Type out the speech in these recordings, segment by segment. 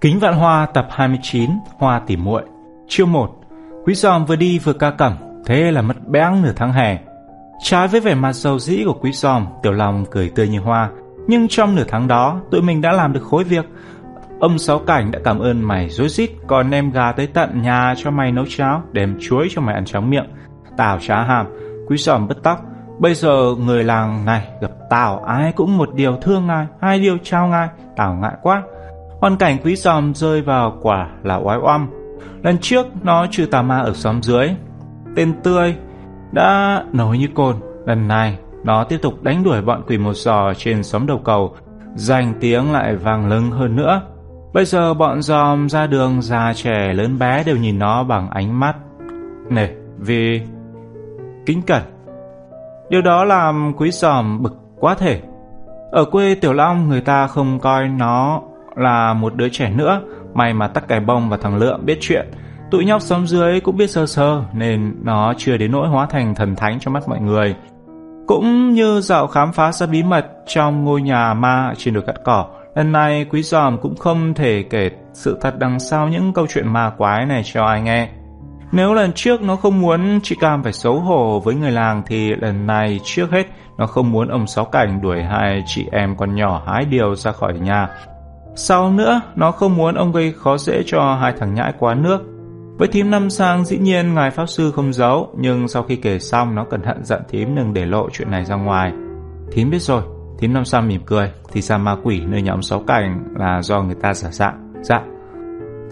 Kính Vạn Hoa tập 29 Hoa tỉ muội. Chương 1 Quý giòm vừa đi vừa ca cẩm Thế là mất béng nửa tháng hè. Trái với vẻ mặt giàu dĩ của quý giòm Tiểu Long cười tươi như hoa. Nhưng trong nửa tháng đó Tụi mình đã làm được khối việc. Ông Sáu Cảnh đã cảm ơn mày rối rít Còn đem gà tới tận nhà cho mày nấu cháo Đem chuối cho mày ăn tráng miệng. Tào trá hàm Quý giòm bứt tóc. Bây giờ người làng này gặp Tào ai cũng một điều thương ngài, hai điều trao ngài, Tào ngại quá. Hoàn cảnh quý giòm rơi vào quả là oái oăm. Lần trước, nó trừ tà ma ở xóm dưới. Tên tươi đã nổi như cồn. Lần này, nó tiếp tục đánh đuổi bọn quỷ một giò trên xóm đầu cầu. Danh tiếng lại vang lưng hơn nữa. Bây giờ bọn giòm ra đường, già trẻ, lớn bé đều nhìn nó bằng ánh mắt nể vì kính cẩn. Điều đó làm quý giòm bực quá thể. Ở quê Tiểu Long, người ta không coi nó là một đứa trẻ nữa, may mà tắc cải bông và thằng Lượng biết chuyện. Tụi nhóc sống dưới cũng biết sơ sơ nên nó chưa đến nỗi hóa thành thần thánh trong mắt mọi người. Cũng như dạo khám phá ra bí mật trong ngôi nhà ma trên đồi cắt cỏ, lần này Quý Giòm cũng không thể kể sự thật đằng sau những câu chuyện ma quái này cho ai nghe. Nếu lần trước nó không muốn chị Cam phải xấu hổ với người làng thì lần này trước hết nó không muốn ông Sáu Cảnh đuổi hai chị em con nhỏ hái điều ra khỏi nhà. Sau nữa, nó không muốn ông gây khó dễ cho hai thằng nhãi quá nước. Với thím năm sang dĩ nhiên ngài pháp sư không giấu, nhưng sau khi kể xong nó cẩn thận dặn thím đừng để lộ chuyện này ra ngoài. Thím biết rồi, thím năm sang mỉm cười, thì ra ma quỷ nơi nhóm sáu cảnh là do người ta giả dạng. Dạ.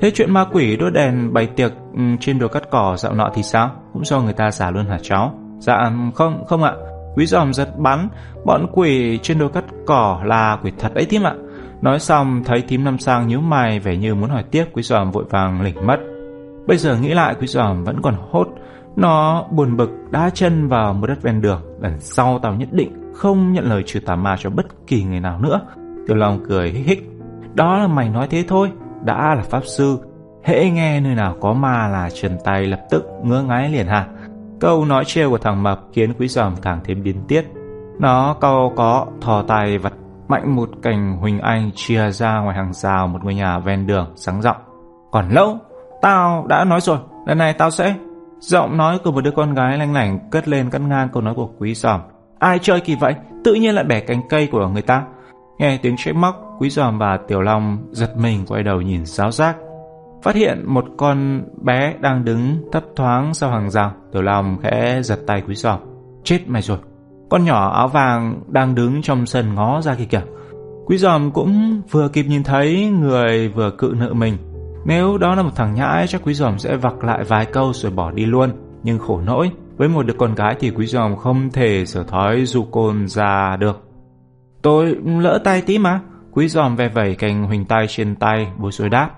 Thế chuyện ma quỷ đốt đèn bày tiệc ừ, trên đồi cắt cỏ dạo nọ thì sao? Cũng do người ta giả luôn hả cháu? Dạ không, không ạ. Quý giòm giật bắn, bọn quỷ trên đồi cắt cỏ là quỷ thật đấy thím ạ. Nói xong, thấy thím năm sang nhíu mày, vẻ như muốn hỏi tiếp, quý giòm vội vàng lỉnh mất. Bây giờ nghĩ lại, quý giòm vẫn còn hốt. Nó buồn bực, đá chân vào một đất ven đường. Lần sau tao nhất định không nhận lời trừ tà ma cho bất kỳ người nào nữa. Tiểu Long cười hích hích. Đó là mày nói thế thôi. Đã là pháp sư. Hễ nghe nơi nào có ma là trần tay lập tức ngứa ngáy liền hả? Câu nói trêu của thằng Mập khiến quý giòm càng thêm biến tiết. Nó câu có thò tay vặt mạnh một cành huỳnh anh chia ra ngoài hàng rào một ngôi nhà ven đường sáng rộng. Còn lâu, tao đã nói rồi, lần này tao sẽ... Giọng nói của một đứa con gái lanh lảnh cất lên cắt ngang câu nói của quý giòm. Ai chơi kỳ vậy? Tự nhiên lại bẻ cành cây của người ta. Nghe tiếng trách móc, quý giòm và tiểu long giật mình quay đầu nhìn giáo giác. Phát hiện một con bé đang đứng thấp thoáng sau hàng rào. Tiểu long khẽ giật tay quý giòm. Chết mày rồi, con nhỏ áo vàng đang đứng trong sân ngó ra kia kìa. Quý giòm cũng vừa kịp nhìn thấy người vừa cự nợ mình. Nếu đó là một thằng nhãi chắc quý giòm sẽ vặc lại vài câu rồi bỏ đi luôn. Nhưng khổ nỗi, với một đứa con gái thì quý giòm không thể sở thói du côn ra được. Tôi lỡ tay tí mà. Quý giòm ve vẩy cành huỳnh tay trên tay, bối rối đáp.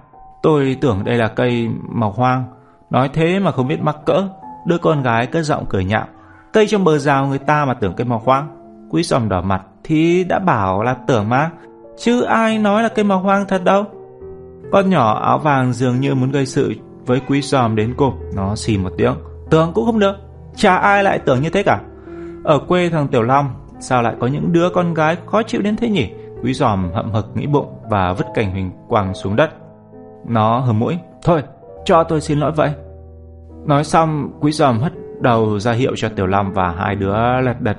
Tôi tưởng đây là cây màu hoang. Nói thế mà không biết mắc cỡ. Đứa con gái cất giọng cười nhạo. Cây trong bờ rào người ta mà tưởng cây màu hoang. Quý giòm đỏ mặt thì đã bảo là tưởng mà. Chứ ai nói là cây màu hoang thật đâu. Con nhỏ áo vàng dường như muốn gây sự với quý giòm đến cùng. Nó xì một tiếng. Tưởng cũng không được. Chả ai lại tưởng như thế cả. Ở quê thằng Tiểu Long, sao lại có những đứa con gái khó chịu đến thế nhỉ? Quý giòm hậm hực nghĩ bụng và vứt cành huỳnh quàng xuống đất. Nó hờ mũi. Thôi, cho tôi xin lỗi vậy. Nói xong, quý giòm hất đầu ra hiệu cho Tiểu Long và hai đứa lật đật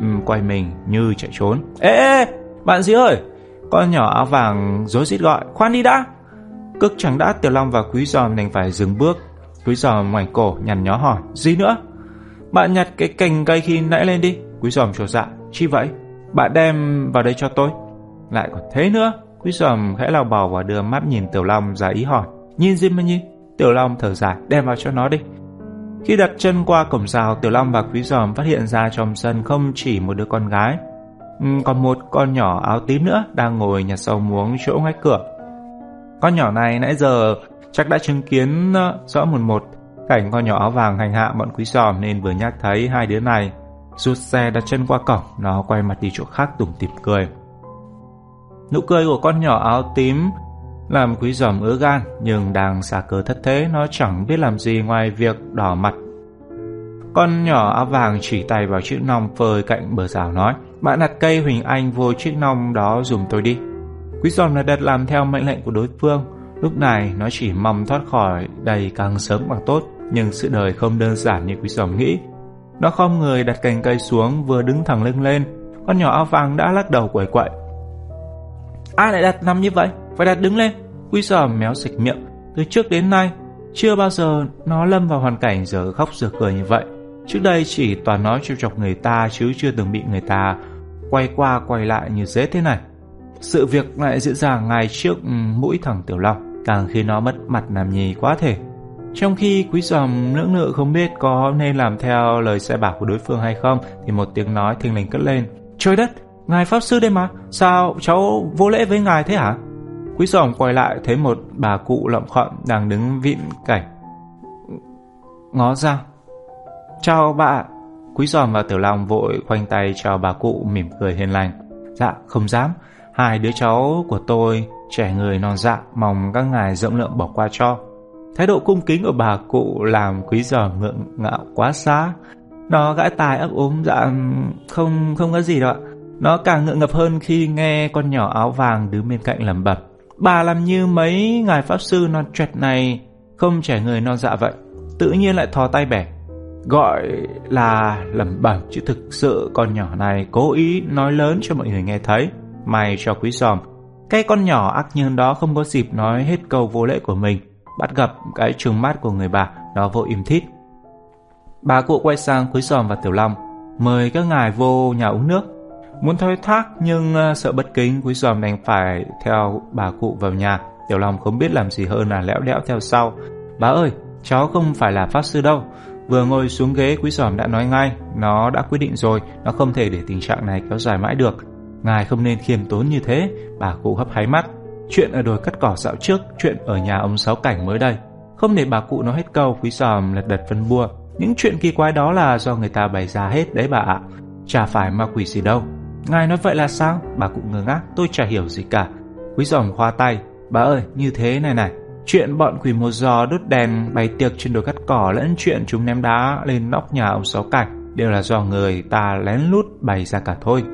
um, quay mình như chạy trốn. Ê, ê, bạn gì ơi! Con nhỏ áo vàng rối rít gọi, khoan đi đã! Cước chẳng đã Tiểu Long và Quý Giòm đành phải dừng bước. Quý Giòm ngoảnh cổ nhằn nhó hỏi, gì nữa? Bạn nhặt cái cành cây khi nãy lên đi. Quý Giòm trột dạ, chi vậy? Bạn đem vào đây cho tôi. Lại còn thế nữa. Quý Giòm khẽ lau bò và đưa mắt nhìn Tiểu Long ra ý hỏi, nhìn gì mà nhìn? Tiểu Long thở dài, đem vào cho nó đi. Khi đặt chân qua cổng rào, Tiểu Long và Quý Giòm phát hiện ra trong sân không chỉ một đứa con gái, ừ, còn một con nhỏ áo tím nữa đang ngồi nhặt sầu muống chỗ ngách cửa. Con nhỏ này nãy giờ chắc đã chứng kiến ờ, rõ một một cảnh con nhỏ áo vàng hành hạ bọn Quý Giòm nên vừa nhắc thấy hai đứa này. Rút xe đặt chân qua cổng, nó quay mặt đi chỗ khác tủm tỉm cười. Nụ cười của con nhỏ áo tím làm quý giòm ứa gan nhưng đang xa cớ thất thế nó chẳng biết làm gì ngoài việc đỏ mặt. Con nhỏ áo vàng chỉ tay vào chiếc nòng phơi cạnh bờ rào nói Bạn đặt cây Huỳnh Anh vô chiếc nòng đó dùng tôi đi. Quý giòm là đặt làm theo mệnh lệnh của đối phương. Lúc này nó chỉ mong thoát khỏi đây càng sớm càng tốt, nhưng sự đời không đơn giản như quý giòm nghĩ. Nó không người đặt cành cây xuống vừa đứng thẳng lưng lên, con nhỏ áo vàng đã lắc đầu quẩy quậy. Ai lại đặt nằm như vậy? Phải đặt đứng lên. Quý sở méo sạch miệng. Từ trước đến nay, chưa bao giờ nó lâm vào hoàn cảnh giờ khóc giờ cười như vậy. Trước đây chỉ toàn nói trêu chọc người ta chứ chưa từng bị người ta quay qua quay lại như dễ thế này. Sự việc lại diễn ra ngay trước ừ, mũi thằng Tiểu Long, càng khiến nó mất mặt làm nhì quá thể. Trong khi quý giòm lưỡng lự không biết có nên làm theo lời sai bảo của đối phương hay không, thì một tiếng nói thình lình cất lên. Trời đất, ngài pháp sư đây mà, sao cháu vô lễ với ngài thế hả? Quý giòm quay lại thấy một bà cụ lậm khậm đang đứng vịn cảnh. Ngó ra. Chào bà. Quý giòm và Tiểu Long vội khoanh tay chào bà cụ mỉm cười hiền lành. Dạ, không dám. Hai đứa cháu của tôi, trẻ người non dạ, mong các ngài rộng lượng bỏ qua cho. Thái độ cung kính của bà cụ làm quý giòm ngượng ngạo quá xá. Nó gãi tài ấp ốm dạ không không có gì đâu ạ. Nó càng ngượng ngập hơn khi nghe con nhỏ áo vàng đứng bên cạnh lẩm bẩm. Bà làm như mấy ngài pháp sư non trẹt này không trẻ người non dạ vậy. Tự nhiên lại thò tay bẻ. Gọi là lẩm bẩm chứ thực sự con nhỏ này cố ý nói lớn cho mọi người nghe thấy. May cho quý giòm. Cái con nhỏ ác nhân đó không có dịp nói hết câu vô lễ của mình. Bắt gặp cái trừng mắt của người bà, nó vội im thít. Bà cụ quay sang quý giòm và tiểu long, mời các ngài vô nhà uống nước. Muốn thoái thác nhưng ờ, sợ bất kính, quý giòm đành phải theo bà cụ vào nhà. Tiểu long không biết làm gì hơn là lẽo đẽo theo sau. Bà ơi, cháu không phải là pháp sư đâu. Vừa ngồi xuống ghế quý giòm đã nói ngay, nó đã quyết định rồi, nó không thể để tình trạng này kéo dài mãi được. Ngài không nên khiêm tốn như thế, bà cụ hấp háy mắt. Chuyện ở đồi cắt cỏ dạo trước, chuyện ở nhà ông Sáu Cảnh mới đây. Không để bà cụ nói hết câu, quý giòm lật đật phân bua. Những chuyện kỳ quái đó là do người ta bày ra hết đấy bà ạ. Chả phải ma quỷ gì đâu. Ngài nói vậy là sao? Bà cụ ngơ ngác, tôi chả hiểu gì cả. Quý giòm khoa tay. Bà ơi, như thế này này. Chuyện bọn quỷ một giò đốt đèn bày tiệc trên đồi cắt cỏ lẫn chuyện chúng ném đá lên nóc nhà ông Sáu Cảnh đều là do người ta lén lút bày ra cả thôi.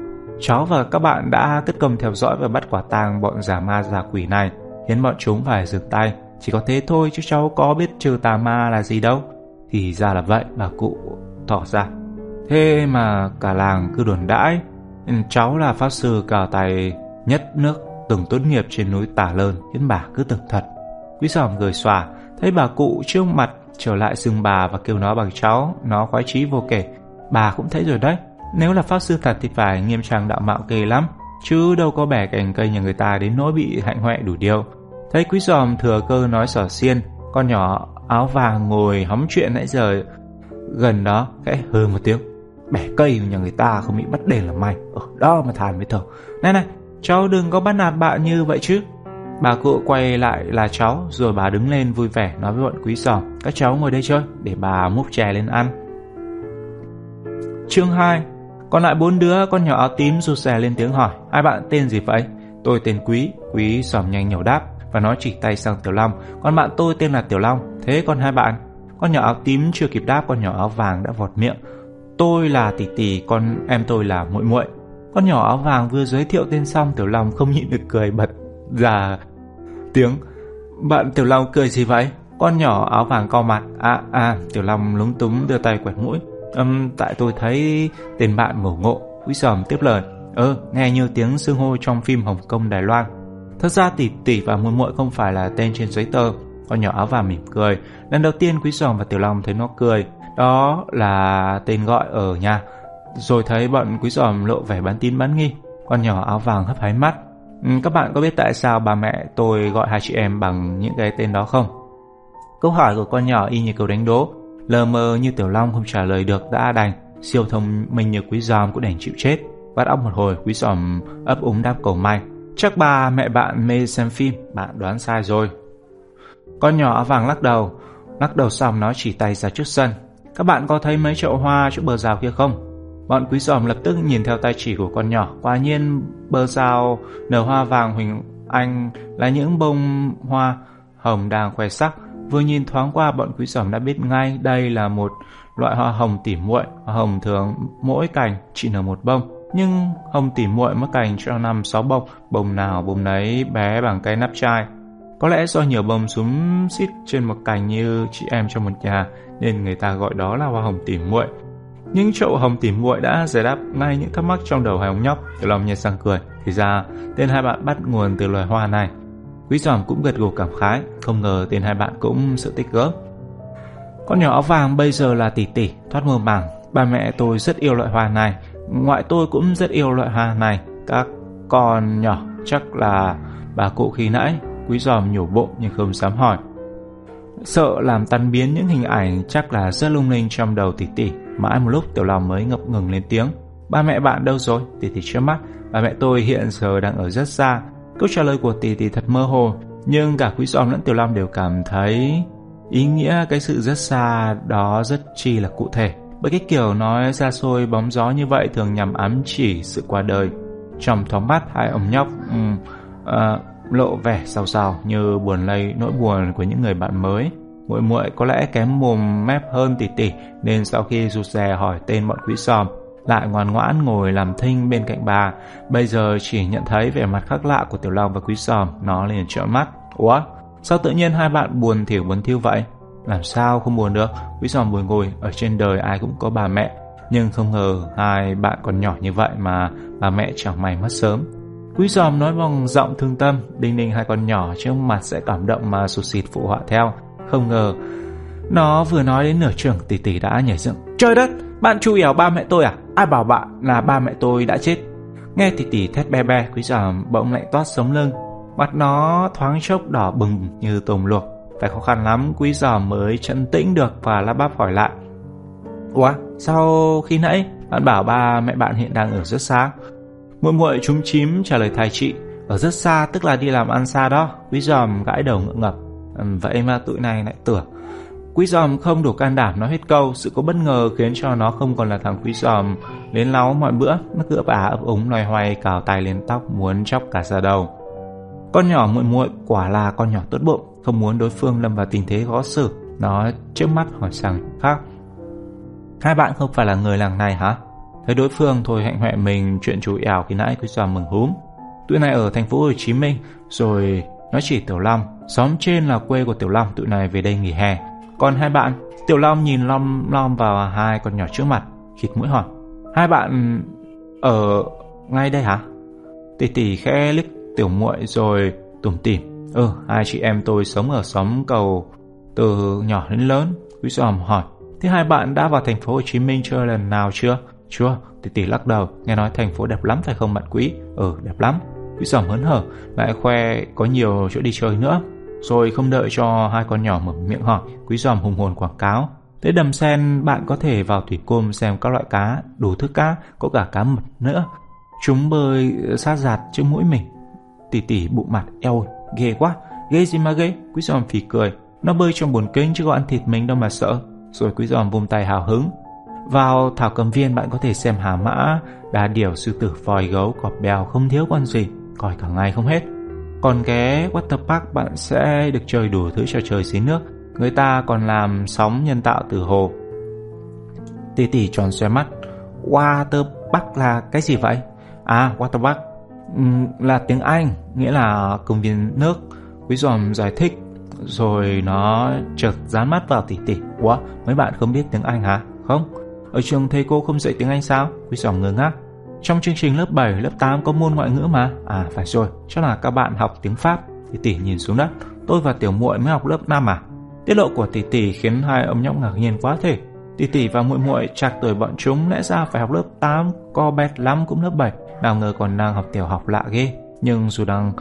Cháu và các bạn đã cất công theo dõi và bắt quả tang bọn giả ma giả quỷ này, khiến bọn chúng phải dừng tay. Chỉ có thế thôi chứ cháu có biết trừ tà ma là gì đâu. Thì ra là vậy, bà cụ tỏ ra. Thế mà cả làng cứ đồn đãi, cháu là pháp sư cờ tài nhất nước từng tốt nghiệp trên núi Tả Lơn, khiến bà cứ tưởng thật. Quý giòm cười xòa, thấy bà cụ trước mặt trở lại xưng bà và kêu nó bằng cháu, nó khoái chí vô kể. Bà cũng thấy rồi đấy, nếu là pháp sư thật thì phải nghiêm trang đạo mạo kề lắm, chứ đâu có bẻ cành cây nhà người ta đến nỗi bị hạnh hoẹ đủ điều. Thấy quý giòm thừa cơ nói sỏ xiên, con nhỏ áo vàng ngồi hóng chuyện nãy giờ gần đó khẽ hừ một tiếng. Bẻ cây nhà người ta không bị bắt đền là may. Ở đó mà thàn với thở. Này này, cháu đừng có bắt nạt bạn như vậy chứ. Bà cụ quay lại là cháu, rồi bà đứng lên vui vẻ nói với bọn quý giòm. Các cháu ngồi đây chơi, để bà múc chè lên ăn. Chương 2 còn lại bốn đứa con nhỏ áo tím rụt rè lên tiếng hỏi Hai bạn tên gì vậy? Tôi tên Quý Quý sòm nhanh nhẩu đáp Và nó chỉ tay sang Tiểu Long con bạn tôi tên là Tiểu Long Thế còn hai bạn? Con nhỏ áo tím chưa kịp đáp Con nhỏ áo vàng đã vọt miệng Tôi là tỷ tỷ Con em tôi là muội muội Con nhỏ áo vàng vừa giới thiệu tên xong Tiểu Long không nhịn được cười bật ra tiếng Bạn Tiểu Long cười gì vậy? Con nhỏ áo vàng co mặt À à Tiểu Long lúng túng đưa tay quẹt mũi âm tại tôi thấy tên bạn ngổ ngộ, quý sòm tiếp lời. Ơ, nghe như tiếng xưng hô trong phim Hồng Kông Đài Loan. Thật ra tỷ tỷ và muội muội không phải là tên trên giấy tờ. Con nhỏ áo vàng mỉm cười. Lần đầu tiên quý sòm và tiểu long thấy nó cười. Đó là tên gọi ở nhà. Rồi thấy bọn quý giòm lộ vẻ bán tín bán nghi. Con nhỏ áo vàng hấp háy mắt. Ừ, các bạn có biết tại sao bà mẹ tôi gọi hai chị em bằng những cái tên đó không? Câu hỏi của con nhỏ y như cầu đánh đố lờ mờ như Tiểu Long không trả lời được đã đành, siêu thông minh như Quý Giòm cũng đành chịu chết. Bắt óc một hồi, Quý Giòm ấp úng đáp cầu may. Chắc bà mẹ bạn mê xem phim, bạn đoán sai rồi. Con nhỏ vàng lắc đầu, lắc đầu xong nó chỉ tay ra trước sân. Các bạn có thấy mấy chậu hoa chỗ bờ rào kia không? Bọn quý giòm lập tức nhìn theo tay chỉ của con nhỏ. Quả nhiên bờ rào nở hoa vàng huỳnh anh là những bông hoa hồng đang khoe sắc. Vừa nhìn thoáng qua bọn quý giòm đã biết ngay đây là một loại hoa hồng tỉ muội. Hoa hồng thường mỗi cành chỉ nở một bông. Nhưng hồng tỉ muội mỗi cành cho năm sáu bông, bông nào bông nấy bé bằng cái nắp chai. Có lẽ do nhiều bông súng xít trên một cành như chị em trong một nhà nên người ta gọi đó là hoa hồng tỉm muội. Những chậu hồng tỉm muội đã giải đáp ngay những thắc mắc trong đầu hai ông nhóc. Tiểu Long nhếch sang cười. Thì ra tên hai bạn bắt nguồn từ loài hoa này. Quý giòm cũng gật gù cảm khái, không ngờ tên hai bạn cũng sự tích gớm. Con nhỏ áo vàng bây giờ là tỷ tỷ, thoát mơ màng. Ba mẹ tôi rất yêu loại hoa này, ngoại tôi cũng rất yêu loại hoa này. Các con nhỏ chắc là bà cụ khi nãy, quý giòm nhổ bộ nhưng không dám hỏi. Sợ làm tan biến những hình ảnh chắc là rất lung linh trong đầu tỷ tỷ. Mãi một lúc tiểu lòng mới ngập ngừng lên tiếng. Ba mẹ bạn đâu rồi? Tỷ tỷ trước mắt. Ba mẹ tôi hiện giờ đang ở rất xa. Câu trả lời của tỷ tỷ thật mơ hồ. Nhưng cả quý giòm lẫn tiểu long đều cảm thấy ý nghĩa cái sự rất xa đó rất chi là cụ thể. Bởi cái kiểu nói xa xôi bóng gió như vậy thường nhằm ám chỉ sự qua đời. Trong thoáng mắt hai ông nhóc um, uh, lộ vẻ sầu sầu như buồn lây nỗi buồn của những người bạn mới. Muội muội có lẽ kém mồm mép hơn tỷ tỷ nên sau khi rụt rè hỏi tên bọn quý sòm lại ngoan ngoãn ngồi làm thinh bên cạnh bà. Bây giờ chỉ nhận thấy vẻ mặt khác lạ của Tiểu Long và Quý Sòm, nó liền trợn mắt. Ủa, sao tự nhiên hai bạn buồn thiểu buồn thiêu vậy? Làm sao không buồn được, Quý Sòm buồn ngồi, ở trên đời ai cũng có bà mẹ. Nhưng không ngờ hai bạn còn nhỏ như vậy mà bà mẹ chẳng may mất sớm. Quý giòm nói bằng giọng thương tâm, đinh ninh hai con nhỏ trước mặt sẽ cảm động mà sụt xịt phụ họa theo. Không ngờ, nó vừa nói đến nửa trường tỷ tỷ đã nhảy dựng. Trời đất, bạn chu ẻo ba mẹ tôi à? Ai bảo bạn là ba mẹ tôi đã chết? Nghe tỷ tỷ thét be be, quý giòm bỗng lại toát sống lưng. Mặt nó thoáng chốc đỏ bừng như tôm luộc. Phải khó khăn lắm, quý giòm mới chân tĩnh được và lắp bắp hỏi lại. Ủa, sao khi nãy bạn bảo ba mẹ bạn hiện đang ở rất xa? Muội muội chúng chím trả lời thầy chị, ở rất xa tức là đi làm ăn xa đó. Quý giòm gãi đầu ngượng ngập. Vậy mà tụi này lại tưởng. Quý giòm không đủ can đảm nói hết câu, sự có bất ngờ khiến cho nó không còn là thằng quý giòm đến láu mọi bữa. Nó cứ ấp á ấp úng loay hoay cào tay lên tóc muốn chóc cả da đầu. Con nhỏ muội muội quả là con nhỏ tốt bụng, không muốn đối phương lâm vào tình thế khó xử. Nó trước mắt hỏi sang khác. Hai bạn không phải là người làng này hả? Thấy đối phương thôi hạnh hoẹ mình chuyện chú ảo khi nãy quý giòm mừng húm. Tụi này ở thành phố Hồ Chí Minh, rồi nó chỉ Tiểu Long, xóm trên là quê của Tiểu Long, tụi này về đây nghỉ hè. Còn hai bạn, Tiểu Long nhìn lom lom vào hai con nhỏ trước mặt, khịt mũi hỏi. Hai bạn ở ngay đây hả? Tỷ tỷ khẽ liếc tiểu muội rồi tủm tỉm. Ừ, hai chị em tôi sống ở xóm cầu từ nhỏ đến lớn. Quý giòm hỏi. Thế hai bạn đã vào thành phố Hồ Chí Minh chơi lần nào chưa? Chưa, tỷ tỷ lắc đầu, nghe nói thành phố đẹp lắm phải không bạn quý? Ừ, đẹp lắm. Quý giòm hớn hở, lại khoe có nhiều chỗ đi chơi nữa. Rồi không đợi cho hai con nhỏ mở miệng hỏi, quý giòm hùng hồn quảng cáo. Tới đầm sen bạn có thể vào thủy côm xem các loại cá, đủ thức cá, có cả cá mực nữa. Chúng bơi sát giạt trước mũi mình. Tỷ tỷ bụ mặt, eo ghê quá, ghê gì mà ghê, quý giòm phì cười. Nó bơi trong bồn kênh chứ có ăn thịt mình đâu mà sợ. Rồi quý giòm vung tay hào hứng, vào thảo cầm viên bạn có thể xem hà mã, đá điểu, sư tử, voi, gấu, cọp bèo không thiếu con gì, coi cả ngày không hết. Còn ghé Water Park bạn sẽ được chơi đủ thứ trò chơi dưới nước, người ta còn làm sóng nhân tạo từ hồ. Tỷ tỷ tròn xoe mắt, Water Park là cái gì vậy? À, Water Park là tiếng Anh, nghĩa là công viên nước. Quý giòm giải thích, rồi nó chợt dán mắt vào tỷ tỷ. Ủa, mấy bạn không biết tiếng Anh hả? Không? Ở trường thầy cô không dạy tiếng Anh sao? Quý giòm ngơ ngác. Trong chương trình lớp 7, lớp 8 có môn ngoại ngữ mà. À phải rồi, chắc là các bạn học tiếng Pháp. Tỷ tỷ nhìn xuống đất. Tôi và tiểu muội mới học lớp 5 à? Tiết lộ của tỷ tỷ khiến hai ông nhóc ngạc nhiên quá thể. Tỷ tỷ và muội muội chạc tuổi bọn chúng lẽ ra phải học lớp 8, co bẹt lắm cũng lớp 7. Nào ngờ còn đang học tiểu học lạ ghê. Nhưng dù đang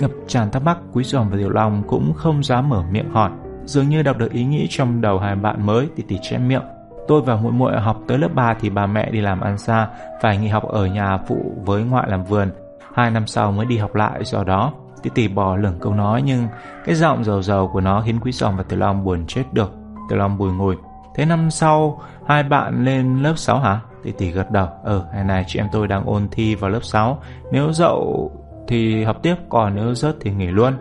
ngập tràn thắc mắc, Quý giòm và Tiểu Long cũng không dám mở miệng hỏi. Dường như đọc được ý nghĩ trong đầu hai bạn mới, tỷ tỷ che miệng. Tôi và muội muội học tới lớp 3 thì bà mẹ đi làm ăn xa, phải nghỉ học ở nhà phụ với ngoại làm vườn. Hai năm sau mới đi học lại do đó. Tỷ tỷ bỏ lửng câu nói nhưng cái giọng dầu dầu của nó khiến Quý sòm và Tiểu Long buồn chết được. Tiểu Long bùi ngùi. Thế năm sau hai bạn lên lớp 6 hả? Tỷ tỷ gật đầu. Ừ, ngày này chị em tôi đang ôn thi vào lớp 6. Nếu dậu thì học tiếp, còn nếu rớt thì nghỉ luôn.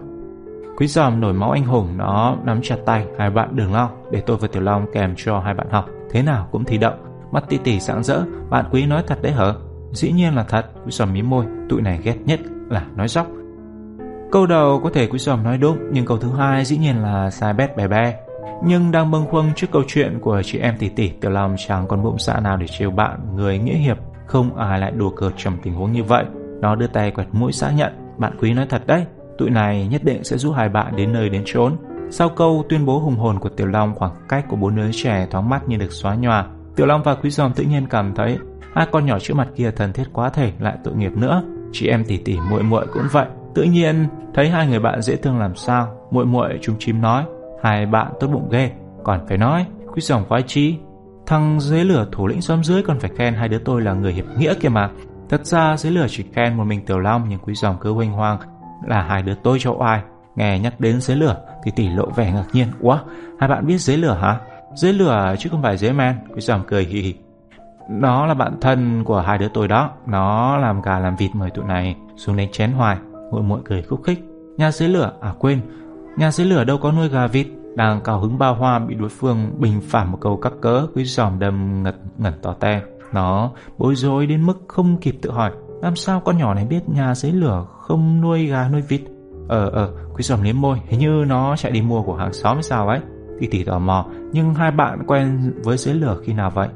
Quý giòm nổi máu anh hùng nó nắm chặt tay hai bạn đừng lo để tôi và Tiểu Long kèm cho hai bạn học thế nào cũng thi đậu. Mắt tỷ tỷ sáng rỡ, bạn quý nói thật đấy hở? Dĩ nhiên là thật, quý giòm mí môi, tụi này ghét nhất là nói dóc. Câu đầu có thể quý giòm nói đúng, nhưng câu thứ hai dĩ nhiên là sai bét bè bè. Nhưng đang bâng khuâng trước câu chuyện của chị em tỷ tỷ, Tiểu lòng chẳng còn bụng dạ nào để trêu bạn, người nghĩa hiệp, không ai lại đùa cợt trong tình huống như vậy. Nó đưa tay quẹt mũi xác nhận, bạn quý nói thật đấy, tụi này nhất định sẽ giúp hai bạn đến nơi đến chốn. Sau câu tuyên bố hùng hồn của Tiểu Long khoảng cách của bốn đứa trẻ thoáng mắt như được xóa nhòa, Tiểu Long và Quý Giòm tự nhiên cảm thấy hai con nhỏ trước mặt kia thân thiết quá thể lại tội nghiệp nữa. Chị em tỷ tỷ muội muội cũng vậy. Tự nhiên thấy hai người bạn dễ thương làm sao, muội muội chúng chim nói, hai bạn tốt bụng ghê, còn phải nói, Quý Giòm khoái chí. Thằng dưới lửa thủ lĩnh xóm dưới còn phải khen hai đứa tôi là người hiệp nghĩa kìa mà. Thật ra dưới lửa chỉ khen một mình Tiểu Long nhưng Quý Giòm cứ hoành hoang là hai đứa tôi cho oai. Nghe nhắc đến dưới lửa thì tỷ lộ vẻ ngạc nhiên. Ủa, hai bạn biết dưới lửa hả? Dưới lửa chứ không phải dưới men. Quý giòm cười hì hì. Nó là bạn thân của hai đứa tôi đó. Nó làm gà làm vịt mời tụi này xuống đánh chén hoài. Muội muội cười khúc khích. Nhà dưới lửa, à quên, nhà dưới lửa đâu có nuôi gà vịt. Đang cao hứng bao hoa bị đối phương bình phản một câu cắt cỡ. Quý giòm đâm ngật ngẩn tỏ te. Nó bối rối đến mức không kịp tự hỏi. Làm sao con nhỏ này biết nhà dưới lửa không nuôi gà nuôi vịt? Ờ ờ, quý giòm liếm môi, hình như nó chạy đi mua của hàng xóm hay sao ấy. Tỷ tỷ tò mò, nhưng hai bạn quen với dưới lửa khi nào vậy?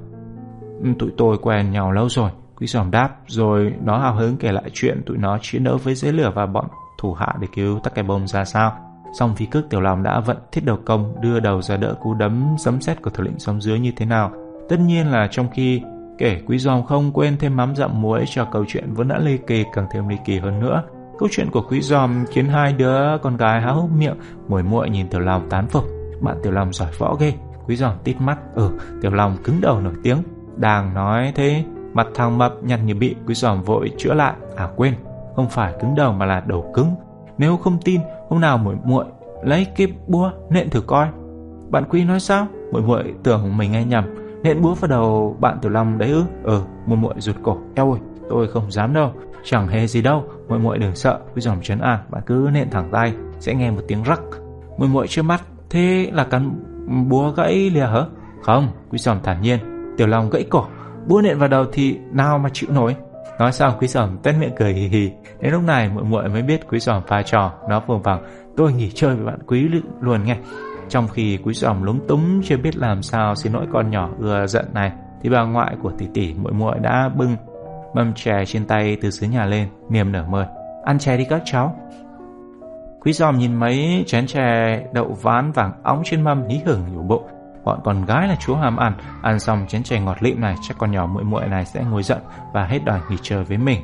Ừ, tụi tôi quen nhau lâu rồi, quý giòm đáp, rồi nó hào hứng kể lại chuyện tụi nó chiến đấu với dưới lửa và bọn thủ hạ để cứu tắc cái bông ra sao. Xong phi cước tiểu lòng đã vận thiết đầu công đưa đầu ra đỡ cú đấm sấm sét của thủ lĩnh xóm dưới như thế nào. Tất nhiên là trong khi kể quý giòm không quên thêm mắm dặm muối cho câu chuyện vốn đã ly kỳ càng thêm ly kỳ hơn nữa. Câu chuyện của quý giòm khiến hai đứa con gái há hốc miệng, muội muội nhìn Tiểu Long tán phục. Bạn Tiểu Long giỏi võ ghê. Quý giòm tít mắt, ừ, Tiểu Long cứng đầu nổi tiếng. Đang nói thế, mặt thằng mập nhăn như bị, quý giòm vội chữa lại. À quên, không phải cứng đầu mà là đầu cứng. Nếu không tin, hôm nào muội muội lấy cái búa nện thử coi. Bạn quý nói sao? Muội muội tưởng mình nghe nhầm. Nện búa vào đầu bạn Tiểu Long đấy ư? Ừ, muội muội rụt cổ. Eo ơi, tôi không dám đâu. Chẳng hề gì đâu, muội muội đừng sợ, quý dòng trấn an, bạn cứ nện thẳng tay, sẽ nghe một tiếng rắc. Muội muội chưa mắt, thế là cắn búa gãy lìa hả? Không, quý dòm thản nhiên, Tiểu Long gãy cổ, búa nện vào đầu thì nào mà chịu nổi. Nói xong quý dòm tét miệng cười hì hì. Đến lúc này muội muội mới biết quý dòm pha trò, nó vừa vằng, tôi nghỉ chơi với bạn quý luôn nghe. Trong khi quý dòm lúng túng chưa biết làm sao xin lỗi con nhỏ ưa giận này, thì bà ngoại của tỷ tỷ muội muội đã bưng mâm chè trên tay từ dưới nhà lên, niềm nở mời. Ăn chè đi các cháu. Quý giòm nhìn mấy chén chè đậu ván vàng óng trên mâm hí hửng nhủ bộ. Bọn con gái là chúa hàm ăn, ăn xong chén chè ngọt lịm này chắc con nhỏ muội muội này sẽ ngồi giận và hết đòi nghỉ chơi với mình.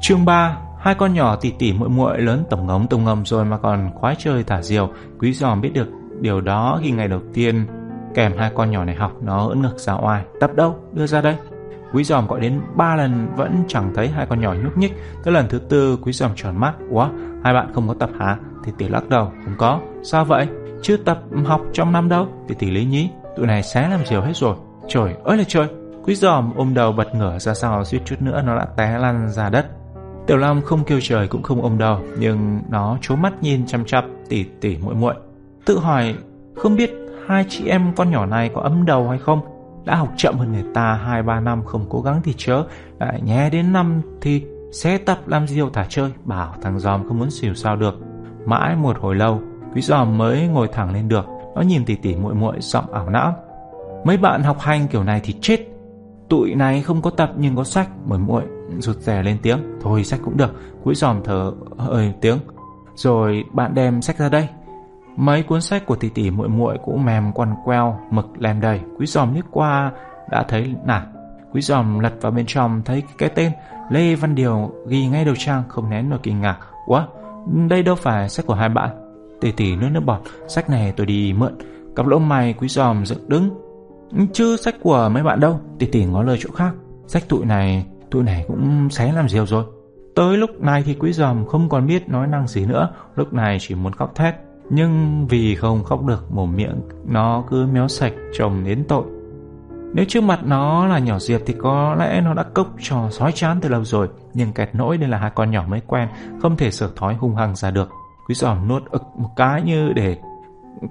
Chương 3 Hai con nhỏ tỉ tỉ muội muội lớn tổng ngống tổng ngầm rồi mà còn khoái chơi thả diều. Quý giòm biết được điều đó khi ngày đầu tiên kèm hai con nhỏ này học nó ưỡn ngực ra oai. Tập đâu? Đưa ra đây. Quý giòm gọi đến ba lần vẫn chẳng thấy hai con nhỏ nhúc nhích. Tới lần thứ tư quý giòm tròn mắt. Ủa, hai bạn không có tập hả? Thì tỷ lắc đầu. Không có. Sao vậy? Chưa tập học trong năm đâu. Thì tỷ lý nhí. Tụi này xé làm diều hết rồi. Trời ơi là trời. Quý giòm ôm đầu bật ngửa ra sau suýt chút nữa nó đã té lăn ra đất. Tiểu Long không kêu trời cũng không ôm đầu, nhưng nó trố mắt nhìn chăm chăm tỉ tỉ muội muội, tự hỏi không biết hai chị em con nhỏ này có ấm đầu hay không đã học chậm hơn người ta 2-3 năm, không cố gắng thì chớ. Lại nhé, đến năm thì sẽ tập làm diều thả chơi. Bảo thằng Giòm không muốn xỉu sao được. Mãi một hồi lâu, Quý Giòm mới ngồi thẳng lên được. Nó nhìn tỉ tỉ muội muội giọng ảo não. Mấy bạn học hành kiểu này thì chết. Tụi này không có tập nhưng có sách. Muội muội rụt rè lên tiếng. Thôi, sách cũng được. Quý Giòm thở hơi tiếng. Rồi bạn đem sách ra đây. Mấy cuốn sách của tỷ tỷ muội muội cũng mềm quằn queo, mực lem đầy. Quý giòm liếc qua đã thấy nản. Quý giòm lật vào bên trong thấy cái tên Lê Văn Điều ghi ngay đầu trang không nén nổi kinh ngạc. Quá, đây đâu phải sách của hai bạn. Tỷ tỷ nước nước bọt, sách này tôi đi mượn. Cặp lỗ mày quý giòm dựng đứng. Chứ sách của mấy bạn đâu, tỷ tỷ ngó lời chỗ khác. Sách tụi này, tụi này cũng xé làm diều rồi. Tới lúc này thì quý giòm không còn biết nói năng gì nữa, lúc này chỉ muốn khóc thét. Nhưng vì không khóc được mồm miệng, Nó cứ méo sạch chồng đến tội. Nếu trước mặt nó là nhỏ Diệp Thì có lẽ nó đã cốc trò sói chán từ lâu rồi. Nhưng kẹt nỗi đây là hai con nhỏ mới quen, Không thể sửa thói hung hăng ra được. Quý giòm nuốt ực một cái như để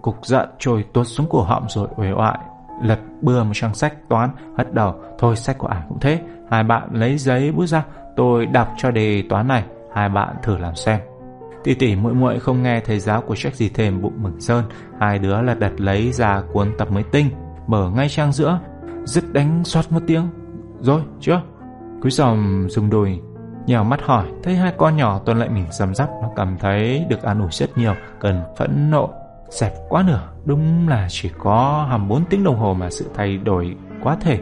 Cục giận trôi tuốt xuống cổ họng rồi uể oại Lật bừa một trang sách toán, Hất đầu, Thôi, sách của ai cũng thế. Hai bạn lấy giấy bút ra, Tôi đọc cho đề toán này. Hai bạn thử làm xem. Tỷ tỷ muội muội không nghe thầy giáo của Jack gì thêm bụng mừng sơn, hai đứa là đặt lấy ra cuốn tập mới tinh, mở ngay trang giữa, dứt đánh xoát một tiếng. Rồi, chưa? Quý giòm dùng đùi, nhào mắt hỏi, thấy hai con nhỏ tuân lại mình dầm rắp, nó cảm thấy được an ủi rất nhiều, cần phẫn nộ. Xẹp quá nửa, đúng là chỉ có hầm 4 tiếng đồng hồ mà sự thay đổi quá thể.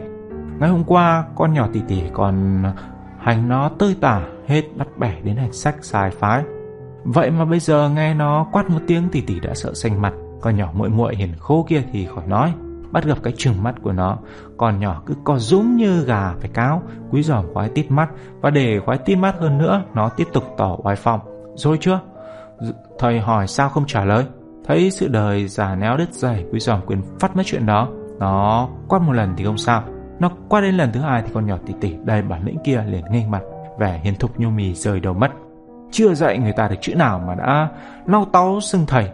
Ngày hôm qua, con nhỏ tỷ tỷ còn hành nó tơi tả, hết bắt bẻ đến hành sách sai phái. Vậy mà bây giờ nghe nó quát một tiếng tỷ tỷ đã sợ xanh mặt, con nhỏ muội muội hiền khô kia thì khỏi nói. Bắt gặp cái trừng mắt của nó còn nhỏ cứ co rúm như gà phải cáo. Quý giòm khoái tít mắt và để khoái tít mắt hơn nữa nó tiếp tục tỏ oai phong. Rồi chưa? Thầy hỏi sao không trả lời? Thấy sự đời giả néo đứt dày quý giòm quyền phát mất chuyện đó. Nó quát một lần thì không sao. Nó quát đến lần thứ hai thì con nhỏ tỉ tỉ đầy bản lĩnh kia liền nghênh mặt vẻ hiền thục nhu mì rời đầu mất chưa dạy người ta được chữ nào mà đã lau táu xưng thầy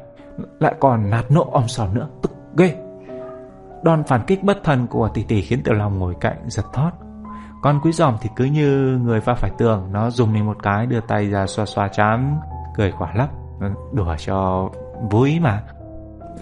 lại còn nạt nộ om sòm nữa tức ghê Đòn phản kích bất thần của tỷ tỷ khiến Tiểu Long ngồi cạnh giật thót. Con quý giòm thì cứ như người va phải tường, nó dùng mình một cái đưa tay ra xoa xoa chán, cười quả lấp, đùa cho vui mà.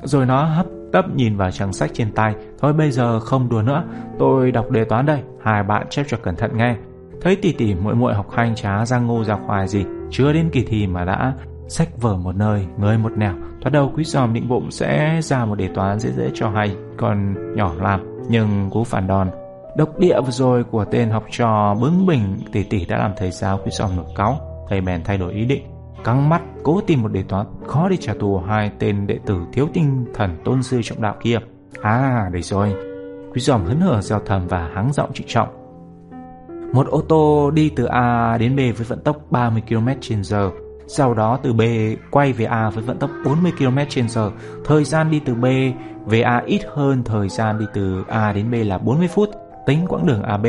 Rồi nó hấp tấp nhìn vào trang sách trên tay, thôi bây giờ không đùa nữa, tôi đọc đề toán đây, hai bạn chép cho cẩn thận nghe. Thấy tỷ tỷ muội muội học hành trá ra ngô ra khoai gì, chưa đến kỳ thi mà đã sách vở một nơi, người một nẻo, thoát đầu quý giòm định bụng sẽ ra một đề toán dễ dễ cho hay, còn nhỏ làm, nhưng cú phản đòn. Độc địa vừa rồi của tên học trò bướng bỉnh tỷ tỷ đã làm thầy giáo quý giòm nổi cáu, thầy bèn thay đổi ý định. Căng mắt cố tìm một đề toán khó đi trả thù hai tên đệ tử thiếu tinh thần tôn sư trọng đạo kia. À, đây rồi. Quý giòm hấn hở gieo thầm và hắng giọng trịnh trọng. Một ô tô đi từ A đến B với vận tốc 30 km h sau đó từ B quay về A với vận tốc 40 km h Thời gian đi từ B về A ít hơn thời gian đi từ A đến B là 40 phút, tính quãng đường AB.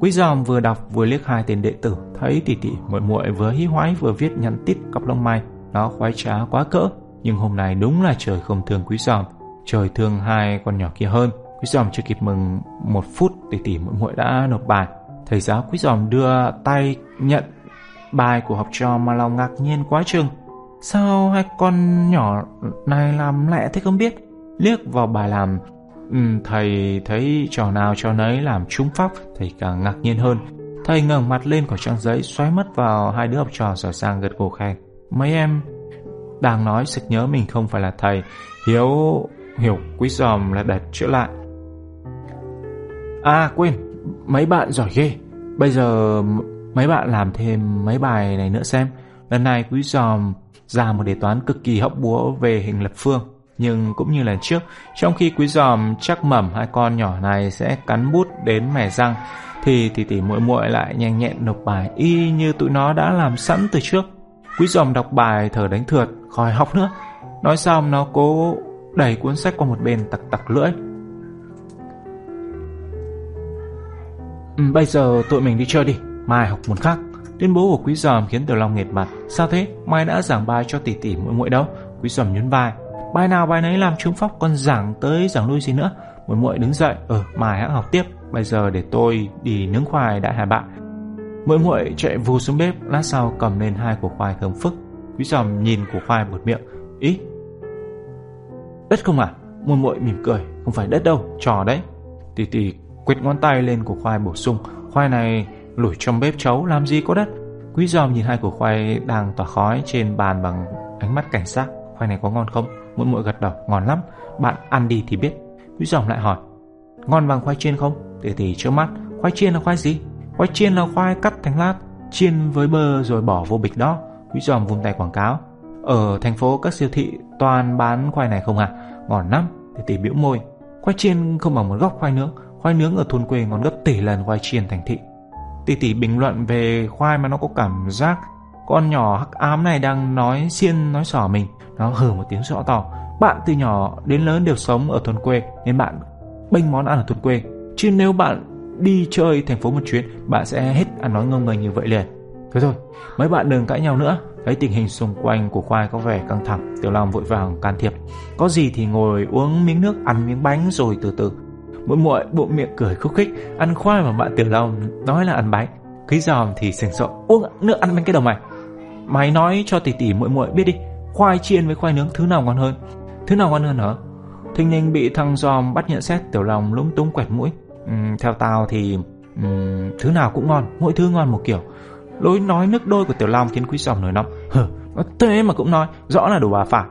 Quý giòm vừa đọc vừa liếc hai tên đệ tử, thấy tỷ tỷ muội muội vừa hí hoái vừa viết nhắn tít cặp lông mày, nó khoái trá quá cỡ. Nhưng hôm nay đúng là trời không thương quý giòm, trời thương hai con nhỏ kia hơn. Quý giòm chưa kịp mừng một phút tỷ tỷ muội muội đã nộp bài. Thầy giáo quý giòm đưa tay nhận bài của học trò mà lòng ngạc nhiên quá chừng. Sao hai con nhỏ này làm lẹ thế không biết? Liếc vào bài làm, ừ, thầy thấy trò nào trò nấy làm trúng pháp, thầy càng ngạc nhiên hơn. Thầy ngẩng mặt lên khỏi trang giấy, xoáy mất vào hai đứa học trò giỏi sang gật gù khen. Mấy em đang nói sực nhớ mình không phải là thầy, Hiếu hiểu quý giòm là đặt chữa lại. À quên, mấy bạn giỏi ghê. Bây giờ Mấy bạn làm thêm mấy bài này nữa xem. Lần này quý giòm ra một đề toán cực kỳ hóc búa về hình lập phương. Nhưng cũng như lần trước, trong khi quý giòm chắc mẩm hai con nhỏ này sẽ cắn bút đến mẻ răng, thì tỷ tỷ muội muội lại nhanh nhẹn nộp bài y như tụi nó đã làm sẵn từ trước. Quý giòm đọc bài thở đánh thượt, khỏi học nữa. Nói xong nó cố đẩy cuốn sách qua một bên tặc tặc lưỡi. Ừ, bây giờ tụi mình đi chơi đi, Mai học môn khác. Tuyên bố của Quý Giòm khiến Tiểu Long nghệt mặt. Sao thế? Mai đã giảng bài cho tỷ tỷ muội muội đâu? Quý Giòm nhún vai. Bài nào bài nấy làm trúng pháp còn giảng tới giảng lui gì nữa? Muội muội đứng dậy. Ờ mai hãng học tiếp. Bây giờ để tôi đi nướng khoai đại hải bạn. Muội muội chạy vù xuống bếp Lát sau cầm lên hai củ khoai thơm phức. Quý Giòm nhìn củ khoai một miệng. Ý? Đất không à? Muội muội mỉm cười. Không phải đất đâu, trò đấy. Tỷ tỷ quệt ngón tay lên củ khoai bổ sung. Khoai này lủi trong bếp chấu làm gì có đất? Quý giòm nhìn hai củ khoai đang tỏa khói trên bàn bằng ánh mắt cảnh giác. Khoai này có ngon không? Muội muội gật đầu. Ngon lắm. Bạn ăn đi thì biết. Quý giòm lại hỏi. Ngon bằng khoai chiên không? Tỉ tỉ trước mắt, khoai chiên là khoai gì? Khoai chiên là khoai cắt thành lát, chiên với bơ rồi bỏ vô bịch đó. Quý giòm vung tay quảng cáo. Ở thành phố các siêu thị toàn bán khoai này không à ngon lắm. Tỉ tỉ bĩu môi. Khoai chiên không bằng một góc khoai nướng khoai nướng ở thôn quê ngon gấp tỷ lần khoai chiên thành thị Tỷ tỷ bình luận về khoai mà nó có cảm giác con nhỏ hắc ám này đang nói xiên nói sỏ mình. Nó hừ một tiếng rõ to. Bạn từ nhỏ đến lớn đều sống ở thôn quê nên bạn bênh món ăn ở thôn quê. Chứ nếu bạn đi chơi thành phố một chuyến bạn sẽ hết ăn nói ngông nghênh như vậy liền. Thôi thôi, mấy bạn đừng cãi nhau nữa. Thấy tình hình xung quanh của khoai có vẻ căng thẳng, Tiểu Long vội vàng can thiệp. Có gì thì ngồi uống miếng nước, ăn miếng bánh rồi từ từ Mỗi muội bụng miệng cười khúc khích Ăn khoai mà bạn Tiểu Long nói là ăn bánh. Quý giòm thì sừng sộ. Uống nước ăn bánh cái đầu mày. Mày nói cho tỷ tỷ muội muội biết đi Khoai chiên với khoai nướng thứ nào ngon hơn? Thứ nào ngon hơn hả? Thinh Ninh bị thằng giòm bắt nhận xét Tiểu Long lúng túng quẹt mũi. Uhm, Theo tao thì uhm, Thứ nào cũng ngon Mỗi thứ ngon một kiểu. Lối nói nước đôi của Tiểu Long khiến quý giòm nổi nóng. Hừ, thế mà cũng nói Rõ là đồ bà phải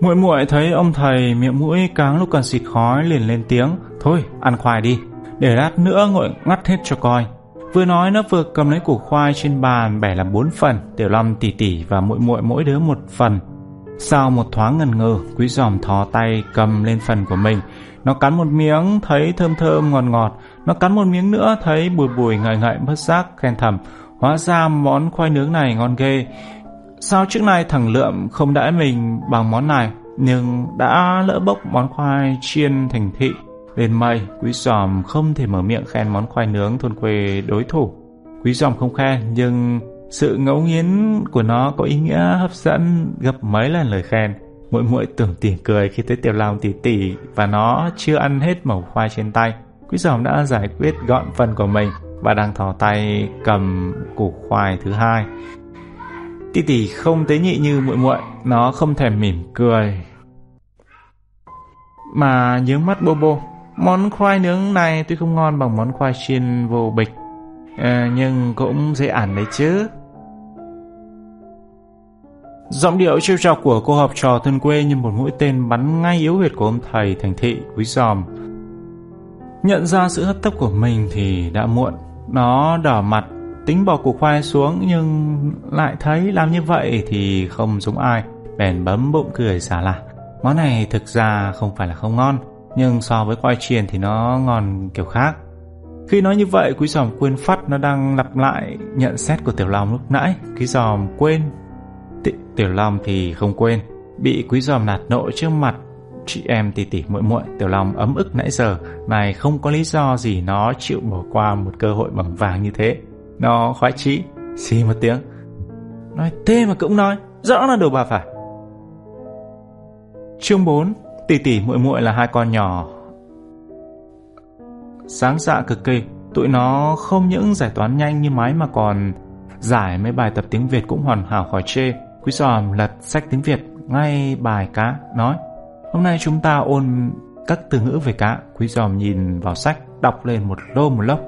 muội muội thấy ông thầy miệng mũi cáng lúc cần xịt khói liền lên tiếng, thôi, ăn khoai đi, để lát nữa ngồi ngắt hết cho coi. Vừa nói, nó vừa cầm lấy củ khoai trên bàn bẻ làm bốn phần, tiểu long tỉ tỉ và muội muội mỗi đứa một phần. Sau một thoáng ngần ngừ, quý giòm thò tay cầm lên phần của mình. Nó cắn một miếng, thấy thơm thơm ngọt ngọt. Nó cắn một miếng nữa, thấy bùi bùi ngậy ngậy bất giác khen thầm. Hóa ra món khoai nướng này ngon ghê. Sao trước nay thằng Lượm không đãi mình bằng món này, Nhưng đã lỡ bốc món khoai chiên thành thị, Lên mây, Quý giòm không thể mở miệng khen món khoai nướng thôn quê đối thủ. Quý giòm không khen, Nhưng sự ngẫu nghiến của nó có ý nghĩa hấp dẫn gấp mấy lần lời khen. Muội muội tưởng tỉ cười khi thấy tiểu long tỉ tỉ Và nó chưa ăn hết mẩu khoai trên tay. Quý giòm đã giải quyết gọn phần của mình Và đang thò tay cầm củ khoai thứ hai. Tỷ tỷ không tế nhị như muội muội, nó không thèm mỉm cười. Mà nhướng mắt bô bô, món khoai nướng này tuy không ngon bằng món khoai chiên vô bịch, à, nhưng cũng dễ ăn đấy chứ. Giọng điệu trêu chọc của cô học trò thân quê như một mũi tên bắn ngay yếu huyệt của ông thầy thành thị quý giòm. Nhận ra sự hấp tấp của mình thì đã muộn. Nó đỏ mặt tính bỏ củ khoai xuống, nhưng lại thấy làm như vậy thì không giống ai. Bèn bấm bụng cười xả là món này thực ra không phải là không ngon, nhưng so với khoai chiên thì nó ngon kiểu khác. Khi nói như vậy, quý giòm quên phát nó đang lặp lại nhận xét của tiểu long lúc nãy. Quý giòm quên T tiểu long thì không quên. Bị quý giòm nạt nộ trước mặt chị em tỉ tỉ muội muội, tiểu long ấm ức nãy giờ. Này, không có lý do gì nó chịu bỏ qua một cơ hội bằng vàng như thế nó khoái chí, Xì một tiếng. Nói, thế mà cũng nói, Rõ là đồ bà phải. Chương 4 Tỷ tỷ muội muội là hai con nhỏ. Sáng dạ cực kỳ, Tụi nó không những giải toán nhanh như máy Mà còn giải mấy bài tập tiếng Việt Cũng hoàn hảo khỏi chê. Quý giòm lật sách tiếng Việt, Ngay bài cá, Nói, Hôm nay chúng ta ôn các từ ngữ về cá. Quý giòm nhìn vào sách, Đọc lên một lô một lốc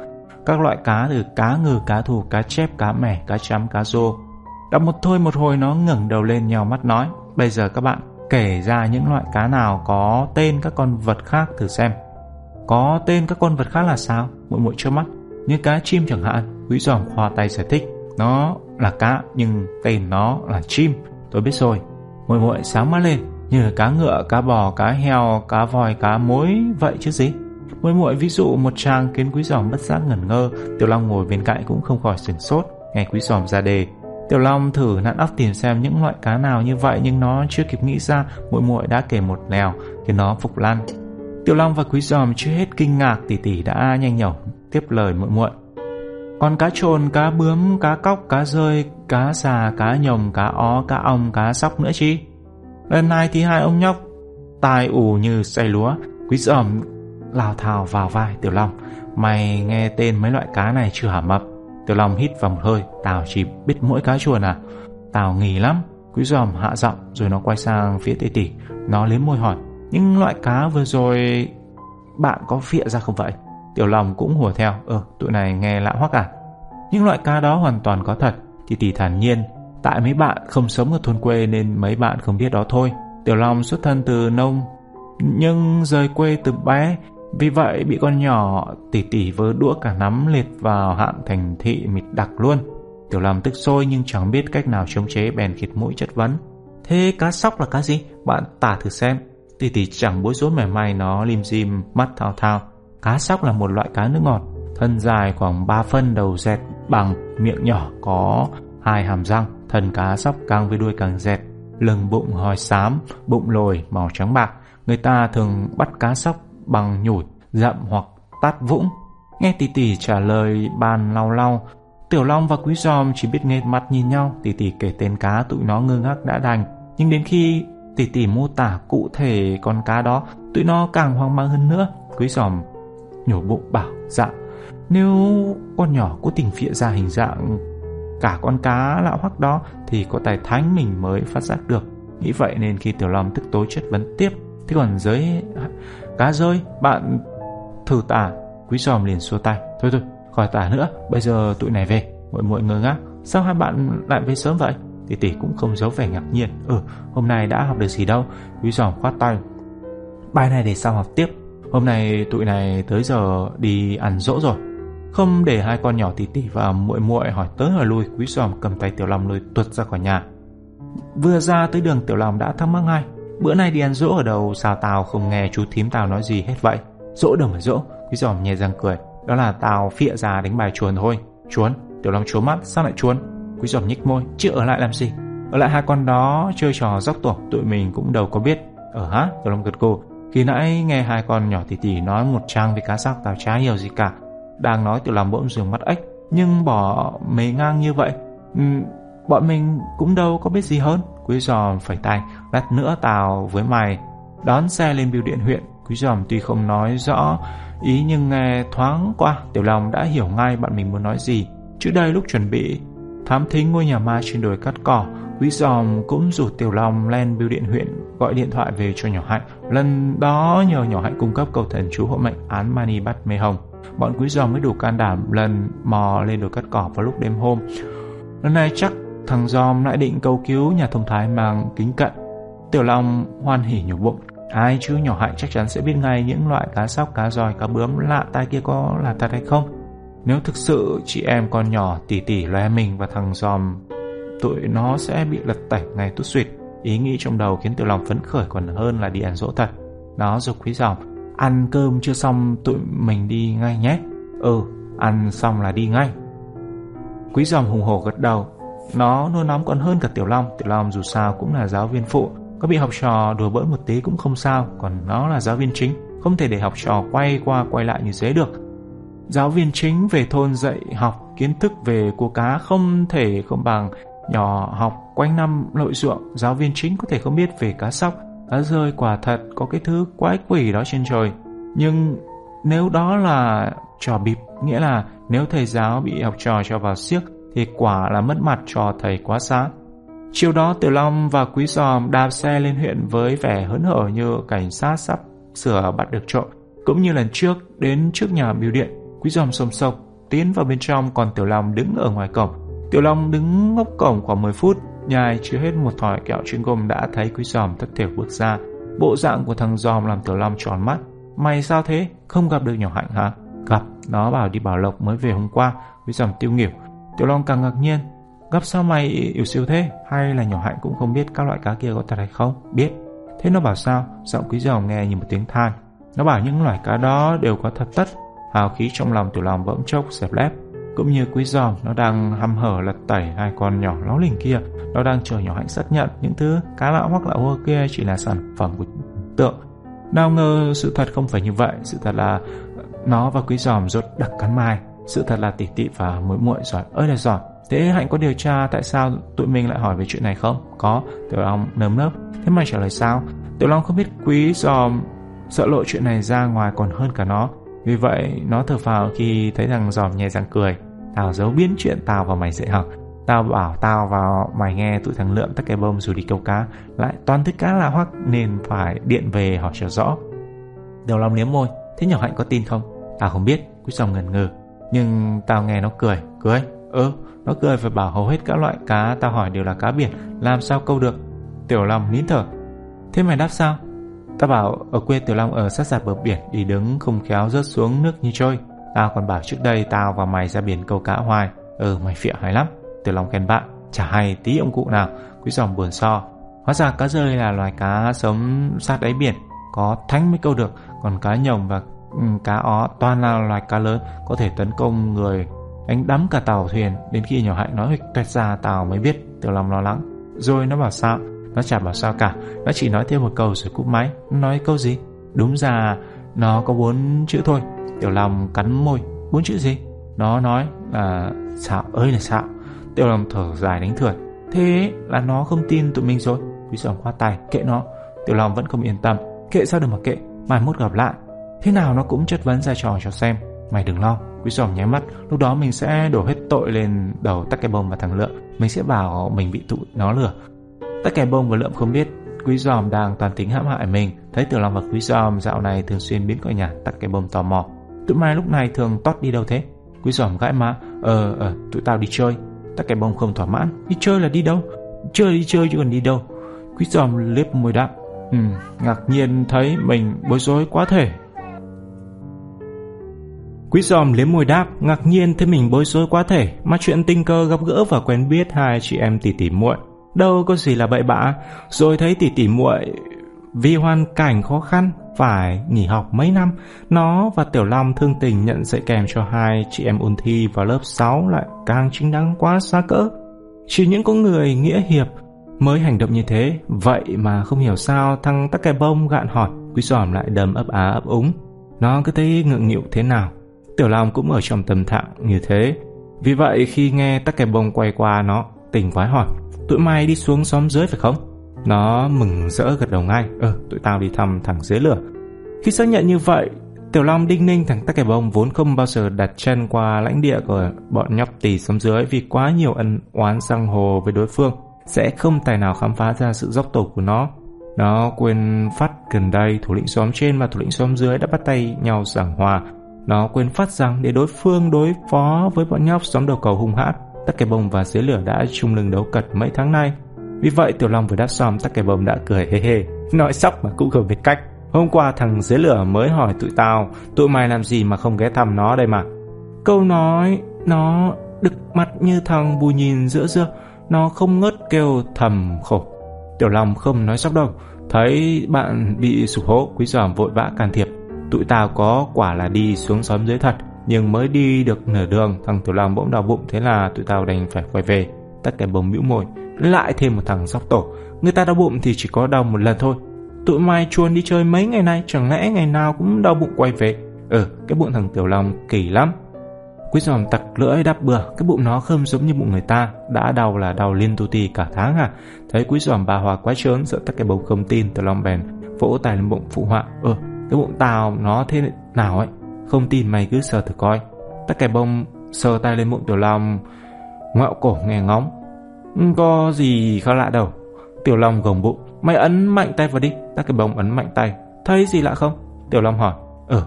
các loại cá từ cá ngừ, cá thù, cá chép, cá mẻ, cá chấm, cá rô. Đọc một thôi một hồi nó ngẩng đầu lên nhào mắt nói, bây giờ các bạn kể ra những loại cá nào có tên các con vật khác thử xem. Có tên các con vật khác là sao? Muội muội trước mắt. Như cá chim chẳng hạn, quý giòm khoa tay giải thích. Nó là cá nhưng tên nó là chim. Tôi biết rồi. Muội muội sáng mắt lên, như cá ngựa, cá bò, cá heo, cá voi, cá mối vậy chứ gì? Muội muội ví dụ một trang kiến quý giòm bất giác ngẩn ngơ, Tiểu Long ngồi bên cạnh cũng không khỏi sửng sốt, nghe quý giòm ra đề. Tiểu Long thử nặn óc tìm xem những loại cá nào như vậy nhưng nó chưa kịp nghĩ ra, muội muội đã kể một lèo khiến nó phục lăn. Tiểu Long và quý giòm chưa hết kinh ngạc tỷ tỷ đã nhanh nhẩu tiếp lời muội muội. Còn cá trồn, cá bướm, cá cóc, cá rơi, cá già, cá nhồng, cá ó, cá ong, cá sóc nữa chi? Lần này thì hai ông nhóc tai ù như say lúa, quý giòm lao thào vào vai Tiểu Long. Mày nghe tên mấy loại cá này chưa hả mập? Tiểu Long hít vào một hơi, tao chỉ biết mỗi cá chuồn à? Tao nghỉ lắm. Quý giòm hạ giọng rồi nó quay sang phía tỷ tỷ. Nó liếm môi hỏi, những loại cá vừa rồi bạn có phịa ra không vậy? Tiểu Long cũng hùa theo, ờ, tụi này nghe lạ hoắc à? những loại cá đó hoàn toàn có thật. Tỷ tỷ thản nhiên, tại mấy bạn không sống ở thôn quê nên mấy bạn không biết đó thôi. Tiểu Long xuất thân từ nông, nhưng rời quê từ bé vì vậy bị con nhỏ tỉ tỉ vớ đũa cả nắm liệt vào hạn thành thị mịt đặc luôn. Tiểu làm tức sôi nhưng chẳng biết cách nào chống chế bèn khịt mũi chất vấn. Thế cá sóc là cá gì? Bạn tả thử xem. Tỉ tỉ chẳng bối rối mẻ may nó lim dim mắt thao thao. Cá sóc là một loại cá nước ngọt, thân dài khoảng 3 phân đầu dẹt bằng miệng nhỏ có hai hàm răng. Thân cá sóc càng với đuôi càng dẹt, lưng bụng hòi xám, bụng lồi màu trắng bạc. Người ta thường bắt cá sóc bằng nhủi, dậm hoặc tát vũng. Nghe tỷ tỷ trả lời bàn lau lau, Tiểu Long và Quý Giòm chỉ biết nghệt mặt nhìn nhau, tỷ tỷ kể tên cá tụi nó ngơ ngác đã đành. Nhưng đến khi tỷ tỷ mô tả cụ thể con cá đó, tụi nó càng hoang mang hơn nữa. Quý Giòm nhổ bụng bảo, dạ, nếu con nhỏ cố tình phịa ra hình dạng cả con cá lão hoắc đó thì có tài thánh mình mới phát giác được. Nghĩ vậy nên khi Tiểu Long tức tối chất vấn tiếp, thế còn giới cá rơi, bạn thử tả, quý giòm liền xua tay. Thôi thôi, khỏi tả nữa, bây giờ tụi này về. Mọi mọi ngơ ngác, sao hai bạn lại về sớm vậy? Tỷ tỷ cũng không giấu vẻ ngạc nhiên. Ừ, hôm nay đã học được gì đâu. Quý giòm khoát tay. Bài này để sau học tiếp. Hôm nay tụi này tới giờ đi ăn dỗ rồi. Không để hai con nhỏ tỷ tỷ và muội muội hỏi tới hỏi lui, Quý giòm cầm tay Tiểu Long lôi tuột ra khỏi nhà. Vừa ra tới đường Tiểu Long đã thắc mắc ngay. Bữa nay đi ăn dỗ ở đâu sao tao không nghe chú thím tao nói gì hết vậy? Dỗ đâu mà dỗ? Quý giòm nhẹ răng cười. Đó là tao phịa ra đánh bài chuồn thôi. Chuồn? Tiểu Long trố mắt, sao lại chuồn? Quý giòm nhích môi, chứ ở lại làm gì? Ở lại hai con đó chơi trò dốc tổ, tụi mình cũng đâu có biết. Ở hả? Tiểu Long gật cô Khi nãy nghe hai con nhỏ tỷ tỷ nói một trang về cá sóc tao chả hiểu gì cả. Đang nói Tiểu Long bỗng dường mắt ếch, nhưng bỏ mề ngang như vậy. Ừ, bọn mình cũng đâu có biết gì hơn. Quý giòm phải tay, lát nữa tao với mày đón xe lên biểu điện huyện. Quý giòm tuy không nói rõ ý nhưng nghe thoáng qua, Tiểu Long đã hiểu ngay bạn mình muốn nói gì. Trước đây lúc chuẩn bị thám thính ngôi nhà ma trên đồi cắt cỏ, Quý giòm cũng rủ Tiểu Long lên biểu điện huyện gọi điện thoại về cho nhỏ Hạnh. Lần đó nhờ nhỏ Hạnh cung cấp cầu thần chú hộ mệnh án Mani bắt mê hồng. Bọn quý giòm mới đủ can đảm lần mò lên đồi cắt cỏ vào lúc đêm hôm. Lần này chắc thằng giòm lại định cầu cứu nhà thông thái mang kính cận. Tiểu Long hoan hỉ nhủ bụng. Ai chứ nhỏ Hạnh chắc chắn sẽ biết ngay những loại cá sóc, cá giòi, cá bướm lạ tai kia có là thật hay không. Nếu thực sự chị em con nhỏ tỉ tỉ loe mình và thằng giòm tụi nó sẽ bị lật tẩy ngay tút suyệt. Ý nghĩ trong đầu khiến Tiểu Long phấn khởi còn hơn là đi ăn dỗ thật. Nó dục quý giòm, ăn cơm chưa xong tụi mình đi ngay nhé. Ừ, ăn xong là đi ngay. Quý giòm hùng hổ gật đầu. Nó nôn nóng còn hơn cả Tiểu Long. Tiểu Long dù sao cũng là giáo viên phụ. Có bị học trò đùa bỡn một tí cũng không sao. Còn nó là giáo viên chính. Không thể để học trò quay qua quay lại như thế được. Giáo viên chính về thôn dạy học kiến thức về cua cá không thể không bằng nhỏ học quanh năm lội ruộng, giáo viên chính có thể không biết về cá sóc, cá rơi quả thật có cái thứ quái quỷ đó trên trời. Nhưng nếu đó là trò bịp, nghĩa là nếu thầy giáo bị học trò cho vào siếc thì quả là mất mặt cho thầy quá xa. Chiều đó Tiểu Long và Quý Giòm đạp xe lên huyện với vẻ hớn hở như cảnh sát sắp sửa bắt được trộm. Cũng như lần trước, đến trước nhà biểu điện, Quý Giòm sồm sộc, tiến vào bên trong còn Tiểu Long đứng ở ngoài cổng. Tiểu Long đứng ngốc cổng khoảng 10 phút, nhai chưa hết một thỏi kẹo chuyên gồm đã thấy Quý Giòm thất thểu bước ra. Bộ dạng của thằng Giòm làm Tiểu Long tròn mắt. Mày sao thế? Không gặp được nhỏ hạnh hả? Gặp, nó bảo đi Bảo Lộc mới về hôm qua. Quý Giòm tiêu nghỉu. Tiểu Long càng ngạc nhiên. Gặp sao mày yếu siêu thế? Hay là nhỏ hạnh cũng không biết các loại cá kia có thật hay không? Biết. Thế nó bảo sao? Giọng Quý giàu nghe như một tiếng than. Nó bảo những loài cá đó đều có thật tất. Hào khí trong lòng Tiểu Long bỗng chốc dẹp lép cũng như quý giòm nó đang hăm hở lật tẩy hai con nhỏ láo lỉnh kia nó đang chờ nhỏ hạnh xác nhận những thứ cá lão hoặc lão hô kia chỉ là sản phẩm của tượng nào ngờ sự thật không phải như vậy sự thật là nó và quý giòm rốt đặc cắn mai sự thật là tỷ tỷ và muội muội giỏi ơi là giỏi. Thế hạnh có điều tra tại sao tụi mình lại hỏi về chuyện này không? Có, tiểu long nơm nớp. Thế mày trả lời sao? Tiểu long không biết quý do sợ lộ chuyện này ra ngoài còn hơn cả nó. Vì vậy, nó thở phào khi thấy thằng giòm nhẹ răng cười. Tao giấu biến chuyện tao và mày dễ học Tao bảo tao vào mày nghe tụi thằng Lượm tắc cái bơm rồi đi câu cá. Lại toàn thức cá là hoắc nên phải điện về hỏi cho rõ. Đầu lòng liếm môi. Thế nhỏ hạnh có tin không? Tao không biết. Quý giòm ngần ngừ. Nhưng tao nghe nó cười Cười? Ừ Nó cười và bảo hầu hết các loại cá, Tao hỏi đều là cá biển, Làm sao câu được? Tiểu Long nín thở Thế mày đáp sao? Tao bảo, ở quê Tiểu Long ở sát sạt bờ biển, Đi đứng không khéo rớt xuống nước như trôi Tao còn bảo, trước đây tao và mày ra biển câu cá hoài Ừ mày phịa hay lắm Tiểu Long khen bạn, Chả hay, tí ông cụ nào, Quý dòng buồn so Hóa ra cá rơi là loài cá sống sát đáy biển, Có thánh mới câu được, Còn cá nhồng và Ừ, cá ó, toàn là loài cá lớn, Có thể tấn công người. Đánh đắm cả tàu thuyền, Đến khi nhỏ hạnh nói huỵch toẹt ra tàu mới biết Tiểu Long lo lắng. Rồi nó bảo sao? Nó chả bảo sao cả, Nó chỉ nói thêm một câu rồi cúp máy. Nói câu gì? Đúng ra, nó có bốn chữ thôi. Tiểu Long cắn môi. Bốn chữ gì? Nó nói là xạo ơi là xạo Tiểu Long thở dài đánh thượt. Thế là nó không tin tụi mình rồi. Quý giòm khoa tay, kệ nó. Tiểu Long vẫn không yên tâm. Kệ sao được mà kệ? Mai mốt gặp lại. Thế nào nó cũng chất vấn ra trò cho xem Mày đừng lo Quý giòm nháy mắt, lúc đó mình sẽ đổ hết tội lên đầu tắc kè bông và thằng Lượm. Mình sẽ bảo mình bị tụi nó lừa. Tắc kè bông và Lượm không biết Quý giòm đang toàn tính hãm hại mình. Thấy Tiểu Long và Quý giòm dạo này thường xuyên biến khỏi nhà, tắc kè bông tò mò. Tụi mày lúc này thường tót đi đâu thế? Quý giòm gãi má, ờ, ờ, tụi tao đi chơi. Tắc kè bông không thỏa mãn, đi chơi là đi đâu? Chơi đi chơi chứ còn đi đâu? Quý giòm liếp môi đáp, ừ, ngạc nhiên thấy mình bối rối quá thể. Quý giòm liếm môi đáp, ngạc nhiên thấy mình bối rối quá thể, mà chuyện tình cờ gặp gỡ và quen biết hai chị em tỷ tỷ muội, đâu có gì là bậy bạ, rồi thấy tỷ tỷ muội vì hoàn cảnh khó khăn phải nghỉ học mấy năm, nó và Tiểu Long thương tình nhận dạy kèm cho hai chị em ôn thi vào lớp 6 lại càng chính đáng quá xa cỡ. Chỉ những con người nghĩa hiệp mới hành động như thế, vậy mà không hiểu sao thằng tắc kè bông gạn hỏi, quý giòm lại đầm ấp á ấp úng. Nó cứ thấy ngượng nghịu thế nào, Tiểu Long cũng ở trong tâm trạng như thế. Vì vậy khi nghe tắc kè bông quay qua nó, tỉnh quái hỏi, tụi mày đi xuống xóm dưới phải không? Nó mừng rỡ gật đầu ngay, ờ, tụi tao đi thăm thằng dưới lửa. Khi xác nhận như vậy, Tiểu Long đinh ninh thằng tắc kè bông vốn không bao giờ đặt chân qua lãnh địa của bọn nhóc tỳ xóm dưới vì quá nhiều ân oán sang hồ với đối phương, sẽ không tài nào khám phá ra sự dốc tổ của nó. Nó quên phát gần đây thủ lĩnh xóm trên và thủ lĩnh xóm dưới đã bắt tay nhau giảng hòa, nó quên phát rằng để đối phương đối phó với bọn nhóc xóm đầu cầu hung hãn, Tắc Kè Bông và dế Lửa đã chung lưng đấu cật mấy tháng nay. Vì vậy Tiểu Long vừa đáp xong Tắc Kè Bông đã cười hê hê, nói sóc mà cũng không biết cách. Hôm qua thằng dế Lửa mới hỏi tụi tao, tụi mày làm gì mà không ghé thăm nó đây mà. Câu nói, nó đực mặt như thằng bù nhìn giữa dưa, nó không ngớt kêu thầm khổ. Tiểu Long không nói sóc đâu, thấy bạn bị sụp hố, quý giòm vội vã can thiệp. Tụi tao có quả là đi xuống xóm dưới thật, Nhưng mới đi được nửa đường, Thằng Tiểu Long bỗng đau bụng, Thế là tụi tao đành phải quay về, Tất cả bồng bĩu môi. Lại thêm một thằng sóc tổ, Người ta đau bụng thì chỉ có đau một lần thôi. Tụi mày chuồn đi chơi mấy ngày nay, Chẳng lẽ ngày nào cũng đau bụng quay về? Ừ cái bụng thằng Tiểu Long kỳ lắm. Quý giòm tặc lưỡi đắp bừa, Cái bụng nó không giống như bụng người ta, Đã đau là đau liên tu ti cả tháng à. Thấy quý giòm bà hòa quá trớn, Sợ tắc cái bầu không tin, Tiểu Long bèn vỗ tay lên bụng phụ họa. Ừ cái bụng tao nó thế nào ấy, Không tin mày cứ sờ thử coi. Tắc kè bông, sờ tay lên bụng Tiểu Long Ngoạo cổ nghe ngóng. Ừ, có gì khác lạ đâu. Tiểu Long gồng bụng, Mày ấn mạnh tay vào đi. Tắc kè bông ấn mạnh tay. Thấy gì lạ không? Tiểu Long hỏi. Ừ.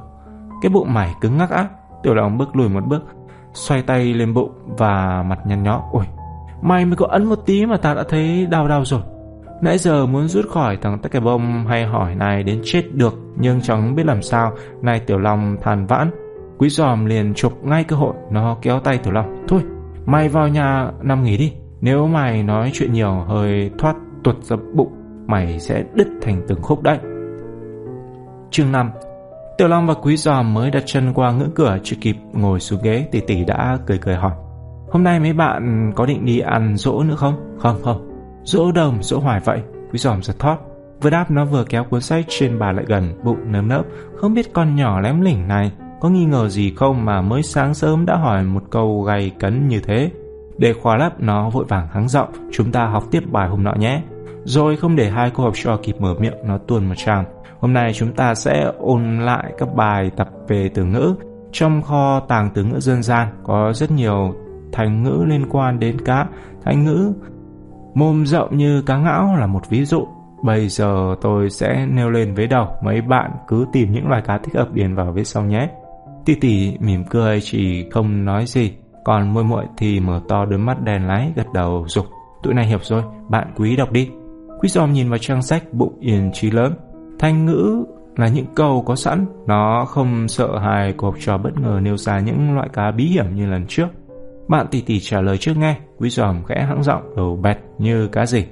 Cái bụng mày cứng ngắc á. Tiểu Long bước lùi một bước, Xoay tay lên bụng và mặt nhăn nhó. Ôi Mày mới có ấn một tí mà tao đã thấy đau đau rồi. Nãy giờ muốn rút khỏi thằng tắc kè bông hay hỏi này đến chết được, Nhưng chẳng biết làm sao. Nay Tiểu Long than vãn. Quý giòm liền chụp ngay cơ hội, Nó kéo tay Tiểu Long. Thôi, mày vào nhà nằm nghỉ đi. Nếu mày nói chuyện nhiều, hơi thoát tuột ra bụng, Mày sẽ đứt thành từng khúc đấy. Chương 5 Tiểu Long và Quý Giòm mới đặt chân qua ngưỡng cửa chưa kịp ngồi xuống ghế, tỷ tỷ đã cười cười hỏi. Hôm nay mấy bạn có định đi ăn dỗ nữa không? Không không. Dỗ đồng, dỗ hoài vậy. Quý giòm giật thót. Vừa đáp nó vừa kéo cuốn sách trên bà lại gần, Bụng nớm nớp. Không biết con nhỏ lém lỉnh này Có nghi ngờ gì không mà mới sáng sớm đã hỏi một câu gay cấn như thế. Để khóa lấp nó, vội vàng hắng giọng. Chúng ta học tiếp bài hôm nọ nhé. Rồi không để hai cô học trò kịp mở miệng, Nó tuôn một tràng. Hôm nay chúng ta sẽ ôn lại các bài tập về từ ngữ. Trong kho tàng từ ngữ dân gian Có rất nhiều thành ngữ liên quan đến cá. Thành ngữ Mồm rộng như cá ngão là một ví dụ. Bây giờ tôi sẽ nêu lên với đầu, mấy bạn cứ tìm những loài cá thích hợp điền vào viết sau nhé. Tỷ tỷ mỉm cười chỉ không nói gì, còn môi muội thì mở to đôi mắt đèn lái gật đầu dục. Tụi này hiểu rồi, bạn quý đọc đi. Quý giòm nhìn vào trang sách bụng yên trí lớn. Thanh ngữ là những câu có sẵn, nó không sợ hài cuộc trò bất ngờ nêu ra những loại cá bí hiểm như lần trước. Bạn tỷ tỷ trả lời trước nghe, quý giòm khẽ hãng giọng đầu bẹt như cá gì.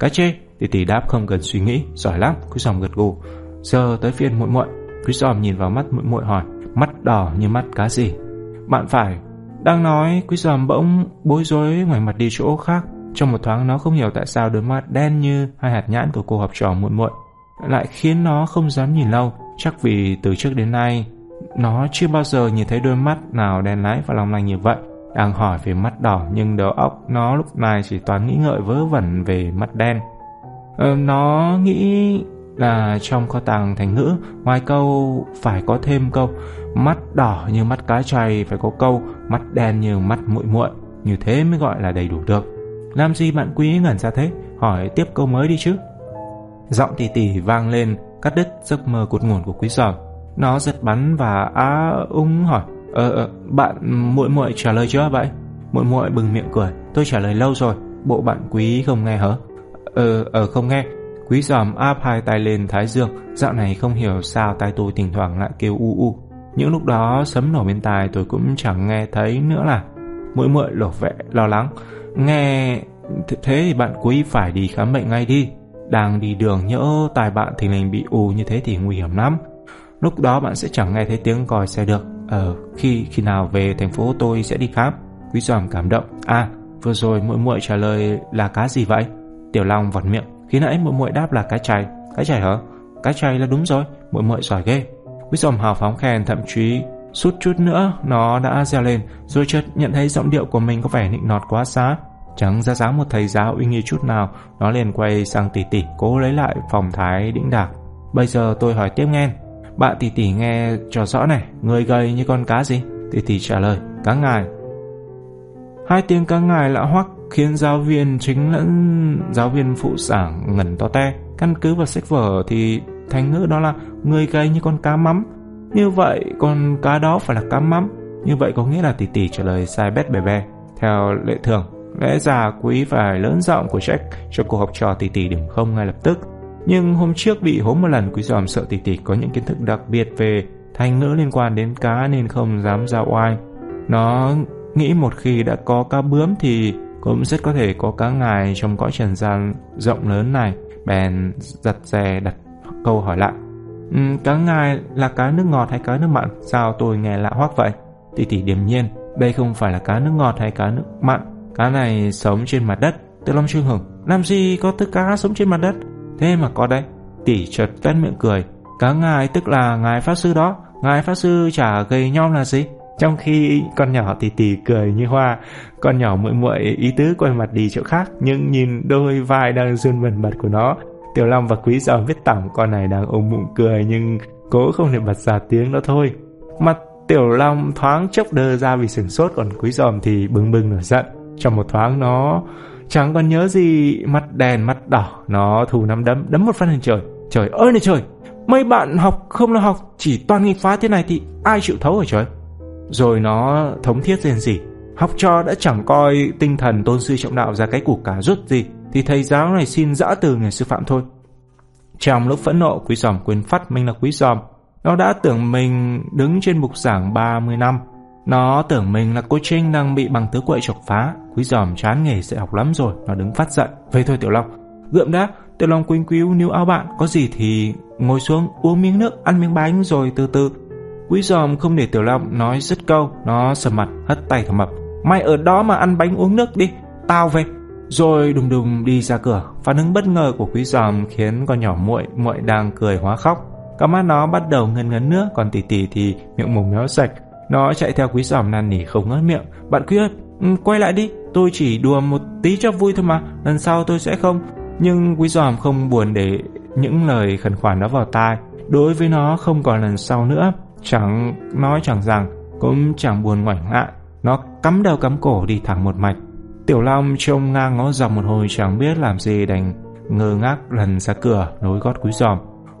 Cá chê, tỷ tỷ đáp không cần suy nghĩ, giỏi lắm, quý giòm gật gù. Giờ tới phiên muội muội, quý giòm nhìn vào mắt muội muội hỏi, mắt đỏ như mắt cá gì. Bạn phải, đang nói quý giòm bỗng bối rối ngoài mặt đi chỗ khác. Trong một thoáng nó không hiểu tại sao đôi mắt đen như hai hạt nhãn của cô học trò muội muội lại khiến nó không dám nhìn lâu, chắc vì từ trước đến nay nó chưa bao giờ nhìn thấy đôi mắt nào đen lái và long lanh như vậy. Đang hỏi về mắt đỏ nhưng đầu óc nó lúc này chỉ toàn nghĩ ngợi vớ vẩn về mắt đen. Ờ, nó nghĩ là trong kho tàng thành ngữ, ngoài câu phải có thêm câu mắt đỏ như mắt cá chày phải có câu mắt đen như mắt muội muội, như thế mới gọi là đầy đủ được. Làm gì bạn quý ngẩn ra thế? Hỏi tiếp câu mới đi chứ. Giọng tỉ tỉ vang lên, cắt đứt giấc mơ cột nguồn của quý giòm. Nó giật bắn và á ung hỏi, Ờ, ờ, bạn muội muội trả lời chưa vậy? Muội muội bừng miệng cười, tôi trả lời lâu rồi, bộ bạn quý không nghe hả? Ờ, ờ không nghe. Quý giòm áp hai tay lên thái dương, dạo này không hiểu sao tai tôi thỉnh thoảng lại kêu u u. Những lúc đó sấm nổ bên tai tôi cũng chẳng nghe thấy nữa là muội muội lộ vẻ lo lắng. Nghe thế thì bạn quý phải đi khám bệnh ngay đi. Đang đi đường nhỡ tai bạn thì mình bị ù như thế thì nguy hiểm lắm. Lúc đó bạn sẽ chẳng nghe thấy tiếng còi xe được. Ờ, khi khi nào về thành phố tôi sẽ đi khám. Quý giòm cảm động. À, vừa rồi muội muội trả lời là cá gì vậy? Tiểu Long vọt miệng. Khi nãy muội muội đáp là cá chày. Cá chày hả? Cá chày là đúng rồi. Muội muội giỏi ghê. Quý giòm hào phóng khen thậm chí suốt chút nữa nó đã reo lên rồi chợt nhận thấy giọng điệu của mình có vẻ nịnh nọt quá xá chẳng ra dáng một thầy giáo uy nghi chút nào nó liền quay sang tỷ tỷ cố lấy lại phòng thái đĩnh đạc bây giờ tôi hỏi tiếp nghe bạn tỷ tỷ nghe cho rõ này, người gầy như con cá gì? Tỷ tỷ trả lời, cá ngài hai tiếng cá ngài lạ hoắc khiến giáo viên chính lẫn giáo viên phụ giảng ngẩn to te. Căn cứ vào sách vở thì thành ngữ đó là người gầy như con cá mắm. Như vậy, con cá đó phải là cá mắm. Như vậy có nghĩa là tỷ tỷ trả lời sai bét bè bè. Theo lệ thường, lẽ ra quý phải lớn giọng của Jack cho cô học trò tỷ tỷ điểm không ngay lập tức nhưng hôm trước bị hố một lần quý giòm sợ tỷ tỷ có những kiến thức đặc biệt về thành ngữ liên quan đến cá nên không dám ra oai nó nghĩ một khi đã có cá bướm thì cũng rất có thể có cá ngài trong cõi trần gian rộng lớn này bèn giật rè đặt câu hỏi lại Ừ, cá ngài là cá nước ngọt hay cá nước mặn? Sao tôi nghe lạ hoắc vậy? Tỷ tỷ điềm nhiên, đây không phải là cá nước ngọt hay cá nước mặn. Cá này sống trên mặt đất. Tự Long Trương Hưởng, làm gì có thứ cá sống trên mặt đất? Thế mà có đấy Tỷ chợt tuét miệng cười. Cá ngài tức là ngài pháp sư đó. Ngài pháp sư chả gầy nhom là gì? Trong khi con nhỏ tỷ tỷ cười như hoa, con nhỏ muội muội ý tứ quay mặt đi chỗ khác, nhưng nhìn đôi vai đang run bần bật của nó, Tiểu Long và Quý Giòm biết tỏng con này đang ôm bụng cười nhưng cố không thể bật ra tiếng đó thôi. Mặt Tiểu Long thoáng chốc đơ ra vì sửng sốt còn Quý Giòm thì bừng bừng nổi giận. Trong một thoáng nó chẳng còn nhớ gì mặt đèn mặt đỏ nó thù nắm đấm đấm một phát lên trời. Trời ơi này trời! Mấy bạn học không là học chỉ toàn nghịch phá thế này thì ai chịu thấu hả trời? Rồi nó thống thiết lên gì học trò đã chẳng coi tinh thần tôn sư trọng đạo ra cái củ cà rút gì thì thầy giáo này xin dã từ người sư phạm thôi. Trong lúc phẫn nộ, quý giòm quên phát mình là quý giòm. Nó đã tưởng mình đứng trên bục giảng 30 năm. Nó tưởng mình là cô Trinh đang bị bằng tứ quậy chọc phá. Quý giòm chán nghề dạy học lắm rồi, nó đứng phát giận. Vậy thôi Tiểu Long. Gượm đã, Tiểu Long quýnh quýu níu áo bạn, có gì thì ngồi xuống uống miếng nước, ăn miếng bánh rồi từ từ. Quý giòm không để Tiểu Long nói dứt câu, nó sầm mặt, hất tay thầm mập. Mày ở đó mà ăn bánh uống nước đi, tao về. Rồi đùng đùng đi ra cửa, phản ứng bất ngờ của quý giòm khiến con nhỏ muội muội đang cười hóa khóc. Cả mắt nó bắt đầu ngân ngấn nước, còn tỷ tỷ thì miệng mồm méo sạch. Nó chạy theo quý giòm năn nỉ không ngớt miệng. Bạn quý ơi, ừ, quay lại đi, tôi chỉ đùa một tí cho vui thôi mà, lần sau tôi sẽ không. Nhưng quý giòm không buồn để những lời khẩn khoản đó vào tai. Đối với nó không còn lần sau nữa, chẳng nói chẳng rằng, cũng chẳng buồn ngoảnh lại. Nó cắm đầu cắm cổ đi thẳng một mạch Tiểu Long trông ngang ngó dòng một hồi chẳng biết làm gì đành ngơ ngác lần ra cửa nối gót quý giòm.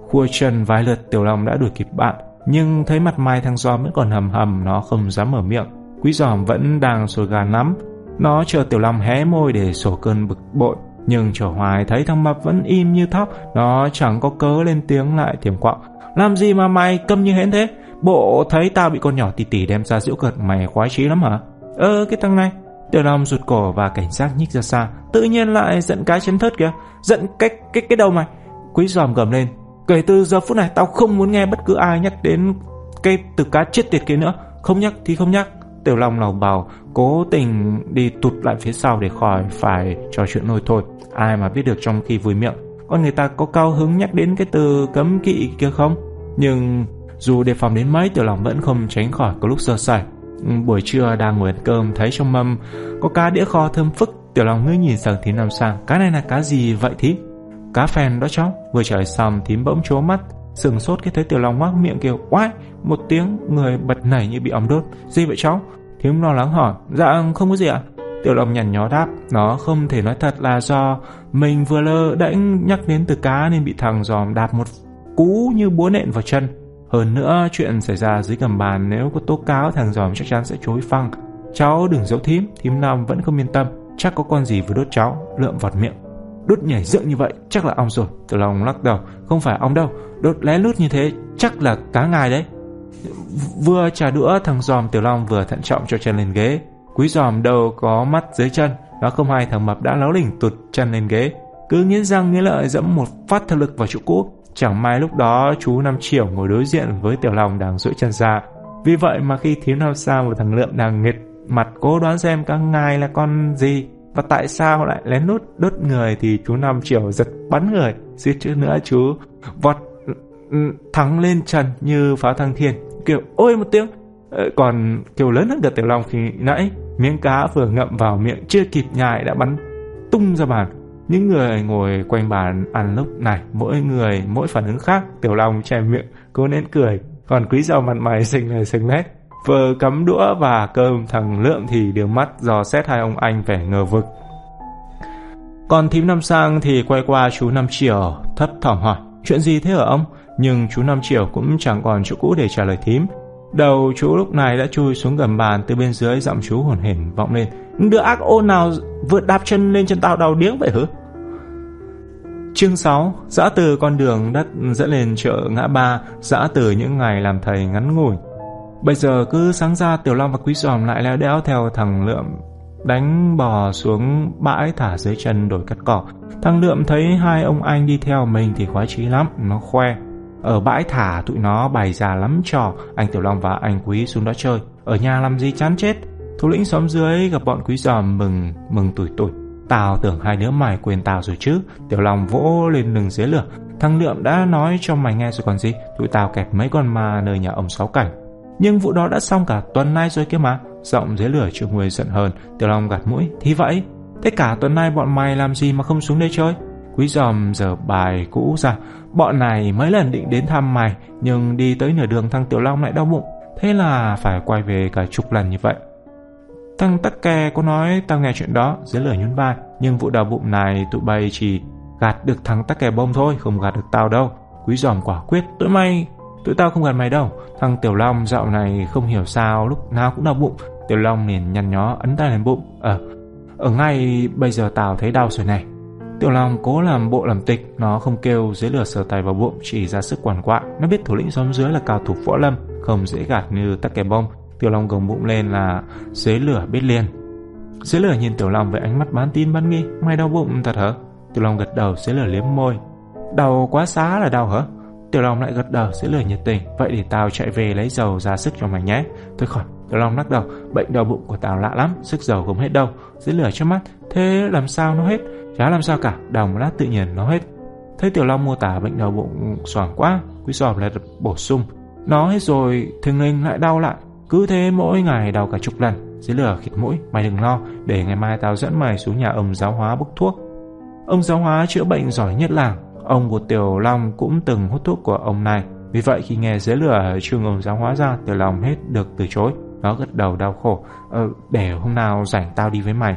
Khua chân vài lượt Tiểu Long đã đuổi kịp bạn, nhưng thấy mặt mai thằng giòm vẫn còn hầm hầm nó không dám mở miệng. Quý giòm vẫn đang sôi gà lắm Nó chờ Tiểu Long hé môi để sổ cơn bực bội. Nhưng trở hoài thấy thằng mập vẫn im như thóc, nó chẳng có cớ lên tiếng lại tiềm quọng. Làm gì mà mày câm như hến thế? Bộ thấy tao bị con nhỏ tỉ tỉ đem ra giễu cợt mày khoái trí lắm hả? Ơ cái thằng này, Tiểu Long rụt cổ và cảnh giác nhích ra xa, tự nhiên lại giận cái chấn thớt kìa, giận cái cái cái đầu mày. Quý giòm gầm lên, kể từ giờ phút này tao không muốn nghe bất cứ ai nhắc đến cái từ cá chết tiệt kia nữa, không nhắc thì không nhắc. Tiểu Long lầu bào, cố tình đi tụt lại phía sau để khỏi phải trò chuyện nôi thôi. Ai mà biết được trong khi vui miệng, con người ta có cao hứng nhắc đến cái từ cấm kỵ kia không? Nhưng dù đề phòng đến mấy, Tiểu Long vẫn không tránh khỏi có lúc sơ sài. Buổi trưa đang ngồi ăn cơm thấy trong mâm có cá đĩa kho thơm phức Tiểu Long ngước nhìn sang Thím Nam Sang Cá này là cá gì vậy thí cá phèn đó cháu Vừa trời lời xong thím bỗng chố mắt, Sừng sốt khi thấy Tiểu Long ngoác miệng kêu Oái Một tiếng, người bật nảy như bị ống đốt. Gì vậy cháu Thím lo lắng hỏi. Dạ không có gì ạ. Tiểu Long nhằn nhó đáp. Nó không thể nói thật là do Mình vừa lơ đễnh nhắc đến từ cá Nên bị thằng giòm đạp một cú như búa nện vào chân. Hơn nữa, chuyện xảy ra dưới gầm bàn, Nếu có tố cáo, thằng giòm chắc chắn sẽ chối phăng. Cháu đừng giấu thím Thím Nam vẫn không yên tâm. Chắc có con gì vừa đốt cháu, Lượm vọt miệng. Đốt nhảy dựng như vậy, chắc là ong rồi. Tiểu Long lắc đầu, Không phải ong đâu, Đốt lén lút như thế, chắc là cá ngài đấy. Vừa trả đũa, thằng giòm Tiểu Long vừa thận trọng cho chân lên ghế. Quý giòm đâu có mắt dưới chân Nó không hay thằng mập đã láo lỉnh tụt chân lên ghế. Cứ nghiến răng nghiến lợi dẫm một phát thật lực vào chỗ cũ. Chẳng may lúc đó chú Năm triệu ngồi đối diện với Tiểu Long đang duỗi chân ra. Vì vậy mà khi thiếu Năm Sao và thằng Lượm đang nghịch mặt, cố đoán xem các ngài là con gì và tại sao lại lén lút đốt người thì chú Năm Triều giật bắn người? Suýt chữ nữa chú vọt thắng lên trần như pháo thăng thiên. Kiểu ôi, một tiếng! Ờ, còn kiểu lớn hơn cả tiểu long khi nãy, miếng cá vừa ngậm vào miệng chưa kịp nhai đã bắn tung ra bàn. Những người ngồi quanh bàn ăn lúc này, mỗi người, mỗi phản ứng khác, tiểu long che miệng, cố nén cười. Còn quý giàu mặt mày xinh này xinh nét. Vừa cắm đũa và cơm thằng Lượm thì đưa mắt dò xét hai ông anh vẻ ngờ vực. Còn thím Năm Sang thì quay qua chú Năm Triều, thấp thỏm hỏi, chuyện gì thế ở ông? Nhưng chú Năm Triều cũng chẳng còn chỗ cũ để trả lời thím. Đầu chú lúc này đã chui xuống gầm bàn từ bên dưới, giọng chú hồn hển vọng lên. Đứa ác ôn nào vượt đạp chân lên chân tao đau điếng vậy hứ? Chương 6 Dã từ con đường đất dẫn lên chợ ngã ba, Dã từ những ngày làm thầy ngắn ngủi Bây giờ cứ sáng ra Tiểu Long và Quý Giòm lại leo đéo theo thằng Lượm đánh bò xuống bãi thả dưới chân đổi cắt cỏ. Thằng Lượm thấy hai ông anh đi theo mình thì khoái chí lắm, nó khoe. Ở bãi thả tụi nó bày ra lắm trò, anh Tiểu Long và anh Quý xuống đó chơi. Ở nhà làm gì chán chết. Thủ lĩnh xóm dưới gặp bọn Quý Giòm mừng, mừng tuổi tuổi. Tao tưởng hai đứa mày quên tao rồi chứ. Tiểu Long vỗ lên lưng dưới lửa. Thằng Lượm đã nói cho mày nghe rồi còn gì. Tụi tao kẹp mấy con ma nơi nhà ông Sáu Cảnh. Nhưng vụ đó đã xong cả tuần nay rồi kia mà. Giọng dưới lửa triệu người giận hơn. Tiểu Long gạt mũi. Thì vậy, Thế cả tuần nay bọn mày làm gì mà không xuống đây chơi? Quý giòm giờ bài cũ ra. Bọn này mấy lần định đến thăm mày, Nhưng đi tới nửa đường thằng Tiểu Long lại đau bụng. Thế là phải quay về cả chục lần như vậy. Thằng Tắc Kè có nói, tao nghe chuyện đó. Dưới lửa nhún vai. Nhưng vụ đau bụng này tụi bay chỉ gạt được thằng Tắc Kè bông thôi, Không gạt được tao đâu. Quý giòm quả quyết, Tụi mày Tụi tao không gần mày đâu. Thằng Tiểu Long dạo này không hiểu sao Lúc nào cũng đau bụng. Tiểu Long liền nhăn nhó, ấn tay lên bụng. Ờ Ở ngay bây giờ tao thấy đau rồi này. Tiểu Long cố làm bộ làm tịch, Nó không kêu dưới lửa sờ tay vào bụng, Chỉ ra sức quản quạ Nó biết thủ lĩnh xóm dưới là cao thủ võ lâm, Không dễ gạt như tắc kè bông Tiểu Long gồng bụng lên là dưới lửa biết liền. Dưới lửa nhìn Tiểu Long với ánh mắt bán tin bán nghi. Mày đau bụng thật hả? Tiểu Long gật đầu, dưới lửa liếm môi. Đau quá xá là đau hả? Tiểu Long lại gật đầu sẽ lời nhiệt tình. Vậy để tao chạy về lấy dầu ra sức cho mày nhé. Thôi khỏi, Tiểu Long lắc đầu. Bệnh đau bụng của tao lạ lắm, Sức dầu không hết đâu. Dưới lửa trước mắt. Thế làm sao nó hết? Chả làm sao cả Đào một lát tự nhiên nó hết. Thấy Tiểu Long mô tả bệnh đau bụng xoàng quá, Quý giòm lại bổ sung. Nó hết rồi Thường linh lại đau lại Cứ thế mỗi ngày đau cả chục lần. Dưới lửa khịt mũi, Mày đừng lo. Để ngày mai tao dẫn mày xuống nhà ông giáo hóa bốc thuốc. Ông giáo hóa chữa bệnh giỏi nhất làng. Ông của Tiểu Long cũng từng hút thuốc của ông này. Vì vậy khi nghe dưới lửa trường ông giáo hóa ra, Tiểu Long hết được từ chối. Nó gật đầu đau khổ. Ờ, để hôm nào rảnh tao đi với mày.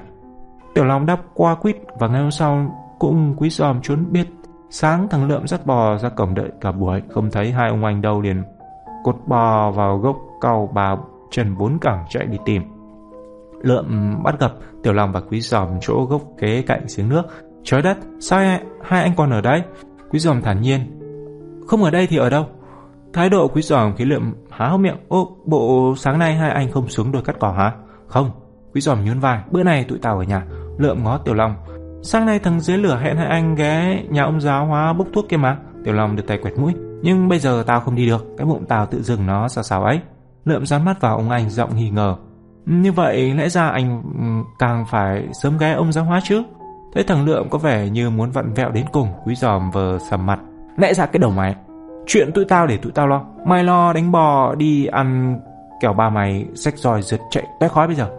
Tiểu Long đáp qua quýt và ngày hôm sau cũng quý giòm trốn biết. Sáng thằng Lượm dắt bò ra cổng đợi cả buổi, không thấy hai ông anh đâu liền cột bò vào gốc cầu bà trần bốn cẳng chạy đi tìm. Lượm bắt gặp Tiểu Long và Quý Giòm chỗ gốc kế cạnh giếng nước Trời đất, sao hai anh còn ở đây? Quý giòm thản nhiên. Không ở đây thì ở đâu? Thái độ quý giòm khí lượng há hốc miệng. Ô, bộ sáng nay hai anh không xuống đồi cắt cỏ hả? Không. Quý giòm nhún vai. Bữa này tụi tao ở nhà. Lượm ngó Tiểu Long. Sáng nay thằng dưới lửa hẹn hai anh ghé nhà ông giáo hóa bốc thuốc kia mà. Tiểu Long được tay quẹt mũi. Nhưng bây giờ tao không đi được. Cái bụng tao tự dừng nó sao sao ấy. Lượm dán mắt vào ông anh giọng nghi ngờ. Như vậy lẽ ra anh ừ, càng phải sớm ghé ông giáo hóa chứ? Thấy thằng lượm có vẻ như muốn vặn vẹo đến cùng Quý giòm vờ sầm mặt. Lẽ ra cái đầu mày. Chuyện tụi tao để tụi tao lo. Mày lo đánh bò đi ăn Kẻo ba mày xách roi rượt chạy té khói bây giờ.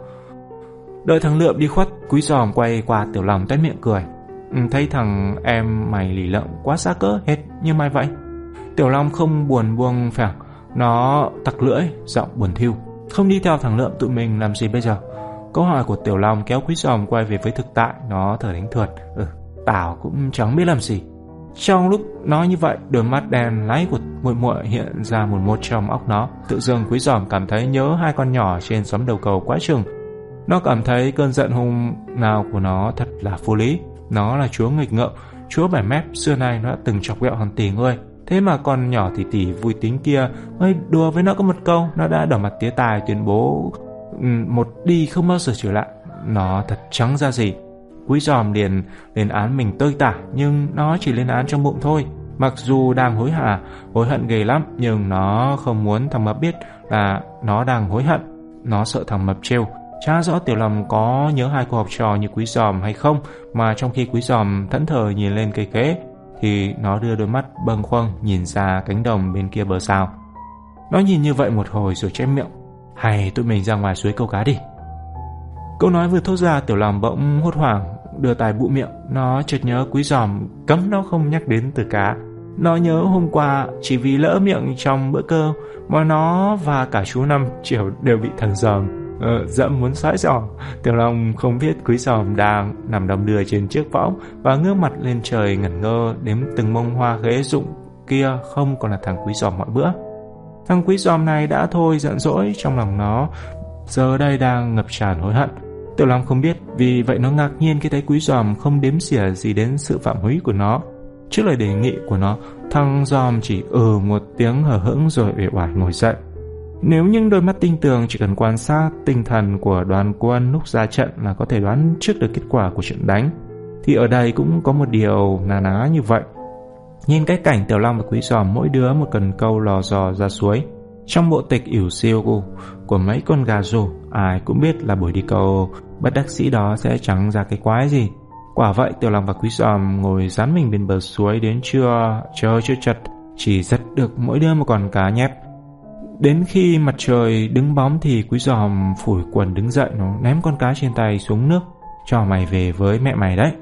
Đợi thằng Lượm đi khuất Quý giòm quay qua tiểu lòng tét miệng cười. Ừ, thấy thằng em mày lì lợm quá xa cỡ hết như mày vậy. Tiểu Long không buồn buông phẳng. Nó tặc lưỡi, giọng buồn thiêu Không đi theo thằng Lượm tụi mình làm gì bây giờ? Câu hỏi của Tiểu Long kéo Quý Giòm quay về với thực tại Nó thở đánh thượt Ừ, tao cũng chẳng biết làm gì trong lúc nói như vậy, đôi mắt đen láy của muội muội hiện ra một một trong óc nó. Tự dưng Quý Giòm cảm thấy nhớ hai con nhỏ trên xóm đầu cầu quá chừng. Nó cảm thấy cơn giận hung nào của nó thật là vô lý. Nó là chúa nghịch ngợm, chúa bẻ mép, xưa nay nó đã từng chọc ghẹo hàng tỷ người. Thế mà con nhỏ tỷ tỷ vui tính kia mới đùa với nó có một câu, nó đã đỏ mặt tía tài tuyên bố một đi không bao giờ trở lại. Nó thật trắng ra gì. Quý giòm liền lên án mình tơi tả nhưng nó chỉ lên án trong bụng thôi. Mặc dù đang hối hả, hối hận ghê lắm nhưng nó không muốn thằng Mập biết là nó đang hối hận. Nó sợ thằng Mập trêu. Cha rõ Tiểu lầm có nhớ hai cô học trò như Quý Giòm hay không mà trong khi Quý Giòm thẫn thờ nhìn lên cây kế thì nó đưa đôi mắt bâng khuâng nhìn ra cánh đồng bên kia bờ sao. Nó nhìn như vậy một hồi rồi chép miệng. Hay tụi mình ra ngoài suối câu cá đi. Câu nói vừa thốt ra Tiểu Long bỗng hốt hoảng đưa tay bụ miệng, nó chợt nhớ quý giòm cấm nó không nhắc đến từ cá. Nó nhớ hôm qua chỉ vì lỡ miệng trong bữa cơm mà nó và cả chú Năm chiều đều bị thằng giòm ờ, dẫm muốn xóa giòm. Tiểu Long không biết quý giòm đang nằm đầm đưa trên chiếc võng và ngước mặt lên trời ngẩn ngơ đếm từng mông hoa ghế rụng kia không còn là thằng quý giòm mọi bữa. Thằng quý giòm này đã thôi giận dỗi trong lòng nó, giờ đây đang ngập tràn hối hận. Tiểu Long không biết, vì vậy nó ngạc nhiên khi thấy quý giòm không đếm xỉa gì đến sự phạm húy của nó. Trước lời đề nghị của nó, thằng giòm chỉ ừ một tiếng hờ hững rồi uể oải ngồi dậy. Nếu những đôi mắt tinh tường chỉ cần quan sát tinh thần của đoàn quân lúc ra trận là có thể đoán trước được kết quả của trận đánh, thì ở đây cũng có một điều nà ná như vậy. Nhìn cái cảnh Tiểu Long và Quý Giòm mỗi đứa một cần câu lò dò ra suối, trong bộ tịch ỉu siêu của, của mấy con gà rổ, ai cũng biết là buổi đi câu bất đắc sĩ đó sẽ chẳng ra cái quái gì. Quả vậy Tiểu Long và Quý Giòm ngồi dán mình bên bờ suối đến trưa, chờ chưa chật, chỉ dắt được mỗi đứa một con cá nhép. Đến khi mặt trời đứng bóng thì Quý Giòm phủi quần đứng dậy nó ném con cá trên tay xuống nước, cho mày về với mẹ mày đấy.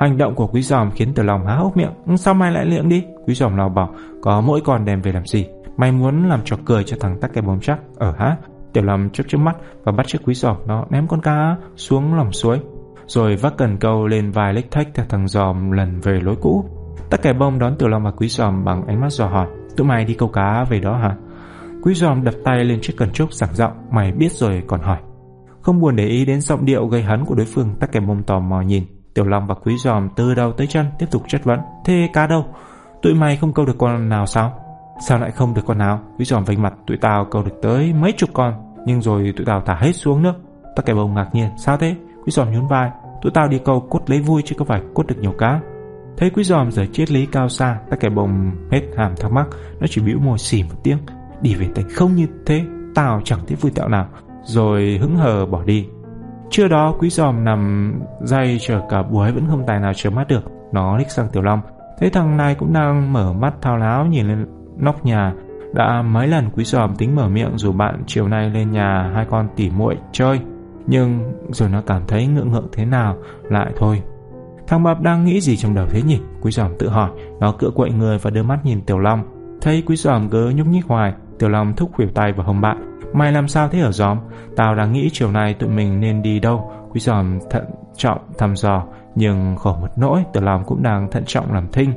Hành động của Quý Giòm khiến Tử Long há hốc miệng, ừ, sao mày lại liệng đi? Quý Giòm lào bảo, có mỗi con đem về làm gì? Mày muốn làm trò cười cho thằng tắc cái bóng chắc, ở hả? Tiểu Lâm chớp chớp mắt và bắt chiếc quý giòm nó ném con cá xuống lòng suối, rồi vác cần câu lên vai lếch thách theo thằng giòm lần về lối cũ. Tắc kè bông đón Tiểu Long và quý giòm bằng ánh mắt dò hỏi, tụi mày đi câu cá về đó hả? Quý giòm đập tay lên chiếc cần trúc giảng giọng, mày biết rồi còn hỏi. Không buồn để ý đến giọng điệu gây hấn của đối phương, tắc kè bông tò mò nhìn. Tiểu Long và quý giòm từ đầu tới chân tiếp tục chất vấn, thế cá đâu? Tụi mày không câu được con nào sao? Sao lại không được con nào? Quý giòm vành mặt tụi tao câu được tới mấy chục con, nhưng rồi tụi tao thả hết xuống nước. Tắc kẻ bông ngạc nhiên, sao thế? Quý giòm nhún vai, tụi tao đi câu cốt lấy vui chứ có phải cốt được nhiều cá. Thấy quý giòm giờ triết lý cao xa, tắc kẻ bông hết hàm thắc mắc, nó chỉ bĩu môi xỉ một tiếng. Đi về tay không như thế, tao chẳng thấy vui tạo nào. Rồi hứng hờ bỏ đi. Trưa đó quý giòm nằm dây chờ cả buổi vẫn không tài nào chớm mắt được. Nó liếc sang Tiểu Long, thấy thằng này cũng đang mở mắt thao láo nhìn lên nóc nhà. Đã mấy lần quý giòm tính mở miệng dù bạn chiều nay lên nhà hai con tỉ muội chơi. Nhưng rồi nó cảm thấy ngượng ngượng thế nào lại thôi. Thằng bập đang nghĩ gì trong đầu thế nhỉ? Quý giòm tự hỏi. Nó cựa quậy người và đưa mắt nhìn tiểu long. Thấy quý giòm cứ nhúc nhích hoài tiểu long thúc khuỷu tay vào hông bạn mày làm sao thế ở giòm? Tao đang nghĩ chiều nay tụi mình nên đi đâu. Quý giòm thận trọng thăm dò, nhưng khổ một nỗi, tiểu long cũng đang thận trọng làm thinh.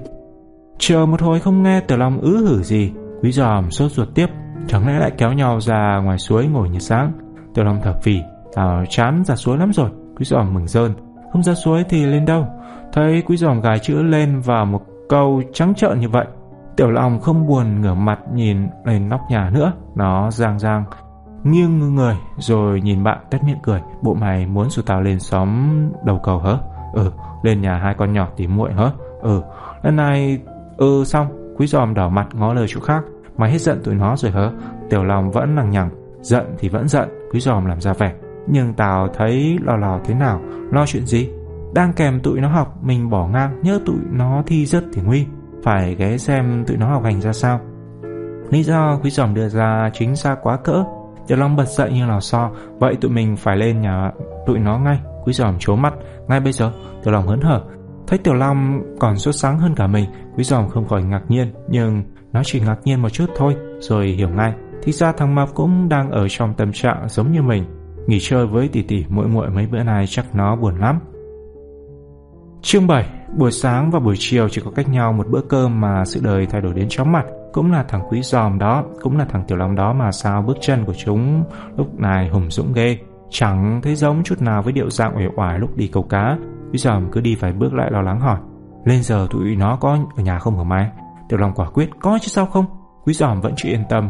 Chờ một hồi không nghe Tiểu Long ứ hử gì, Quý giòm sốt ruột tiếp. Chẳng lẽ lại kéo nhau ra ngoài suối ngồi như sáng? Tiểu Long thở phì, Tao chán ra suối lắm rồi. Quý giòm mừng rơn. Không ra suối thì lên đâu? Thấy quý giòm gài chữ lên vào một câu trắng trợn như vậy, Tiểu Long không buồn ngửa mặt nhìn lên nóc nhà nữa. Nó giang giang Nghiêng người, rồi nhìn bạn tét miệng cười. Bộ mày muốn rủ tao lên xóm đầu cầu hả? Ừ lên nhà hai con nhỏ tí muội hả? Ừ lần này Ừ xong. Quý giòm đỏ mặt, ngó lời chỗ khác. Mày hết giận tụi nó rồi hả? Tiểu lòng vẫn lằng nhằng. Giận thì vẫn giận, Quý giòm làm ra vẻ. Nhưng Tào thấy lo lò thế nào? Lo chuyện gì? Đang kèm tụi nó học, Mình bỏ ngang, Nhớ tụi nó thi rất thì nguy. Phải ghé xem tụi nó học hành ra sao. Lý do quý giòm đưa ra chính xác quá cỡ. Tiểu Long bật dậy như lò xo Vậy tụi mình phải lên nhà tụi nó ngay Quý giòm chố mắt Ngay bây giờ Tiểu Long hớn hở Thấy Tiểu Long còn sốt sáng hơn cả mình, Quý Giòm không khỏi ngạc nhiên, nhưng nó chỉ ngạc nhiên một chút thôi, rồi hiểu ngay. Thì ra thằng Mập cũng đang ở trong tâm trạng giống như mình. Nghỉ chơi với tỷ tỷ muội muội mấy bữa nay chắc nó buồn lắm. Chương 7 Buổi sáng và buổi chiều chỉ có cách nhau một bữa cơm mà sự đời thay đổi đến chóng mặt. Cũng là thằng quý giòm đó, cũng là thằng tiểu long đó mà sao bước chân của chúng lúc này hùng dũng ghê. Chẳng thấy giống chút nào với điệu dạng uể oải lúc đi câu cá. Quý giòm cứ đi vài bước lại lo lắng hỏi. Lên giờ tụi nó có ở nhà không hả mai? Tiểu long quả quyết, có chứ sao không? Quý giòm vẫn chưa yên tâm.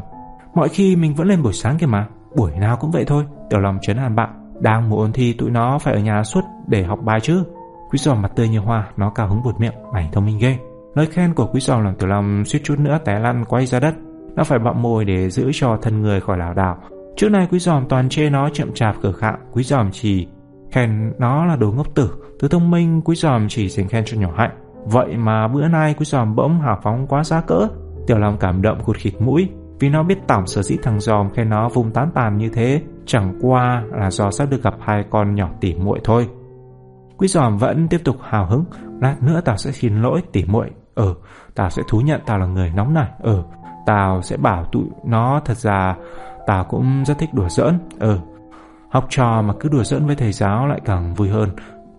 Mọi khi mình vẫn lên buổi sáng kìa mà. Buổi nào cũng vậy thôi. Tiểu long chấn an bạn. Đang mùa ôn thi tụi nó phải ở nhà suốt để học bài chứ. Quý giò mặt tươi như hoa, nó cao hứng buột miệng, mày thông minh ghê. Lời khen của quý giò làm Tiểu Long suýt chút nữa té lăn quay ra đất. Nó phải bặm môi để giữ cho thân người khỏi lảo đảo. Trước này quý giòm toàn chê nó chậm chạp khờ khạo, quý giòm chỉ khen nó là đồ ngốc tử, từ thông minh quý giòm chỉ dành khen cho nhỏ hạnh. Vậy mà bữa nay quý giòm bỗng hào phóng quá giá cỡ. Tiểu Long cảm động khụt khịt mũi, vì nó biết tổng sở dĩ thằng giòm khen nó vùng tán tàn như thế, chẳng qua là do sắp được gặp hai con nhỏ tỉ muội thôi. Quý giòm vẫn tiếp tục hào hứng. Lát nữa tao sẽ xin lỗi tỉ muội. Ừ Tao sẽ thú nhận tao là người nóng nảy. Ừ Tao sẽ bảo tụi nó thật ra Tao cũng rất thích đùa giỡn. Ừ Học trò mà cứ đùa giỡn với thầy giáo lại càng vui hơn.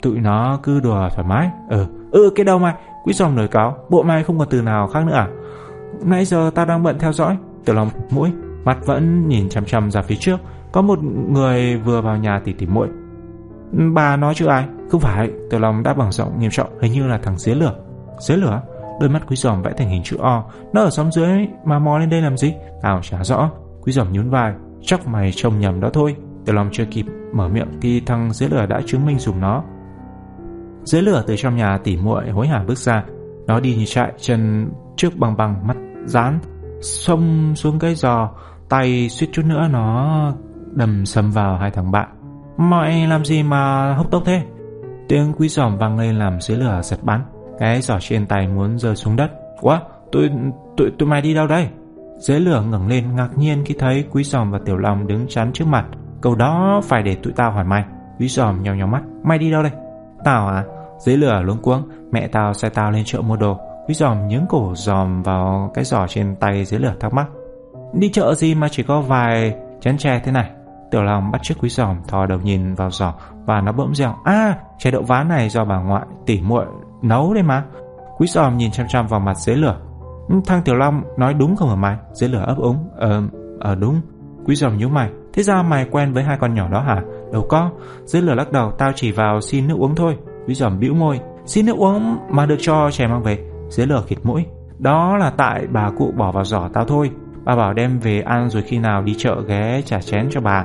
Tụi nó cứ đùa thoải mái. Ừ Ừ cái đâu mày? Quý giòm nổi cáo, Bộ mày không còn từ nào khác nữa à? Nãy giờ tao đang bận theo dõi. Tiểu lòng mũi, Mặt vẫn nhìn chăm chăm ra phía trước. Có một người vừa vào nhà tỉ tỉ muội. Bà nói chứ ai? Không phải, Tiểu Long đã bằng giọng nghiêm trọng, Hình như là thằng dưới lửa. Dưới lửa? Đôi mắt quý giòm vẽ thành hình chữ O. Nó ở xóm dưới mà mò lên đây làm gì? Tao chả rõ. Quý giòm nhún vai. Chắc mày trông nhầm đó thôi. Tiểu Long chưa kịp mở miệng Thì thằng dưới lửa đã chứng minh dùm nó. Dưới lửa từ trong nhà tỉ muội hối hả bước ra. Nó đi như chạy Chân trước bằng bằng mắt dán, Xông xuống cái giò, Tay suýt chút nữa nó đầm sầm vào hai thằng bạn. Mọi làm gì mà hốc tốc thế? Tiếng quý giỏm vang lên làm dưới lửa giật bắn. Cái giỏ trên tay muốn rơi xuống đất. Quá tụi, tụi, tụi mày đi đâu đây? Dưới lửa ngẩng lên ngạc nhiên khi thấy quý giòm và tiểu long đứng chắn trước mặt. Câu đó phải để tụi tao hỏi mày. Quý giòm nhau nhau mắt. Mày đi đâu đây? Tao à Dưới lửa luống cuống Mẹ tao sai tao lên chợ mua đồ. Quý giòm nhướng cổ giòm vào cái giỏ trên tay dưới lửa thắc mắc. Đi chợ gì mà chỉ có vài chén chè thế này? Tiểu Long bắt chiếc quý giòm thò đầu nhìn vào giỏ và nó bỗng reo a chè đậu ván này do bà ngoại tỉ muội nấu đấy mà. Quý giòm nhìn chăm chăm vào mặt dưới lửa. Ừ, thằng Tiểu Long nói đúng không hả mày? Dưới lửa ấp úng. Ờ, ờ đúng. Quý giòm nhíu mày. Thế ra mày quen với hai con nhỏ đó hả? Đâu có. Dưới lửa lắc đầu tao chỉ vào xin nước uống thôi. Quý giòm bĩu môi. Xin nước uống mà được cho chè mang về. Dưới lửa khịt mũi. Đó là tại bà cụ bỏ vào giỏ tao thôi. Bà bảo đem về ăn rồi khi nào đi chợ ghé trả chén cho bà.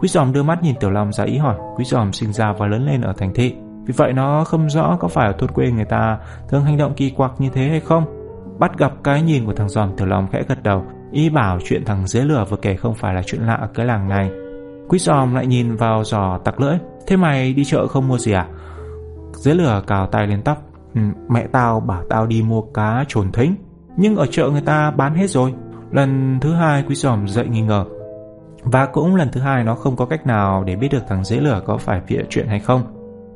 Quý giòm đưa mắt nhìn Tiểu Long ra ý hỏi. Quý giòm sinh ra và lớn lên ở thành thị. Vì vậy nó không rõ có phải ở thôn quê người ta Thường hành động kỳ quặc như thế hay không. Bắt gặp cái nhìn của thằng giòm Tiểu Long khẽ gật đầu Ý bảo chuyện thằng dưới lửa vừa kể không phải là chuyện lạ ở cái làng này. Quý giòm lại nhìn vào giò tặc lưỡi. Thế mày đi chợ không mua gì à? Dưới lửa cào tay lên tóc. Ừ, Mẹ tao bảo tao đi mua cá trồn thính. Nhưng ở chợ người ta bán hết rồi. Lần thứ hai quý giòm dậy nghi ngờ và cũng lần thứ hai nó không có cách nào để biết được thằng dễ lửa có phải bịa chuyện hay không.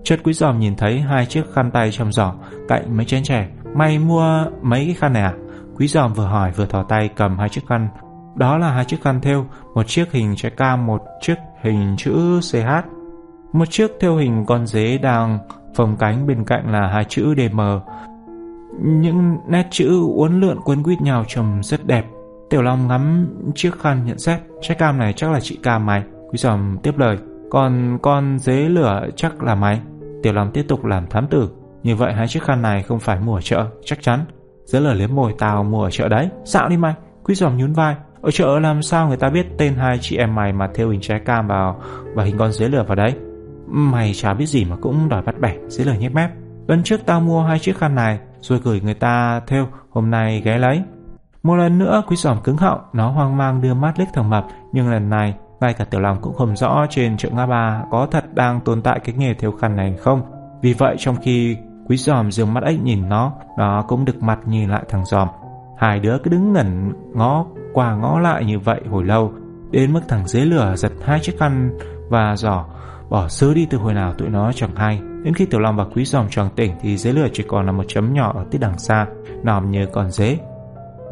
Chợt quý giòm nhìn thấy hai chiếc khăn tay trong giỏ cạnh mấy chén chè. Mày mua mấy cái khăn này à? Quý giòm vừa hỏi vừa thò tay cầm hai chiếc khăn. Đó là hai chiếc khăn thêu, một chiếc hình trái cam, một chiếc hình chữ CH. Một chiếc thêu hình con dế đang phồng cánh bên cạnh là hai chữ DM. Những nét chữ uốn lượn quấn quýt nhau trông rất đẹp. Tiểu Long ngắm chiếc khăn nhận xét. Trái cam này chắc là chị cam mày. Quý giòm tiếp lời. Còn con dế lửa chắc là mày. Tiểu Long tiếp tục làm thám tử. Như vậy hai chiếc khăn này không phải mua ở chợ, Chắc chắn. Dế lửa liếm môi tao mua ở chợ đấy. Xạo đi mày. Quý giòm nhún vai. Ở chợ làm sao người ta biết tên hai chị em mày mà theo hình trái cam vào Và hình con dế lửa vào đấy? Mày chả biết gì mà cũng đòi bắt bẻ Dế lửa nhếch mép. Lần trước tao mua hai chiếc khăn này, Rồi gửi người ta theo, Hôm nay ghé lấy một lần nữa quý giòm cứng họng, nó hoang mang đưa mắt liếc thằng mập, nhưng lần này ngay cả tiểu lòng cũng không rõ trên chợ ngã ba có thật đang tồn tại cái nghề theo khăn này không. Vì vậy trong khi quý giòm dường mắt ấy nhìn nó, nó cũng được mặt nhìn lại thằng giòm. Hai đứa cứ đứng ngẩn ngó qua ngó lại như vậy hồi lâu, đến mức thằng dưới lửa giật hai chiếc khăn và giỏ bỏ sứ đi từ hồi nào tụi nó chẳng hay Đến khi Tiểu Long và Quý Giòm tròn tỉnh thì dế lửa chỉ còn là một chấm nhỏ ở tít đằng xa, nòm như còn dế.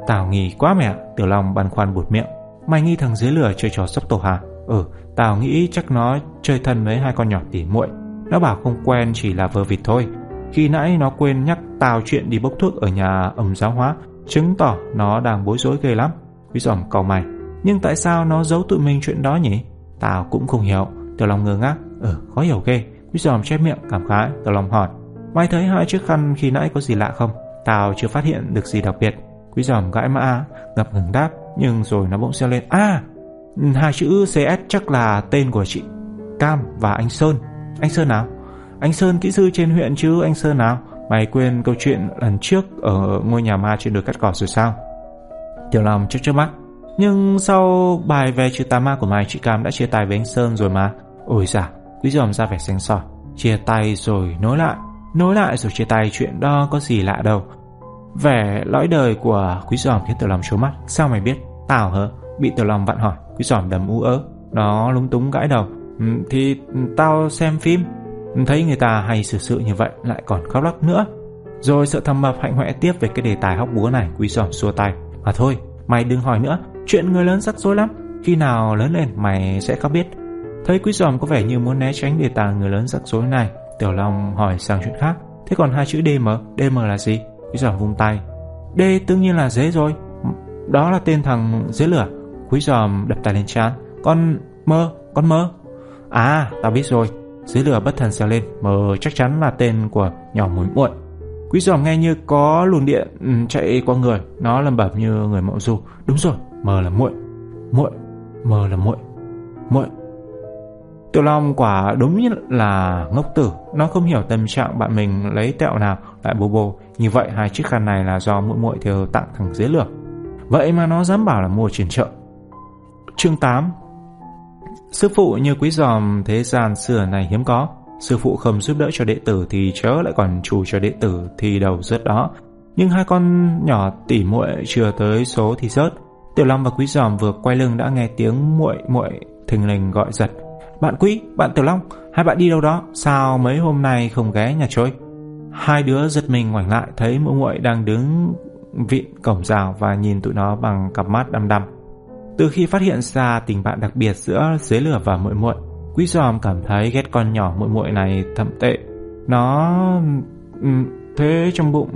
Tao nghi quá mẹ, Tiểu Long băn khoăn buột miệng. Mày nghi thằng dưới lửa chơi trò sốc tổ hả? Ừ, tao nghĩ chắc nó chơi thân với hai con nhỏ tỉ muội. Nó bảo không quen chỉ là vờ vịt thôi. Khi nãy nó quên nhắc tao chuyện đi bốc thuốc ở nhà ẩm giáo hóa, chứng tỏ nó đang bối rối ghê lắm. Quý giòm cầu mày. Nhưng tại sao nó giấu tụi mình chuyện đó nhỉ? Tao cũng không hiểu. Tiểu Long ngơ ngác. Ừ, khó hiểu ghê. Quý giòm chép miệng cảm khái. Tiểu Long hỏi. Mày thấy hai chiếc khăn khi nãy có gì lạ không? Tao chưa phát hiện được gì đặc biệt. Quý giòm gãi mã, ngập ngừng đáp. Nhưng rồi nó bỗng xeo lên. À, hai chữ CS chắc là tên của chị Cam và anh Sơn. Anh Sơn nào? Anh Sơn kỹ sư trên huyện chứ anh Sơn nào? Mày quên câu chuyện lần trước ở ngôi nhà ma trên đồi cắt cỏ rồi sao? Tiểu Long trước trước mắt. Nhưng sau bài về trừ tà ma của mày, chị Cam đã chia tay với anh Sơn rồi mà. Ôi dạ, quý dòm ra vẻ xanh sỏi. Chia tay rồi nối lại. Nối lại rồi chia tay chuyện đó có gì lạ đâu. Vẻ lõi đời của quý Giòm khiến Tiểu Long trố mắt. Sao mày biết? Tao hả? Bị Tiểu Long vặn hỏi. Quý Giòm đầm ú ớ. Nó lúng túng gãi đầu. Ừ, thì tao xem phim Thấy người ta hay xử sự như vậy, lại còn khóc lóc nữa Rồi sợ thầm mập hạnh hoẹ tiếp về cái đề tài hóc búa này, Quý giòm xua tay Mà thôi, mày đừng hỏi nữa Chuyện người lớn rắc rối lắm Khi nào lớn lên, mày sẽ có biết Thấy quý giòm có vẻ như muốn né tránh đề tài người lớn rắc rối này, Tiểu Long hỏi sang chuyện khác Thế còn hai chữ DM DM là gì Quý giòm vung tay. D tương nhiên là dế rồi. Đó là tên thằng dế lửa Quý giòm đập tay lên trán. Con mơ con mơ. À tao biết rồi. Dế lửa bất thần xèo lên. Mơ chắc chắn là tên của nhỏ muối muội. Quý giòm nghe như có luồng điện ừ, chạy qua người. Nó lầm bẩm như người mộng du. Đúng rồi, mơ là muội. Muội mơ là muội. Muội. Tiểu Long quả đúng như là ngốc tử. Nó không hiểu tâm trạng bạn mình lấy tẹo nào lại bồ bồ như vậy hai chiếc khăn này là do muội muội theo tặng thằng dưới lửa Vậy mà nó dám bảo là mua trên chợ Chương 8 Sư phụ như quý giòm thế gian xưa này hiếm có. Sư phụ không giúp đỡ cho đệ tử thì chớ lại còn chủ cho đệ tử thì đầu rớt đó. Nhưng hai con nhỏ tỉ muội chưa tới số thì rớt. Tiểu Long và Quý Giòm vừa quay lưng đã nghe tiếng muội muội thình lình gọi giật. Bạn Quý, bạn Tiểu Long, hai bạn đi đâu đó? Sao mấy hôm nay không ghé nhà chơi? Hai đứa giật mình ngoảnh lại thấy mụ muội đang đứng vịn cổng rào và nhìn tụi nó bằng cặp mắt đăm đăm. Từ khi phát hiện ra tình bạn đặc biệt giữa dưới lửa và muội muội, Quý Giòm cảm thấy ghét con nhỏ muội muội này thậm tệ. Nó thế trong bụng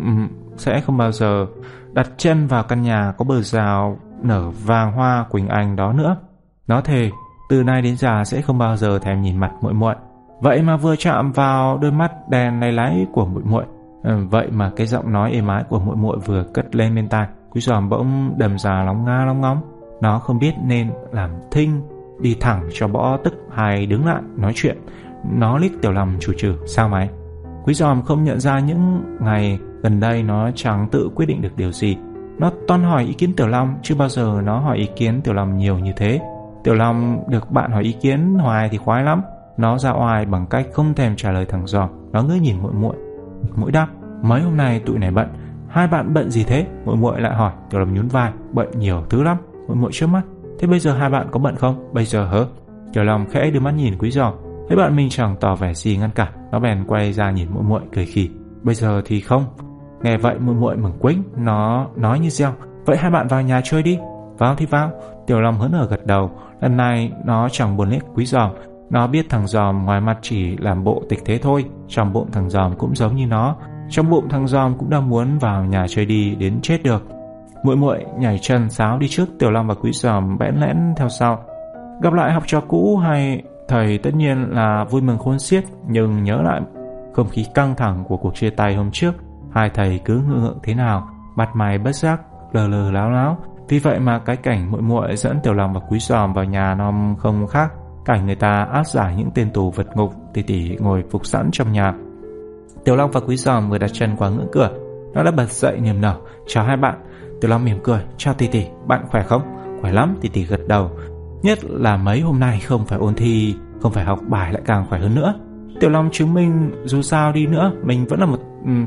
sẽ không bao giờ đặt chân vào căn nhà có bờ rào nở vàng hoa Quỳnh Anh đó nữa. Nó thề từ nay đến già sẽ không bao giờ thèm nhìn mặt muội muội. Vậy mà vừa chạm vào đôi mắt đèn lay láy của muội muội, ừ, vậy mà cái giọng nói êm ái của muội muội vừa cất lên bên tai, Quý Giòm bỗng đầm già lóng nga lóng ngóng. Nó không biết nên làm thinh Đi thẳng cho bỏ tức hay đứng lại nói chuyện. Nó lít tiểu lòng chủ trừ Sao mày? Quý giòm không nhận ra những ngày gần đây Nó chẳng tự quyết định được điều gì. Nó toan hỏi ý kiến Tiểu Long Chứ bao giờ nó hỏi ý kiến Tiểu Long nhiều như thế. Tiểu Long được bạn hỏi ý kiến hoài thì khoái lắm. Nó ra oai bằng cách không thèm trả lời thằng giò Nó ngước nhìn muội muội. Mũi đáp, Mấy hôm nay tụi này bận. Hai bạn bận gì thế? Muội muội lại hỏi. Tiểu lâm nhún vai, Bận nhiều thứ lắm. Muội muội trước mắt. Thế bây giờ hai bạn có bận không? Bây giờ hớ? Tiểu lâm khẽ đưa mắt nhìn quý giò. Thấy bạn mình chẳng tỏ vẻ gì ngăn cản, nó bèn quay ra nhìn muội muội cười khì. Bây giờ thì không. Nghe vậy muội muội mừng quĩnh, nó nói như reo vậy hai bạn vào nhà chơi đi. Vào thì vào. Tiểu long hớn hở gật đầu. Lần này nó chẳng buồn liếc quý giòm nó biết thằng giòm ngoài mặt chỉ làm bộ tịch thế thôi, trong bụng thằng giòm cũng giống như nó. Trong bụng thằng giòm cũng đang muốn vào nhà chơi đi đến chết được. Muội muội, nhảy chân sáo đi trước, tiểu long và quý giòm bẽn lẽn theo sau. Gặp lại học trò cũ hay thầy tất nhiên là vui mừng khôn xiết, nhưng nhớ lại không khí căng thẳng của cuộc chia tay hôm trước, hai thầy cứ ngượng ngượng thế nào, mặt mày bất giác, lờ lờ láo láo. Vì vậy mà cái cảnh muội muội dẫn tiểu long và quý giòm vào nhà nó không khác cảnh người ta áp giải những tên tù vật ngục tỷ tỷ ngồi phục sẵn trong nhà tiểu long và quý giòm vừa đặt chân qua ngưỡng cửa nó đã bật dậy niềm nở chào hai bạn Tiểu Long mỉm cười, chào tỷ tỷ, bạn khỏe không? Khỏe lắm, tỷ tỷ gật đầu. Nhất là mấy hôm nay không phải ôn thi, không phải học bài lại càng khỏe hơn nữa. Tiểu Long chứng minh dù sao đi nữa, mình vẫn là một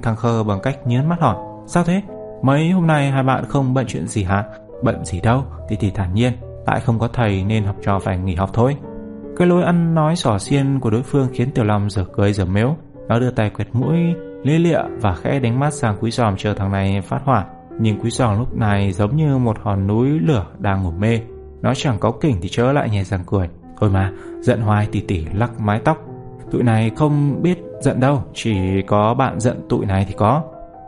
thằng khờ bằng cách nhớn mắt hỏi. Sao thế? Mấy hôm nay hai bạn không bận chuyện gì hả? Bận gì đâu, tỷ tỷ thản nhiên. Tại không có thầy nên học trò phải nghỉ học thôi. Cái lối ăn nói sỏ xiên của đối phương khiến Tiểu Long giờ cười giờ mếu. Nó đưa tay quẹt mũi, lê lịa và khẽ đánh mắt sang quý giòm chờ thằng này phát hỏa. Nhưng quý giòm lúc này giống như một hòn núi lửa đang ngủ mê. Nó chẳng có kỉnh thì chớ lại nhẹ răng cười. Thôi mà, giận hoài tỉ tỉ lắc mái tóc. Tụi này không biết giận đâu, chỉ có bạn giận tụi này thì có.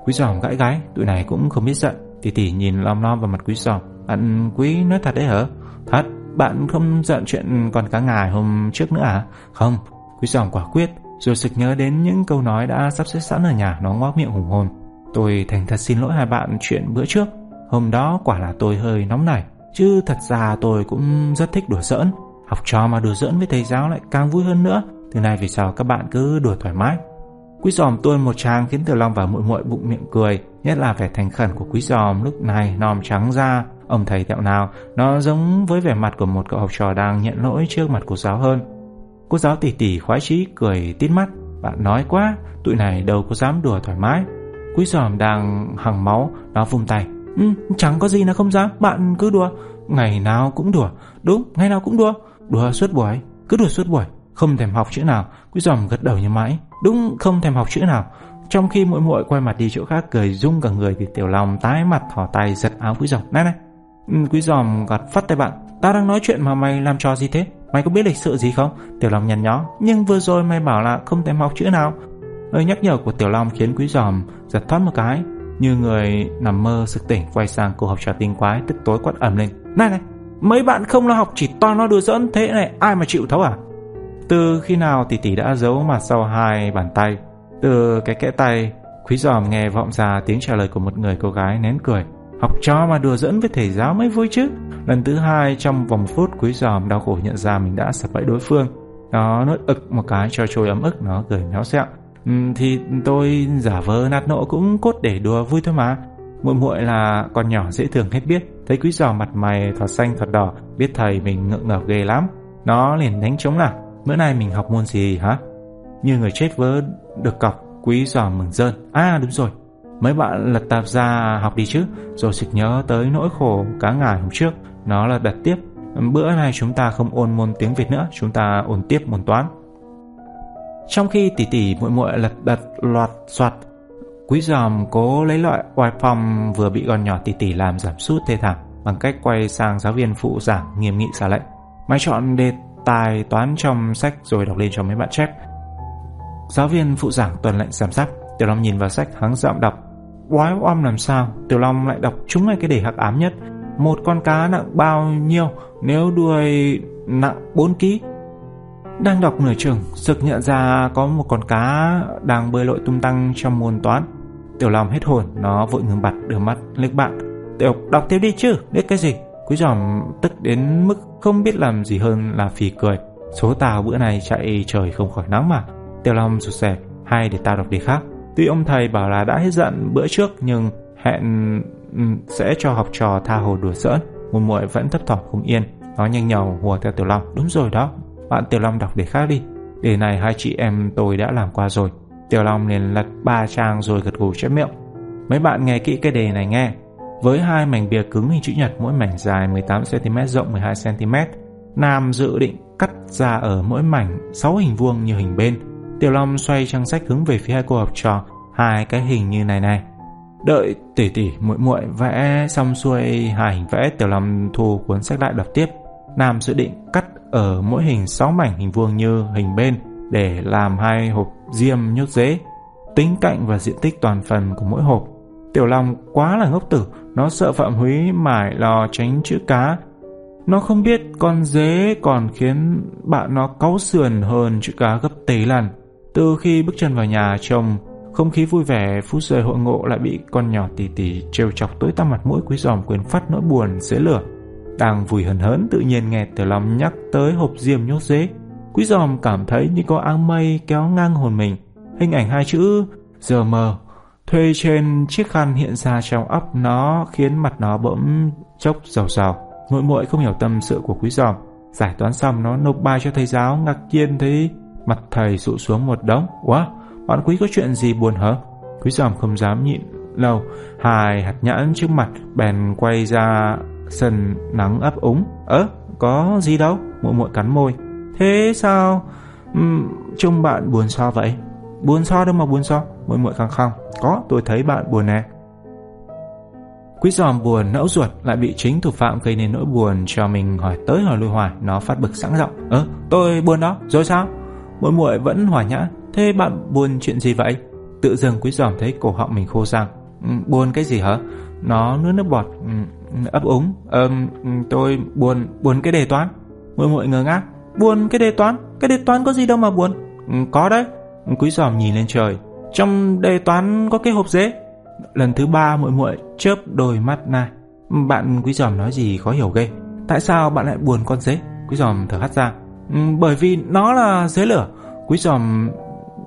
Quý giòm gãi gái, tụi này cũng không biết giận. Tỉ tỉ nhìn lom lom vào mặt quý giòm. Bạn quý nói thật đấy hả? Thật, bạn không giận chuyện con cá ngài hôm trước nữa à? Không, quý giòm quả quyết. Rồi sực nhớ đến những câu nói đã sắp xếp sẵn ở nhà nó ngoác miệng hùng hồn. Tôi thành thật xin lỗi hai bạn chuyện bữa trước. Hôm đó quả là tôi hơi nóng nảy. Chứ thật ra tôi cũng rất thích đùa giỡn. Học trò mà đùa giỡn với thầy giáo lại càng vui hơn nữa. Từ nay về sau các bạn cứ đùa thoải mái. Quý giòm tuôn một trang khiến Tiểu Long và muội muội bụng miệng cười, nhất là vẻ thành khẩn của quý giòm lúc này nòm trắng ra, ông thầy tẹo nào, nó giống với vẻ mặt của một cậu học trò đang nhận lỗi trước mặt cô giáo hơn. Cô giáo tỉ tỉ khoái chí cười tít mắt, bạn nói quá, tụi này đâu có dám đùa thoải mái. Quý giòm đang hằng máu, nó vung tay. Ừ, chẳng có gì là không dám, bạn cứ đùa, ngày nào cũng đùa, đúng, ngày nào cũng đùa, đùa suốt buổi, cứ đùa suốt buổi, không thèm học chữ nào. Quý giòm gật đầu như mãi, đúng không thèm học chữ nào. Trong khi muội muội quay mặt đi chỗ khác cười rung cả người thì Tiểu Long tái mặt thỏ tay giật áo Quý giòm. Này này, Quý giòm gạt phát tay bạn, ta đang nói chuyện mà mày làm trò gì thế? Mày có biết lịch sự gì không? Tiểu Long nhăn nhó, nhưng vừa rồi mày bảo là không thèm học chữ nào. Lời nhắc nhở của Tiểu Long khiến Quý giòm giật thoát một cái, như người nằm mơ sực tỉnh quay sang cô học trò tinh quái tức tối quát ẩm lên. Này này, mấy bạn không lo học chỉ toàn lo đùa giỡn thế này, ai mà chịu thấu à? Từ khi nào tỷ tỷ đã giấu mặt sau hai bàn tay Từ cái kẽ tay Quý giòm nghe vọng ra tiếng trả lời của một người cô gái nén cười Học trò mà đùa dẫn với thầy giáo mới vui chứ. Lần thứ hai trong vòng phút cuối giòm đau khổ nhận ra mình đã sập bẫy đối phương. Nó nuốt ực một cái cho trôi ấm ức nó cười méo xẹo. Ừ, Thì tôi giả vờ nạt nộ cũng cốt để đùa vui thôi mà. Muội muội là con nhỏ dễ thường hết biết. Thấy quý giò mặt mày thọt xanh thọt đỏ Biết thầy mình ngượng ngập ghê lắm. Nó liền đánh trống là Bữa nay mình học môn gì hả? Như người chết vớ được cọc, quý giò mừng rơn. À đúng rồi, mấy bạn lật tạp ra học đi chứ, rồi sực nhớ tới nỗi khổ cá ngải hôm trước. Nó là đặt tiếp. Bữa nay chúng ta không ôn môn tiếng Việt nữa, chúng ta ôn tiếp môn toán. Trong khi tỷ tỷ muội muội lật đật loạt soạt, quý giòm cố lấy loại oai phong vừa bị con nhỏ tỷ tỷ làm giảm sút thê thảm bằng cách quay sang giáo viên phụ giảng nghiêm nghị ra lệnh. Máy chọn đề tài toán trong sách rồi đọc lên cho mấy bạn chép. Giáo viên phụ giảng tuần lệnh giám sát, Tiểu Long nhìn vào sách hắng giọng đọc. Quái oăm làm sao, Tiểu Long lại đọc trúng ngay cái đề hắc ám nhất. Một con cá nặng bao nhiêu nếu đuôi nặng 4 kg? Đang đọc nửa chừng, sực nhận ra có một con cá đang bơi lội tung tăng trong môn toán. Tiểu Long hết hồn, nó vội ngừng bặt đưa mắt liếc bạn. Tiểu đọc tiếp đi chứ, biết cái gì? Quý giòm tức đến mức không biết làm gì hơn là phì cười. Số tao bữa này chạy trời không khỏi nắng mà. Tiểu Long rụt rè, hay để tao đọc đi khác. Tuy ông thầy bảo là đã hết giận bữa trước nhưng hẹn ừ, sẽ cho học trò tha hồ đùa giỡn. Một muội vẫn thấp thỏm không yên. Nó nhanh nhầu hùa theo Tiểu Long. Đúng rồi đó, bạn Tiểu Long đọc đề khác đi. Đề này hai chị em tôi đã làm qua rồi. Tiểu Long liền lật ba trang rồi gật gù chép miệng. Mấy bạn nghe kỹ cái đề này nghe. Với hai mảnh bìa cứng hình chữ nhật mỗi mảnh dài 18cm rộng 12cm, Nam dự định cắt ra ở mỗi mảnh 6 hình vuông như hình bên. Tiểu Long xoay trang sách hướng về phía hai cô học trò, hai cái hình như này này. Đợi tỉ tỉ muội muội vẽ xong xuôi hai hình vẽ, Tiểu Long thu cuốn sách lại đọc tiếp. Nam dự định cắt ở mỗi hình 6 mảnh hình vuông như hình bên để làm hai hộp diêm nhốt dế, Tính cạnh và diện tích toàn phần của mỗi hộp Tiểu Long quá là ngốc tử, nó sợ Phạm Húy mải lo tránh chữ cá. Nó không biết con dế còn khiến bạn nó cáu sườn hơn chữ cá gấp tỷ lần. Từ khi bước chân vào nhà chồng, không khí vui vẻ phút giây hội ngộ lại bị con nhỏ tỉ tỉ trêu chọc tối tăm mặt mũi quý giòm quyền phát nỗi buồn dễ lửa. Đang vui hờn hớn tự nhiên nghe Tiểu Long nhắc tới hộp diêm nhốt dế. Quý giòm cảm thấy như có áng mây kéo ngang hồn mình. Hình ảnh hai chữ giờ mờ Thuê trên chiếc khăn hiện ra trong ấp nó khiến mặt nó bỗng chốc rầu rầu. Muội muội không hiểu tâm sự của quý giòm. Giải toán xong nó nộp bài cho thầy giáo ngạc nhiên thấy mặt thầy sụ xuống một đống. Quá, bạn quý có chuyện gì buồn hả? Quý giòm không dám nhịn lâu. Hai hạt nhãn trước mặt bèn quay ra sân nắng ấp úng. Ơ, có gì đâu? Muội muội cắn môi. Thế sao? Uhm, trông bạn buồn sao vậy? buồn sao đâu mà buồn sao Muội muội khăng khăng Có tôi thấy bạn buồn nè Quý giòm buồn nẫu ruột lại bị chính thủ phạm gây nên nỗi buồn cho mình hỏi tới hỏi lui hoài, nó phát bực sẵn giọng. Ơ, tôi buồn đó, rồi sao? Muội muội vẫn hòa nhã, thế bạn buồn chuyện gì vậy? Tự dưng quý giòm thấy cổ họng mình khô răng. Ừ, buồn cái gì hả? Nó nuốt nước bọt, ừ, ấp úng. Ờ, ừ, tôi buồn, buồn cái đề toán. Muội muội ngơ ngác. Buồn cái đề toán? Cái đề toán có gì đâu mà buồn? Có đấy. Quý giòm nhìn lên trời. Trong đề toán có cái hộp dế. Lần thứ ba muội muội chớp đôi mắt này. Bạn quý giòm nói gì khó hiểu ghê. Tại sao bạn lại buồn con dế? Quý giòm thở hắt ra. Ừ, bởi vì nó là dế lửa. Quý giòm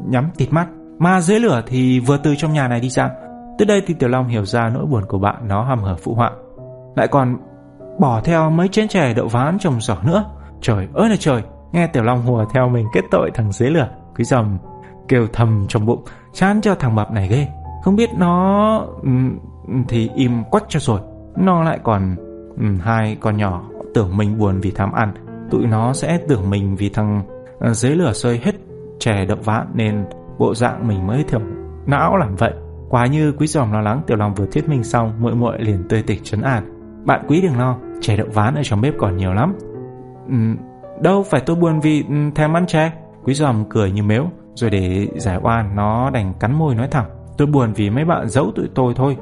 nhắm tịt mắt. Mà dế lửa thì vừa từ trong nhà này đi ra. Từ đây thì Tiểu Long hiểu ra nỗi buồn của bạn nó hầm hở phụ họa. Lại còn bỏ theo mấy chén chè đậu ván trong giỏ nữa. Trời ơi là trời, nghe Tiểu Long hùa theo mình kết tội thằng dế lửa. Quý giòm kêu thầm trong bụng, chán cho thằng bập này ghê. Không biết nó ừ, thì im quách cho rồi. Nó lại còn ừ, hai con nhỏ tưởng mình buồn vì tham ăn. Tụi nó sẽ tưởng mình vì thằng ờ, dế lửa xơi hết chè đậu ván nên bộ dạng mình mới thiểu não làm vậy. Quá như quý giòm lo lắng tiểu lòng vừa thuyết minh xong muội muội liền tươi tỉnh trấn an. Bạn quý đừng lo, chè đậu ván ở trong bếp còn nhiều lắm. Ừ, đâu phải tôi buồn vì ừ, thèm ăn chè. Quý giòm cười như mếu rồi để giải oan nó đành cắn môi nói thẳng. Tôi buồn vì mấy bạn giấu tụi tôi thôi.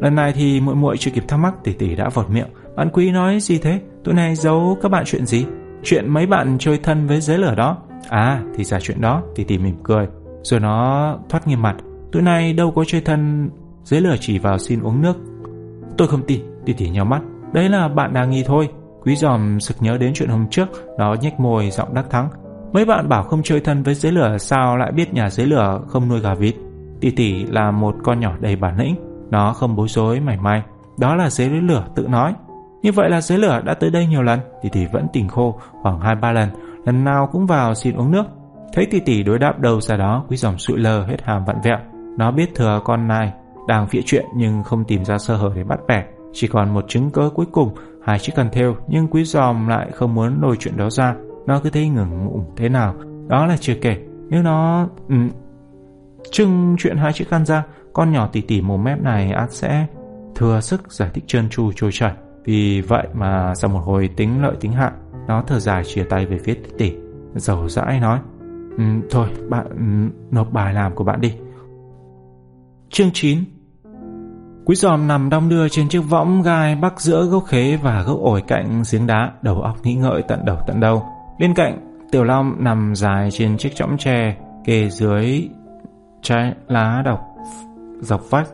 Lần này thì muội muội chưa kịp thắc mắc tỷ tỷ đã vọt miệng. Bạn quý nói gì thế? Tụi này giấu các bạn chuyện gì? Chuyện mấy bạn chơi thân với dế lửa đó. À, thì ra chuyện đó, tỷ tỷ mỉm cười. Rồi nó thoát nghiêm mặt. Tụi này đâu có chơi thân, Dế lửa chỉ vào xin uống nước. Tôi không tin, tỷ tỷ nhau mắt. Đấy là bạn đang nghi thôi. Quý giòm sực nhớ đến chuyện hôm trước, nó nhếch môi giọng đắc thắng. Mấy bạn bảo không chơi thân với dế lửa sao lại biết nhà dế lửa không nuôi gà vịt. Tỷ tỷ là một con nhỏ đầy bản lĩnh, nó không bối rối mảy may. Đó là dế lửa tự nói. Như vậy là giới lửa đã tới đây nhiều lần, tỷ tỷ vẫn tỉnh khô khoảng hai ba lần, lần nào cũng vào xin uống nước. Thấy tỷ tỷ đối đáp đầu ra đó, quý dòng sụi lờ hết hàm vặn vẹo. Nó biết thừa con này đang phịa chuyện nhưng không tìm ra sơ hở để bắt bẻ. Chỉ còn một chứng cớ cuối cùng, hai chiếc cần thêu nhưng quý dòm lại không muốn lôi chuyện đó ra. Nó cứ thấy ngừng ngụng thế nào. Đó là chưa kể. Nếu nó... Ừ, trưng chuyện hai chiếc khăn ra, con nhỏ tỉ tỉ mồm mép này át sẽ thừa sức giải thích trơn tru trôi chảy. Vì vậy mà sau một hồi tính lợi tính hại, nó thở dài chia tay về phía tỷ tỷ, Dầu dãi nói, um, thôi bạn um, nộp bài làm của bạn đi. Chương 9 Quý giòm nằm đong đưa trên chiếc võng gai bắc giữa gốc khế và gốc ổi cạnh giếng đá, đầu óc nghĩ ngợi tận đầu tận đầu. Bên cạnh, Tiểu Long nằm dài trên chiếc chõng tre, kề dưới trái lá đọc dọc vách.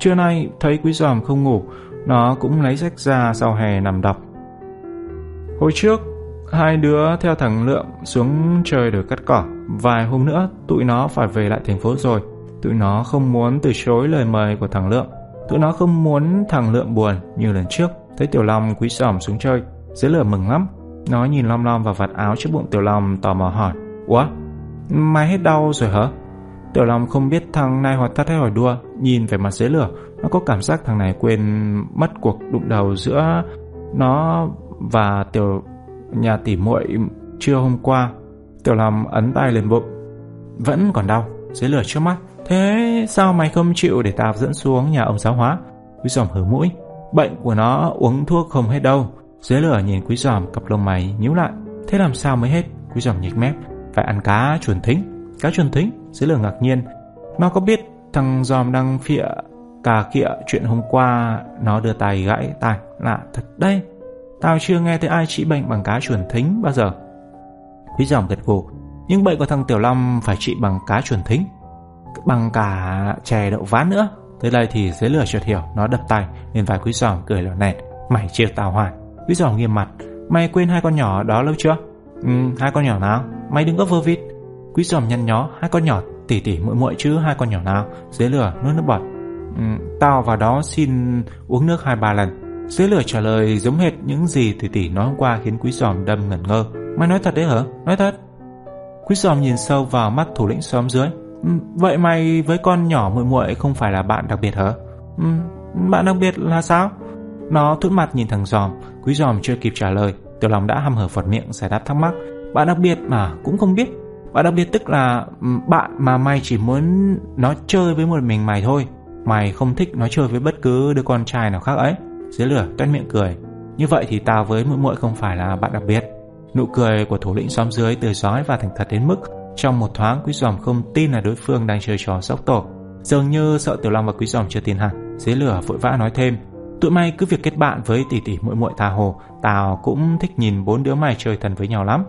Trưa nay thấy quý giòm không ngủ, nó cũng lấy sách ra sau hè nằm đọc. Hồi trước, hai đứa theo thằng Lượng xuống chơi để cắt cỏ. Vài hôm nữa, tụi nó phải về lại thành phố rồi. Tụi nó không muốn từ chối lời mời của thằng Lượng. Tụi nó không muốn thằng Lượng buồn như lần trước. Thấy Tiểu Long quý giòm xuống chơi. Dưới lửa mừng lắm. Nó nhìn lom lom vào vạt áo trước bụng Tiểu Long tò mò hỏi. Ủa? Mày hết đau rồi hả? Tiểu Long không biết thằng này hoạt thắt hay hỏi đua, nhìn về mặt dưới lửa, nó có cảm giác thằng này quên mất cuộc đụng đầu giữa nó và tiểu nhà tỉ muội trưa hôm qua. Tiểu làm ấn tay lên bụng, vẫn còn đau, dưới lửa trước mắt. Thế sao mày không chịu để tao dẫn xuống nhà ông giáo hóa? Quý giòm hử mũi, bệnh của nó uống thuốc không hết đâu. Dưới lửa nhìn quý giòm cặp lông mày nhíu lại, thế làm sao mới hết? Quý giòm nhếch mép, phải ăn cá chuồn thính. Cá chuồn thính, dưới lửa ngạc nhiên. Nó có biết thằng giòm đang phịa cà kịa chuyện hôm qua nó đưa tay gãy tay lạ thật đây. Tao chưa nghe thấy ai trị bệnh bằng cá chuẩn thính bao giờ. Quý giòm gật gù, nhưng bệnh của thằng Tiểu Long phải trị bằng cá chuẩn thính, bằng cả chè đậu ván nữa. Tới đây thì dưới lửa chợt hiểu, nó đập tay nên vài quý giòm cười lỏ nẹt. Mày chưa tao hoài. Quý giòm nghiêm mặt, mày quên hai con nhỏ đó lâu chưa? Ừ, hai con nhỏ nào? Mày đừng có vơ vít. Quý giòm nhăn nhó, hai con nhỏ tỉ tỉ muội muội chứ hai con nhỏ nào? Dưới lửa nuốt nước bọt. Ừ, tao vào đó xin uống nước hai ba lần. Dưới lửa trả lời giống hệt những gì tỷ tỷ nói hôm qua khiến quý giòm đâm ngẩn ngơ. Mày nói thật đấy hả? Nói thật. Quý giòm nhìn sâu vào mắt thủ lĩnh xóm dưới. Ừ, vậy mày với con nhỏ muội muội không phải là bạn đặc biệt hả? Ừ, bạn đặc biệt là sao? Nó thút mặt nhìn thằng giòm, quý giòm chưa kịp trả lời. Tiểu lòng đã hăm hở phật miệng giải đáp thắc mắc. Bạn đặc biệt mà cũng không biết. Bạn đặc biệt tức là bạn mà mày chỉ muốn nó chơi với một mình mày thôi. Mày không thích nói chơi với bất cứ đứa con trai nào khác ấy. Dưới lửa toét miệng cười. Như vậy thì tao với mũi muội không phải là bạn đặc biệt. Nụ cười của thủ lĩnh xóm dưới tươi rói và thành thật đến mức trong một thoáng Quý Giòm không tin là đối phương đang chơi trò sóc tổ. Dường như sợ Tiểu Long và Quý Giòm chưa tin hẳn. Dưới lửa vội vã nói thêm. Tụi mày cứ việc kết bạn với tỷ tỷ muội muội tha hồ, tao cũng thích nhìn bốn đứa mày chơi thân với nhau lắm.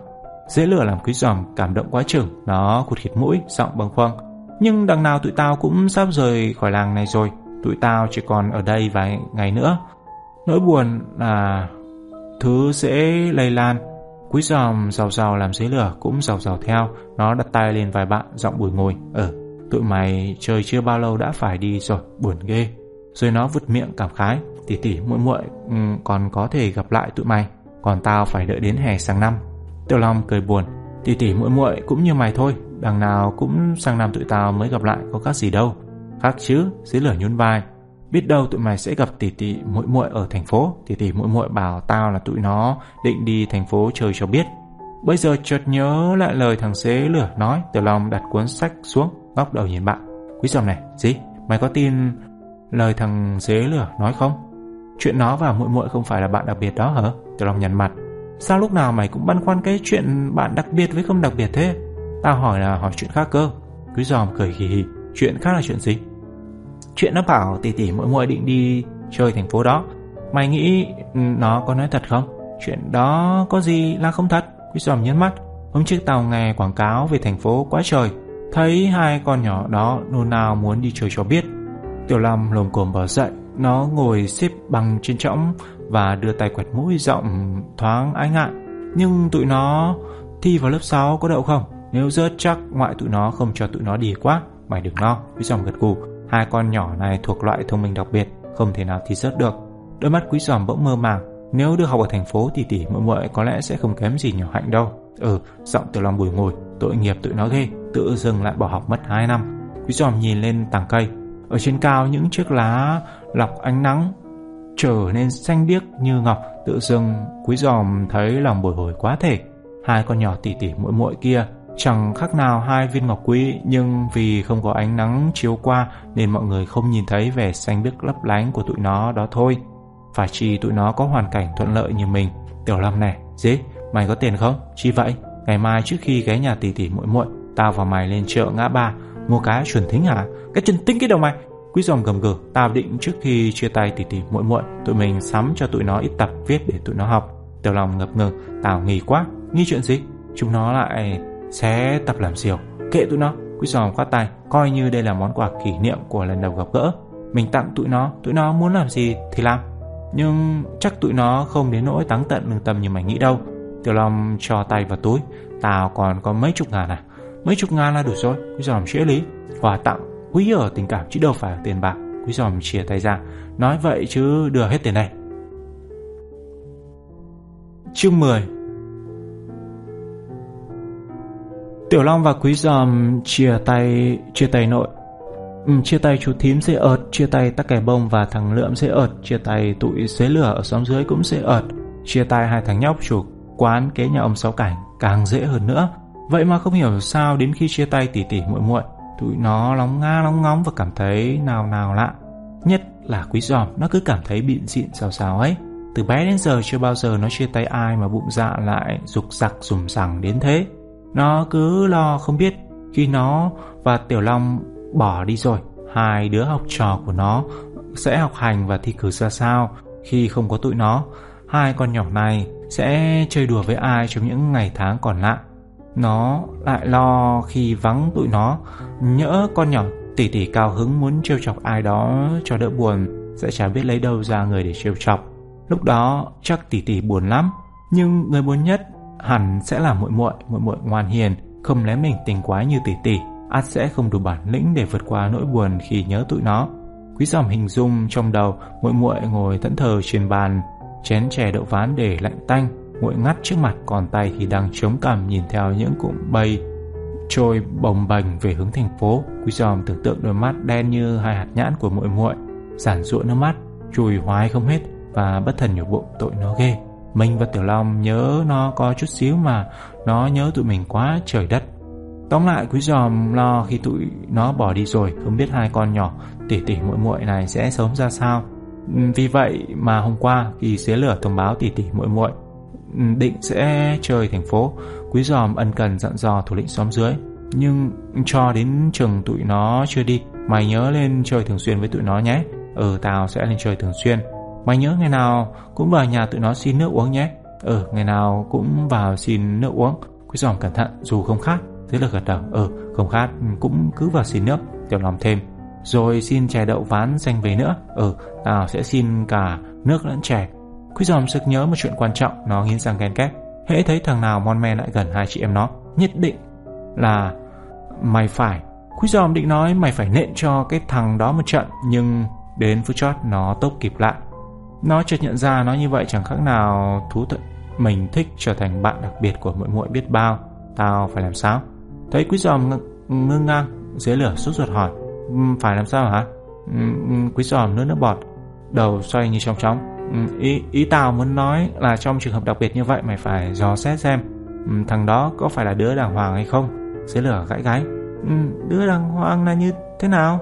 Dễ lửa làm quý giòm cảm động quá chừng Nó cụt khịt mũi, giọng bâng khuâng nhưng đằng nào tụi tao cũng sắp rời khỏi làng này rồi. Tụi tao chỉ còn ở đây vài ngày nữa. Nỗi buồn là Thứ sẽ lây lan. Quý dòm giàu giàu làm dưới lửa Cũng giàu giàu theo. Nó đặt tay lên vài bạn, giọng bùi ngồi. Ờ tụi mày chơi chưa bao lâu đã phải đi rồi, Buồn ghê. Rồi nó vụt miệng cảm khái. Tỉ tỉ, muội muội ừ, còn có thể gặp lại tụi mày. Còn tao phải đợi đến hè sang năm. Tiểu Long cười buồn. Tỷ tỷ muội muội, cũng như mày thôi. Đằng nào cũng sang năm tụi tao mới gặp lại Có khác gì đâu. Khác chứ, dưới lửa nhún vai. Biết đâu tụi mày sẽ gặp tỷ tỷ muội muội ở thành phố. Tỷ tỷ muội muội bảo tao là tụi nó Định đi thành phố chơi cho biết. Bây giờ chợt nhớ lại lời thằng xế lửa nói, từ Long đặt cuốn sách xuống Góc đầu nhìn bạn. Quý dòng này, Gì? Mày có tin lời thằng xế lửa nói không? Chuyện nó và muội muội không phải là bạn đặc biệt đó hả? Từ Long nhăn mặt. Sao lúc nào mày cũng băn khoăn cái chuyện bạn đặc biệt với không đặc biệt thế? Tao hỏi là hỏi chuyện khác cơ. Quý giòm cười hì hì. Chuyện khác là chuyện gì? Chuyện nó bảo tỷ tỷ mỗi mỗi định đi chơi thành phố đó. Mày nghĩ nó có nói thật không? Chuyện đó có gì là không thật? Quý giòm nhấn mắt. Hôm trước tao nghe quảng cáo về thành phố quá trời. Thấy hai con nhỏ đó nôn nào muốn đi chơi cho biết. Tiểu Lâm lồm cồm bò dậy. Nó ngồi xếp bằng trên trõng và đưa tay quẹt mũi giọng thoáng ái ngại. Nhưng tụi nó thi vào lớp 6 có đậu không? Nếu rớt chắc ngoại tụi nó không cho tụi nó đi quá. Mày đừng lo, quý giòm gật gù. Hai con nhỏ này thuộc loại thông minh đặc biệt, không thể nào thi rớt được. Đôi mắt quý giòm bỗng mơ màng. Nếu được học ở thành phố thì tỷ muội muội có lẽ sẽ không kém gì nhỏ hạnh đâu. Ừ, giọng từ lòng bùi ngồi, tội nghiệp tụi nó ghê, tự dưng lại bỏ học mất 2 năm. Quý giòm nhìn lên tảng cây, ở trên cao những chiếc lá lọc ánh nắng trở nên xanh biếc như ngọc tự dưng quý giòm thấy lòng bồi hồi quá thể hai con nhỏ tỉ tỉ muội muội kia chẳng khác nào hai viên ngọc quý nhưng vì không có ánh nắng chiếu qua nên mọi người không nhìn thấy vẻ xanh biếc lấp lánh của tụi nó đó thôi. Phải chi tụi nó có hoàn cảnh thuận lợi như mình. Tiểu lâm này dế mày có tiền không? Chi vậy? Ngày mai trước khi ghé nhà tỷ tỷ muội muội tao và mày lên chợ ngã ba mua cá chuẩn thính hả? Cái chân tinh cái đầu mày! Quý dòng gầm gừ, tao định trước khi chia tay tỷ tỷ muội muội, tụi mình sắm cho tụi nó ít tập viết để tụi nó học. Tiểu lòng ngập ngừng, tao nghi quá, nghi chuyện gì? Chúng nó lại sẽ tập làm diều. Kệ tụi nó, quý giòm khoát tay, coi như đây là món quà kỷ niệm của lần đầu gặp gỡ. Mình tặng tụi nó, tụi nó muốn làm gì thì làm. Nhưng chắc tụi nó không đến nỗi táng tận lương tâm như mày nghĩ đâu. Tiểu Long cho tay vào túi, tao còn có mấy chục ngàn à? Mấy chục ngàn là đủ rồi, quý giòm chế lý. Quà tặng Quý ở tình cảm chứ đâu phải ở tiền bạc Quý giòm chia tay ra Nói vậy chứ đưa hết tiền này Chương 10 Tiểu Long và Quý giòm chia tay chia tay nội. Ừ, Chia tay chú thím dễ ợt Chia tay tắc kè bông và thằng lượm dễ ợt Chia tay tụi xế lửa ở xóm dưới cũng dễ ợt Chia tay hai thằng nhóc chủ quán kế nhà ông Sáu Cảnh Càng dễ hơn nữa. Vậy mà không hiểu sao đến khi chia tay tỉ tỉ muội muội Tụi nó lóng nga lóng ngóng và cảm thấy nào nào lạ. Nhất là quý giòm Nó cứ cảm thấy bịn xịn sao sao ấy. Từ bé đến giờ chưa bao giờ nó chia tay ai Mà bụng dạ lại rục rặc rùm rằng đến thế. Nó cứ lo không biết Khi nó và Tiểu Long bỏ đi rồi. Hai đứa học trò của nó Sẽ học hành và thi cử ra sao Khi không có tụi nó. Hai con nhỏ này sẽ chơi đùa với ai trong những ngày tháng còn lại? Nó lại lo khi vắng tụi nó. Nhỡ con nhỏ tỷ tỷ cao hứng muốn trêu chọc ai đó cho đỡ buồn, Sẽ chả biết lấy đâu ra người để trêu chọc. Lúc đó chắc tỷ tỷ buồn lắm, Nhưng người buồn nhất hẳn sẽ là muội muội muội muội ngoan hiền, Không lém mình tình quái như tỷ tỷ ắt sẽ không đủ bản lĩnh để vượt qua nỗi buồn khi nhớ tụi nó. Quý dòm hình dung trong đầu, muội muội ngồi thẫn thờ trên bàn, Chén chè đậu ván để lạnh tanh. Nguội ngắt trước mặt còn tay thì đang chống cằm nhìn theo những cụm bay, trôi bồng bềnh về hướng thành phố. Quý giòm tưởng tượng đôi mắt đen như hai hạt nhãn của muội muội, giản rụa nước mắt, chùi hoái không hết và bất thần nhổ bụng tội nó ghê mình và tiểu long nhớ nó có chút xíu mà nó nhớ tụi mình quá trời đất. Tóm lại, quý giòm lo khi tụi nó bỏ đi rồi, Không biết hai con nhỏ tỉ tỉ muội muội này sẽ sống ra sao. Ừ, vì vậy mà hôm qua Khi xế lửa thông báo tỉ tỉ muội muội ừ, Định sẽ chơi thành phố, Quý giòm ân cần dặn dò thủ lĩnh xóm dưới. Nhưng cho đến trường tụi nó chưa đi, Mày nhớ lên chơi thường xuyên với tụi nó nhé. Ừ tao sẽ lên chơi thường xuyên. Mày nhớ ngày nào cũng vào nhà tụi nó xin nước uống nhé. Ừ ngày nào cũng vào xin nước uống. Quý giòm cẩn thận, dù không khát, Thế là gật đầu. Ừ không khát, cũng cứ vào xin nước, Tiểu lòng thêm. Rồi xin chè đậu ván xanh về nữa. Ừ tao sẽ xin cả nước lẫn chè. Quý giòm sực nhớ một chuyện quan trọng, Nó nghiến răng ghen két Hễ thấy thằng nào mon men lại gần hai chị em nó, Nhất định là Mày phải. Quý giòm định nói mày phải nện cho cái thằng đó một trận, Nhưng đến phút chót nó tốc kịp lại. Nó chợt nhận ra nó như vậy chẳng khác nào thú thật. Mình thích trở thành bạn đặc biệt của muội muội biết bao. Tao phải làm sao? Thấy quý giòm ngưng ngang Dưới lửa sốt ruột hỏi. Ừ, phải làm sao hả? Ừ, ừ, quý giòm nước nước bọt Đầu xoay như trong chóng. Ý, ý tao muốn nói là trong trường hợp đặc biệt như vậy Mày phải dò xét xem. Thằng đó có phải là đứa đàng hoàng hay không? Dưới lửa gãi gãi Đứa đàng hoàng là như thế nào?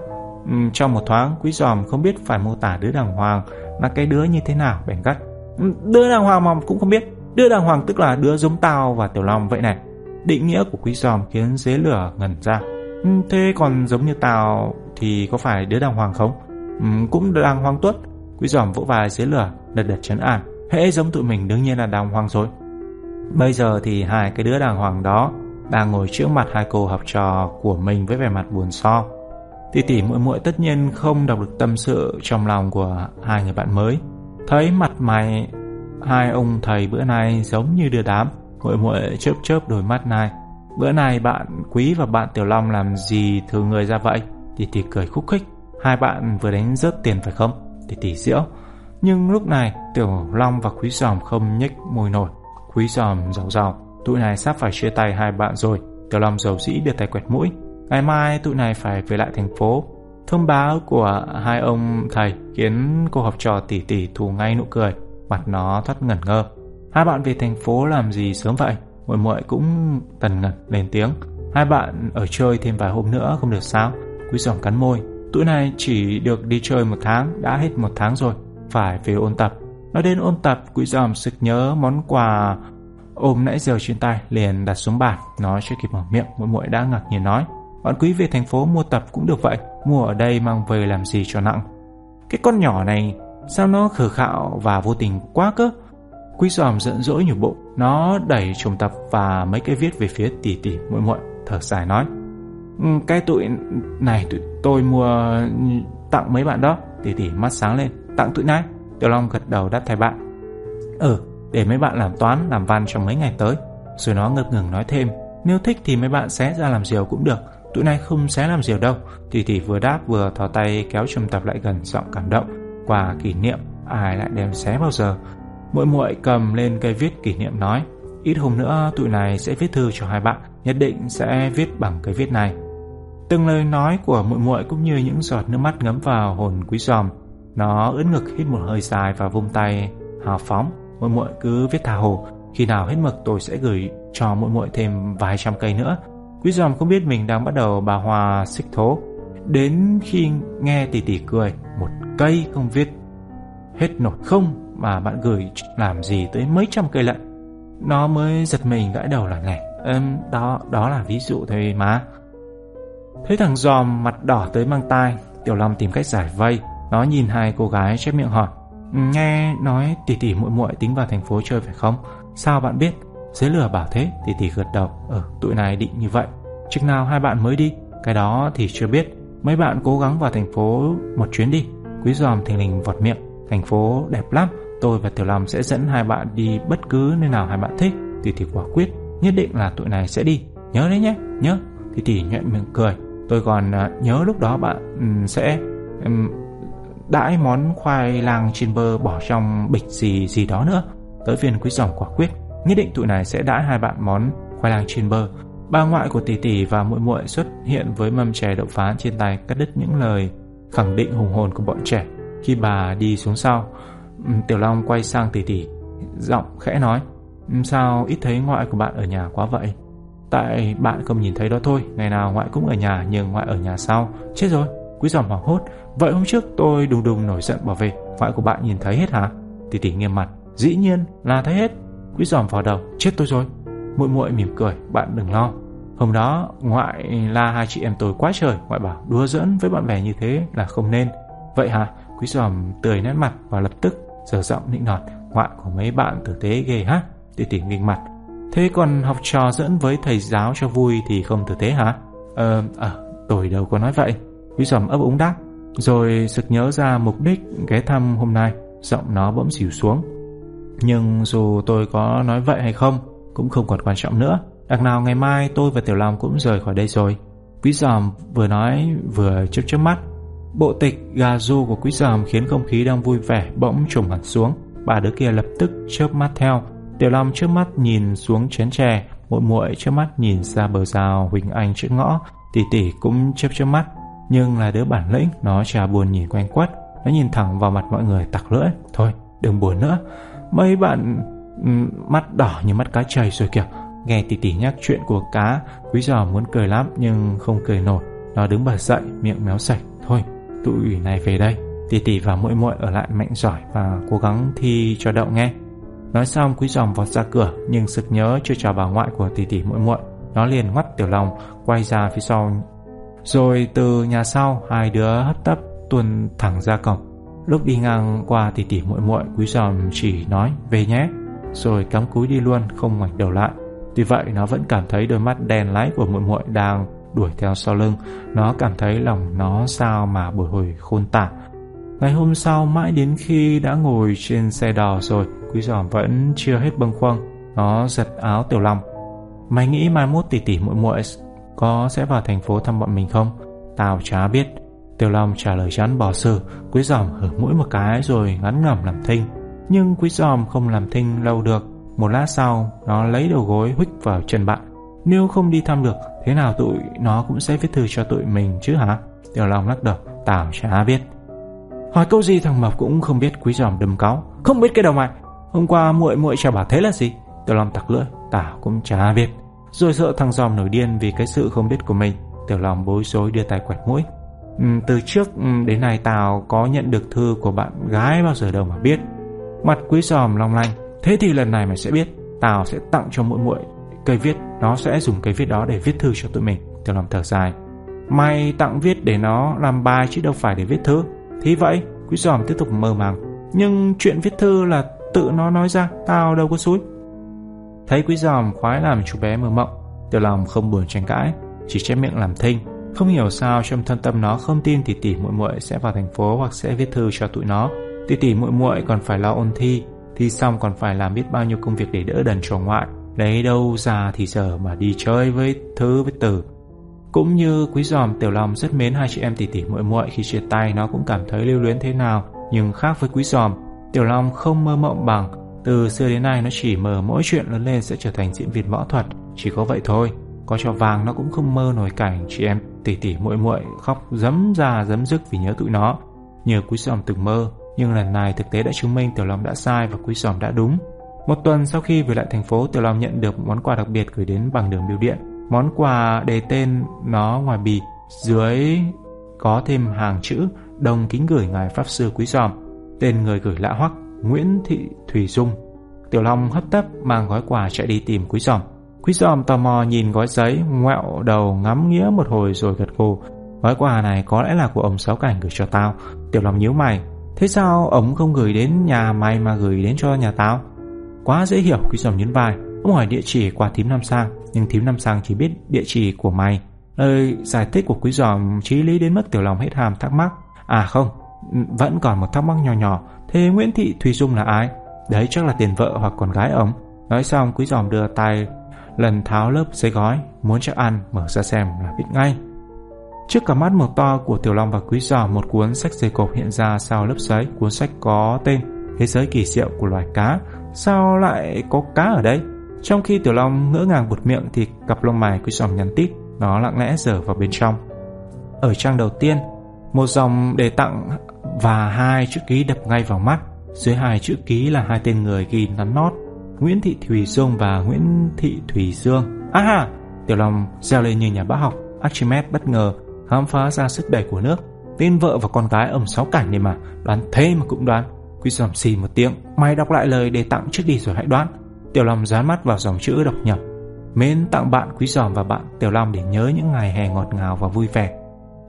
Ừ, Trong một thoáng quý giòm không biết phải mô tả đứa đàng hoàng Là cái đứa như thế nào bèn gắt. Ừ, đứa đàng hoàng mà cũng không biết. Đứa đàng hoàng tức là đứa giống tao và Tiểu Long vậy này. Định nghĩa của quý giòm khiến dế lửa ngẩn ra. Ừ, Thế còn giống như tao Thì có phải đứa đàng hoàng không? Ừ, Cũng đàng hoàng tuất. Quý giòm vỗ vai dế lửa Đật đật chấn an. Hễ giống tụi mình đương nhiên là đàng hoàng rồi. Bây giờ thì hai cái đứa đàng hoàng đó Đang ngồi trước mặt hai cô học trò Của mình với vẻ mặt buồn so. Tỷ tỷ muội muội tất nhiên không đọc được tâm sự Trong lòng của hai người bạn mới. Thấy mặt mày Hai ông thầy bữa nay giống như đưa đám, muội muội chớp chớp đôi mắt này bữa nay bạn quý và bạn tiểu long làm gì thường người ra vậy? Tỷ tỷ cười khúc khích. Hai bạn vừa đánh rớt tiền phải không? Tỷ tỷ diễu. Nhưng lúc này, tiểu long và quý giòm không nhếch môi nổi. Quý giòm giàu giàu. Tụi này sắp phải chia tay hai bạn rồi. Tiểu long giàu dĩ đưa tay quẹt mũi ngày mai tụi này phải về lại thành phố thông báo của hai ông thầy khiến cô học trò tỉ tỉ thù ngay nụ cười mặt nó thoát ngẩn ngơ Hai bạn về thành phố làm gì sớm vậy? Muội muội cũng tần ngẩn lên tiếng. Hai bạn ở chơi thêm vài hôm nữa không được sao? Quý giỏng cắn môi. Tụi này chỉ được đi chơi một tháng, đã hết một tháng rồi. Phải về ôn tập. Nói đến ôn tập, quý giòm sực nhớ món quà ôm nãy giờ trên tay liền đặt xuống bàn. Nói chưa kịp mở miệng, muội muội đã ngạc nhiên nói. Bạn quý về thành phố mua tập cũng được vậy. Mua ở đây mang về làm gì cho nặng. Cái con nhỏ này, sao nó khờ khạo và vô tình quá cơ? Quý giòm giận dỗi nhủ bụng Nó đẩy trùng tập và mấy cái viết về phía tỷ tỷ muội muội, Thở dài nói. Ừ, cái tụi này tụi tôi mua tặng mấy bạn đó. Tỷ tỷ mắt sáng lên, Tặng tụi này. Tiểu Long gật đầu đáp thay bạn. Ừ để mấy bạn làm toán, làm văn trong mấy ngày tới. Rồi nó ngập ngừng nói thêm, Nếu thích thì mấy bạn xé ra làm diều cũng được. Tụi này không xé làm diều đâu. Tỷ tỷ vừa đáp vừa thò tay kéo trầm tập lại gần giọng cảm động. Quà kỷ niệm, ai lại đem xé bao giờ? Muội muội cầm lên cây viết kỷ niệm nói, Ít hôm nữa tụi này sẽ viết thư cho hai bạn, Nhất định sẽ viết bằng cây viết này. Từng lời nói của muội muội cũng như những giọt nước mắt ngấm vào hồn quý giòm Nó ướt ngực hít một hơi dài và vung tay, hào phóng. Muội muội cứ viết tha hồ. Khi nào hết mực tôi sẽ gửi cho muội muội thêm vài trăm cây nữa. Quý giòm không biết mình đang bắt đầu bà hòa xích thố Đến khi nghe tỷ tỷ cười Một cây không viết Hết nổi không mà bạn gửi làm gì tới mấy trăm cây lận. Nó mới giật mình gãi đầu là này. em đó, đó là ví dụ thôi mà. Thấy thằng giòm mặt đỏ tới mang tai, Tiểu Long tìm cách giải vây. Nó nhìn hai cô gái chép miệng hỏi. Nghe nói tỷ tỷ muội muội tính vào thành phố chơi phải không? Sao bạn biết? Dưới lửa bảo thế, tỷ tỷ gật đầu. Ờ, tụi này định như vậy. Chừng nào hai bạn mới đi? Cái đó thì chưa biết. Mấy bạn cố gắng vào thành phố một chuyến đi. Quý giòm thình lình vọt miệng. Thành phố đẹp lắm, Tôi và Tiểu Long sẽ dẫn hai bạn đi bất cứ nơi nào hai bạn thích Tỷ tỷ quả quyết Nhất định là tụi này sẽ đi Nhớ đấy nhé Nhớ Tỷ tỷ nhuận miệng cười Tôi còn à, nhớ lúc đó bạn ừ, sẽ đãi món khoai lang trên bơ bỏ trong bịch gì gì đó nữa Tới phiên quý giòm quả quyết Nhất định tụi này sẽ đãi hai bạn món khoai lang trên bơ Ba ngoại của tỷ tỷ và muội muội xuất hiện với mâm chè đậu phán trên tay cắt đứt những lời khẳng định hùng hồn của bọn trẻ. Khi bà đi xuống sau, ừ, Tiểu Long quay sang tỷ tỷ Giọng khẽ nói ừ, Sao ít thấy ngoại của bạn ở nhà quá vậy? Tại bạn không nhìn thấy đó thôi Ngày nào ngoại cũng ở nhà nhưng ngoại ở nhà sau. Chết rồi Quý giòm hoảng hốt. Vậy hôm trước tôi đùng đùng nổi giận bỏ về Ngoại của bạn nhìn thấy hết hả? Tỷ tỷ nghiêm mặt Dĩ nhiên là thấy hết. Quý giòm vào đầu Chết tôi rồi muội muội mỉm cười Bạn đừng lo. Hôm đó ngoại la hai chị em tôi quá trời Ngoại bảo đùa giỡn với bạn bè như thế là không nên. Vậy hả? Quý giòm tươi nét mặt và lập tức Giờ giọng nịnh nọt Ngoại của mấy bạn tử tế ghê ha Tỷ tỷ nghinh mặt. Thế còn học trò dẫn với thầy giáo cho vui Thì không tử tế hả? Ờ, à, tôi đâu có nói vậy. Quý giòm ấp úng đáp Rồi sực nhớ ra mục đích ghé thăm hôm nay Giọng nó bỗng xỉu xuống. Nhưng dù tôi có nói vậy hay không cũng không còn quan trọng nữa. Đằng nào ngày mai tôi và Tiểu Long cũng rời khỏi đây rồi. Quý giòm vừa nói vừa chớp chớp mắt. Bộ tịch gà du của quý giòm khiến không khí đang vui vẻ bỗng trùng hẳn xuống. Bà đứa kia lập tức chớp mắt theo. Tiểu Long trước mắt nhìn xuống chén chè, Muội muội trước mắt nhìn ra bờ rào Huỳnh Anh trước ngõ. Tỷ tỷ cũng chớp chớp mắt. Nhưng là đứa bản lĩnh, Nó chả buồn nhìn quanh quất. Nó nhìn thẳng vào mặt mọi người tặc lưỡi. Thôi, đừng buồn nữa. Mấy bạn mắt đỏ như mắt cá chày rồi kìa. Nghe tỷ tỷ nhắc chuyện của cá, Quý giò muốn cười lắm, nhưng không cười nổi. Nó đứng bật dậy, miệng méo sạch. Thôi, tụi này về đây. Tỷ tỷ và muội muội ở lại mạnh giỏi Và cố gắng thi cho đậu nghe. Nói xong, quý giòm vọt ra cửa, Nhưng sực nhớ chưa chào bà ngoại của tỷ tỷ muội muội. Nó liền ngoắt tiểu lòng, Quay ra phía sau. Rồi từ nhà sau, Hai đứa hấp tấp, tuôn thẳng ra cổng. Lúc đi ngang qua tỷ tỷ muội muội, Quý giòm chỉ nói, về nhé. Rồi cắm cúi đi luôn, không ngoảnh đầu lại. Tuy vậy, nó vẫn cảm thấy đôi mắt đen láy của muội muội đang đuổi theo sau lưng. Nó cảm thấy lòng nó sao mà bồi hồi khôn tả. Ngày hôm sau, mãi đến khi đã ngồi trên xe đò rồi, Quý giòm vẫn chưa hết bâng khuâng. Nó giật áo Tiểu Long. Mày nghĩ mai mốt tỷ tỷ muội muội Có sẽ vào thành phố thăm bọn mình không? Tao chả biết. Tiểu Long trả lời chán bỏ sự Quý giòm hở mũi một cái rồi ngắn ngẩm làm thinh. Nhưng quý giòm không làm thinh lâu được. Một lát sau Nó lấy đầu gối huých vào chân bạn. Nếu không đi thăm được Thế nào tụi nó cũng sẽ viết thư cho tụi mình chứ hả? Tiểu Long lắc đầu. Tao chả biết Hỏi câu gì thằng Mập cũng không biết quý giòm đâm cáu. Không biết cái đầu mày. Hôm qua muội muội chả bảo thế là gì? Tiểu Long tặc lưỡi. Tao cũng chả biết Rồi sợ thằng giòm nổi điên vì cái sự không biết của mình. Tiểu Long bối rối đưa tay quẹt mũi. Ừ, Từ trước ừ, đến nay tao có nhận được thư của bạn gái bao giờ đâu mà biết. Mặt quý giòm long lanh, Thế thì lần này mày sẽ biết, Tao sẽ tặng cho muội muội cây viết, Nó sẽ dùng cây viết đó để viết thư cho tụi mình Tiểu Long thở dài. Mày tặng viết để nó làm bài chứ đâu phải để viết thư. Thì vậy, Quý giòm tiếp tục mơ màng. Nhưng chuyện viết thư là tự nó nói ra, Tao đâu có xúi Thấy quý giòm khoái làm chú bé mơ mộng, Tiểu lòng không buồn tranh cãi, Chỉ chép miệng làm thinh. Không hiểu sao trong thân tâm nó không tin thì tỷ muội muội sẽ vào thành phố hoặc sẽ viết thư cho tụi nó. Tỷ tỷ muội muội còn phải lo ôn thi Thi xong còn phải làm biết bao nhiêu công việc để đỡ đần cho ngoại. Lấy đâu ra thì giờ mà đi chơi với thứ, với từ cũng như quý giòm tiểu long rất mến hai chị em tỷ tỷ muội muội khi chia tay, nó cũng cảm thấy lưu luyến thế nào. Nhưng khác với quý giòm tiểu long không mơ mộng bằng. Từ xưa đến nay nó chỉ mơ mỗi chuyện lớn lên sẽ trở thành diễn viên võ thuật. Chỉ có vậy thôi, có cho vàng nó cũng không mơ nổi cảnh chị em tỷ tỷ muội muội khóc dấm ra dấm dứt vì nhớ tụi nó. Nhờ quý giòm từng mơ nhưng lần này thực tế đã chứng minh tiểu long đã sai và quý Sòm đã đúng một tuần sau khi về lại thành phố tiểu long nhận được món quà đặc biệt gửi đến bằng đường bưu điện Món quà đề tên nó ngoài bì, dưới có thêm hàng chữ đồng kính gửi ngài Pháp Sư Quý Sòm. Tên người gửi lạ hoắc, Nguyễn Thị Thủy Dung. Tiểu Long hấp tấp mang gói quà chạy đi tìm Quý Sòm. Quý Sòm tò mò nhìn gói giấy, ngoẹo đầu ngắm nghĩa một hồi rồi gật gù. Gói quà này có lẽ là của ông Sáu Cảnh gửi cho tao. Tiểu Long nhíu mày. Thế sao ông không gửi đến nhà mày mà gửi đến cho nhà tao? Quá dễ hiểu, Quý Giòm nhấn vai. Ông hỏi địa chỉ qua thím Nam Sang Nhưng thím Nam Sang chỉ biết địa chỉ của mày Lời giải thích của quý giòm trí lý đến mức tiểu lòng hết hàm thắc mắc À không, vẫn còn một thắc mắc nhỏ nhỏ Thế Nguyễn Thị Thùy Dung là ai? Đấy chắc là tiền vợ hoặc con gái ông Nói xong quý giòm đưa tay Lần tháo lớp giấy gói Muốn chắc ăn mở ra xem là biết ngay Trước cả mắt màu to của Tiểu Long và Quý Giò Một cuốn sách dày cộp hiện ra sau lớp giấy Cuốn sách có tên Thế giới kỳ diệu của loài cá Sao lại có cá ở đây? Trong khi Tiểu Long ngỡ ngàng buột miệng thì cặp lông mày quý giò nhắn tít, nó lặng lẽ dở vào bên trong. Ở trang đầu tiên, một dòng đề tặng và hai chữ ký đập ngay vào mắt. Dưới hai chữ ký là hai tên người ghi nắn nót, Nguyễn Thị Thùy Dương và Nguyễn Thị Thùy Dương. À ha, Tiểu Long reo lên như nhà bác học Archimedes bất ngờ khám phá ra sức đẩy của nước. Tên vợ và con gái ẩm sáu cảnh này mà, Đoán thế mà cũng đoán. Quý giòm xì một tiếng, Mày đọc lại lời để tặng trước đi rồi hãy đoán. Tiểu Long dán mắt vào dòng chữ đọc nhập. Mến tặng bạn Quý giòm và bạn Tiểu Long để nhớ những ngày hè ngọt ngào và vui vẻ.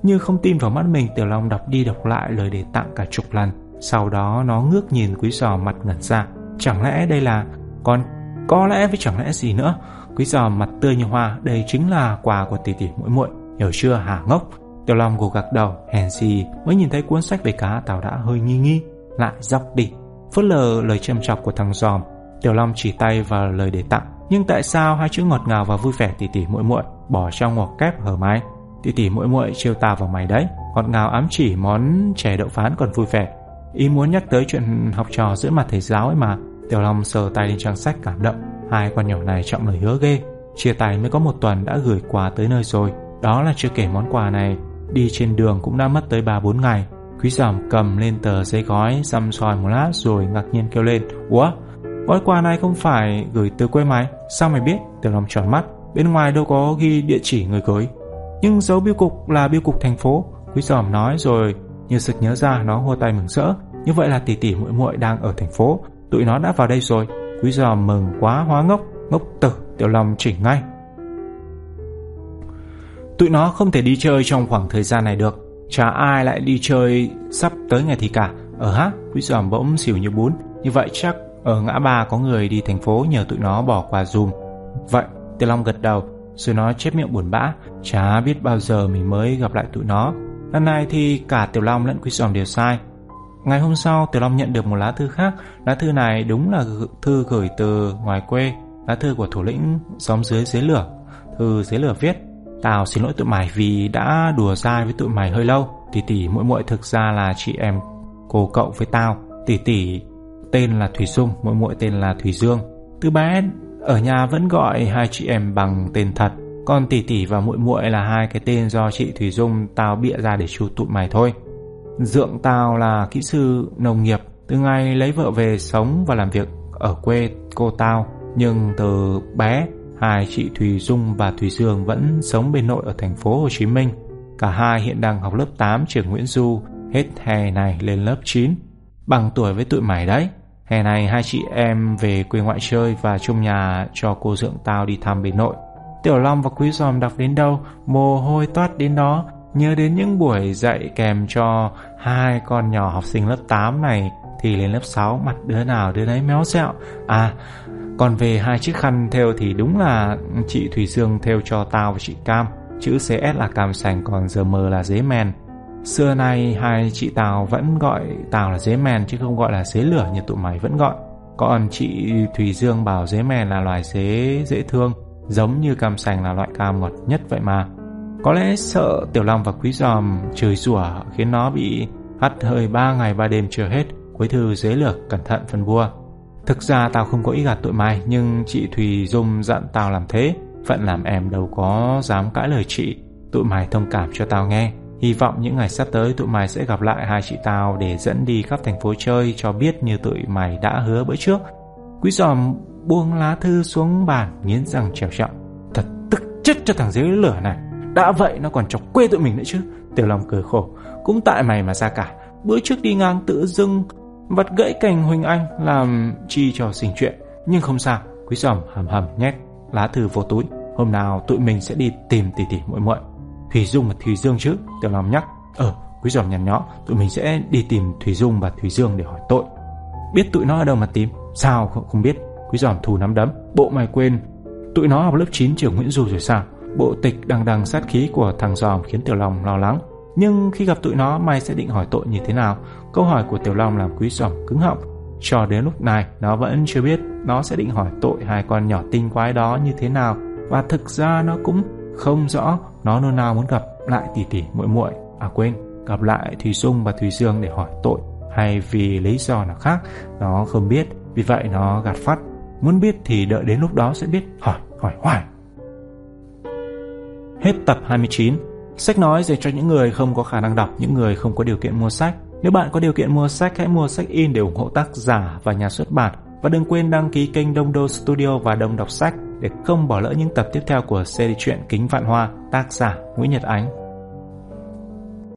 Như không tin vào mắt mình, Tiểu Long đọc đi đọc lại lời đề tặng cả chục lần. Sau đó nó ngước nhìn Quý giòm mặt ngẩn ra. Chẳng lẽ đây là Còn có lẽ với chẳng lẽ gì nữa? Quý giòm mặt tươi như hoa, Đây chính là quà của tỷ tỷ muội muội. Hiểu chưa hả, ngốc? Tiểu Long gục gật đầu Hèn gì mới nhìn thấy cuốn sách về cá tàu đã hơi nghi nghi, Lại dọc đi. Phớt lờ lời châm chọc của thằng giòm, Tiểu Long chỉ tay vào lời để tặng. Nhưng tại sao hai chữ ngọt ngào và vui vẻ tỉ tỉ muội muội Bỏ trong ngoặc kép hở mái? Tỉ tỉ muội muội trêu ta vào mày đấy. Ngọt ngào ám chỉ món chè đậu phán còn vui vẻ. Ý muốn nhắc tới chuyện học trò giữa mặt thầy giáo ấy mà. Tiểu Long sờ tay lên trang sách cảm động. Hai con nhỏ này trọng lời hứa ghê. Chia tay mới có một tuần đã gửi quà tới nơi rồi. Đó là chưa kể món quà này, Đi trên đường cũng đã mất tới 3-4 ngày. Quý giòm cầm lên tờ giấy gói, Xăm soi một lát rồi ngạc nhiên kêu lên Ủa gói quà này không phải gửi từ quê mày? Sao mày biết? Tiểu Long tròn mắt, Bên ngoài đâu có ghi địa chỉ người gửi Nhưng dấu biêu cục là biêu cục thành phố. Quý giòm nói rồi Như sực nhớ ra nó hô tay mừng rỡ. Như vậy là tỷ tỷ muội muội đang ở thành phố, Tụi nó đã vào đây rồi. Quý giòm mừng quá, hóa ngốc Ngốc tử, Tiểu Long chỉnh ngay. Tụi nó không thể đi chơi trong khoảng thời gian này được. Chả ai lại đi chơi sắp tới ngày thì cả. Ờ ở hát Quý giòm bỗng xỉu như bún. Như vậy chắc ở ngã ba có người đi thành phố nhờ tụi nó bỏ quà dùm Vậy, Tiểu Long gật đầu, Rồi nó chép miệng buồn bã. Chả biết bao giờ mình mới gặp lại tụi nó. Lần này thì cả Tiểu Long lẫn Quý giòm đều sai. Ngày hôm sau, Tiểu Long nhận được một lá thư khác. Lá thư này đúng là thư gửi từ ngoài quê. Lá thư của thủ lĩnh xóm dưới dưới lửa. Thư dưới lửa viết Tao xin lỗi tụi mày vì đã đùa dai với tụi mày hơi lâu. Tỷ tỷ muội muội thực ra là chị em cô cậu với tao. Tỷ tỷ tên là Thủy Dung, Muội muội tên là Thủy Dương. Từ bé ở nhà vẫn gọi hai chị em bằng tên thật. Còn tỷ tỷ và muội muội là hai cái tên do chị Thủy Dung tao bịa ra để chu tụi mày thôi. Dượng tao là kỹ sư nông nghiệp. Từ ngày lấy vợ về sống và làm việc ở quê cô tao. Nhưng từ bé Hai chị Thùy Dung và Thùy Dương vẫn sống bên nội ở thành phố Hồ Chí Minh. Cả hai hiện đang học lớp 8 trường Nguyễn Du, hết hè này lên lớp 9. Bằng tuổi với tụi mày đấy. Hè này hai chị em về quê ngoại chơi và chung nhà cho cô dượng tao đi thăm bên nội. Tiểu Long và Quý Giòm đọc đến đâu, mồ hôi toát đến đó, nhớ đến những buổi dạy kèm cho hai con nhỏ học sinh lớp 8 này thì lên lớp 6 mặt đứa nào đứa nấy méo xẹo. À, còn về hai chiếc khăn theo thì đúng là chị Thủy Dương theo cho tao và chị Cam. Chữ CS là cam sành còn giờ mờ là dế men. Xưa nay hai chị tao vẫn gọi tao là dế men chứ không gọi là dế lửa như tụi mày vẫn gọi. Còn chị Thủy Dương bảo dế men là loài dế dễ thương, giống như cam sành là loại cam ngọt nhất vậy mà. Có lẽ sợ Tiểu Long và Quý Giòm trời rủa khiến nó bị hắt hơi ba ngày ba đêm chưa hết. Cuối thư dế lửa cẩn thận phân bua. Thực ra tao không có ý gạt tụi mày, Nhưng chị Thùy Dung dặn tao làm thế, Phận làm em đâu có dám cãi lời chị. Tụi mày thông cảm cho tao nghe. Hy vọng những ngày sắp tới tụi mày sẽ gặp lại hai chị tao Để dẫn đi khắp thành phố chơi Cho biết như tụi mày đã hứa bữa trước. Quý giòm buông lá thư xuống bàn, Nghiến răng trèo trọng Thật tức chết cho thằng dưới lửa này. Đã vậy nó còn chọc quê tụi mình nữa chứ. Tiểu Long cười khổ. Cũng tại mày mà ra cả. Bữa trước đi ngang tự dưng vật gãy cành Huỳnh Anh làm chi cho xình chuyện Nhưng không sao Quý giòm hầm hầm nhét lá thư vô túi. Hôm nào tụi mình sẽ đi tìm tỷ tỷ muội muội. Thủy Dung và Thủy Dương chứ Tiểu Long nhắc. Ờ quý giòm nhằn nhó Tụi mình sẽ đi tìm Thủy Dung và Thủy Dương để hỏi tội. Biết tụi nó ở đâu mà tìm? Sao không, không biết. Quý giòm thù nắm đấm. Bộ mày quên. Tụi nó học lớp 9 trường Nguyễn Du rồi sao? Bộ tịch đằng đằng sát khí của thằng giòm khiến Tiểu Long lo lắng. Nhưng khi gặp tụi nó mày sẽ định hỏi tội như thế nào? Câu hỏi của Tiểu Long làm Quý sỏm cứng họng. Cho đến lúc này, nó vẫn chưa biết nó sẽ định hỏi tội hai con nhỏ tinh quái đó như thế nào. Và thực ra nó cũng không rõ nó nôn nào muốn gặp lại tỷ tỷ muội muội À quên, gặp lại Thùy Dung và Thùy Dương để hỏi tội hay vì lý do nào khác nó không biết. Vì vậy nó gạt phát. Muốn biết thì đợi đến lúc đó sẽ biết. Hỏi, hỏi hoài. Hết tập 29. Sách nói dành cho những người không có khả năng đọc, những người không có điều kiện mua sách. Nếu bạn có điều kiện mua sách, hãy mua sách in để ủng hộ tác giả và nhà xuất bản. và đừng quên đăng ký kênh Đông Đô Studio và Đông Đọc Sách để không bỏ lỡ những tập tiếp theo của series truyện Kính Vạn Hoa tác giả Nguyễn Nhật Ánh.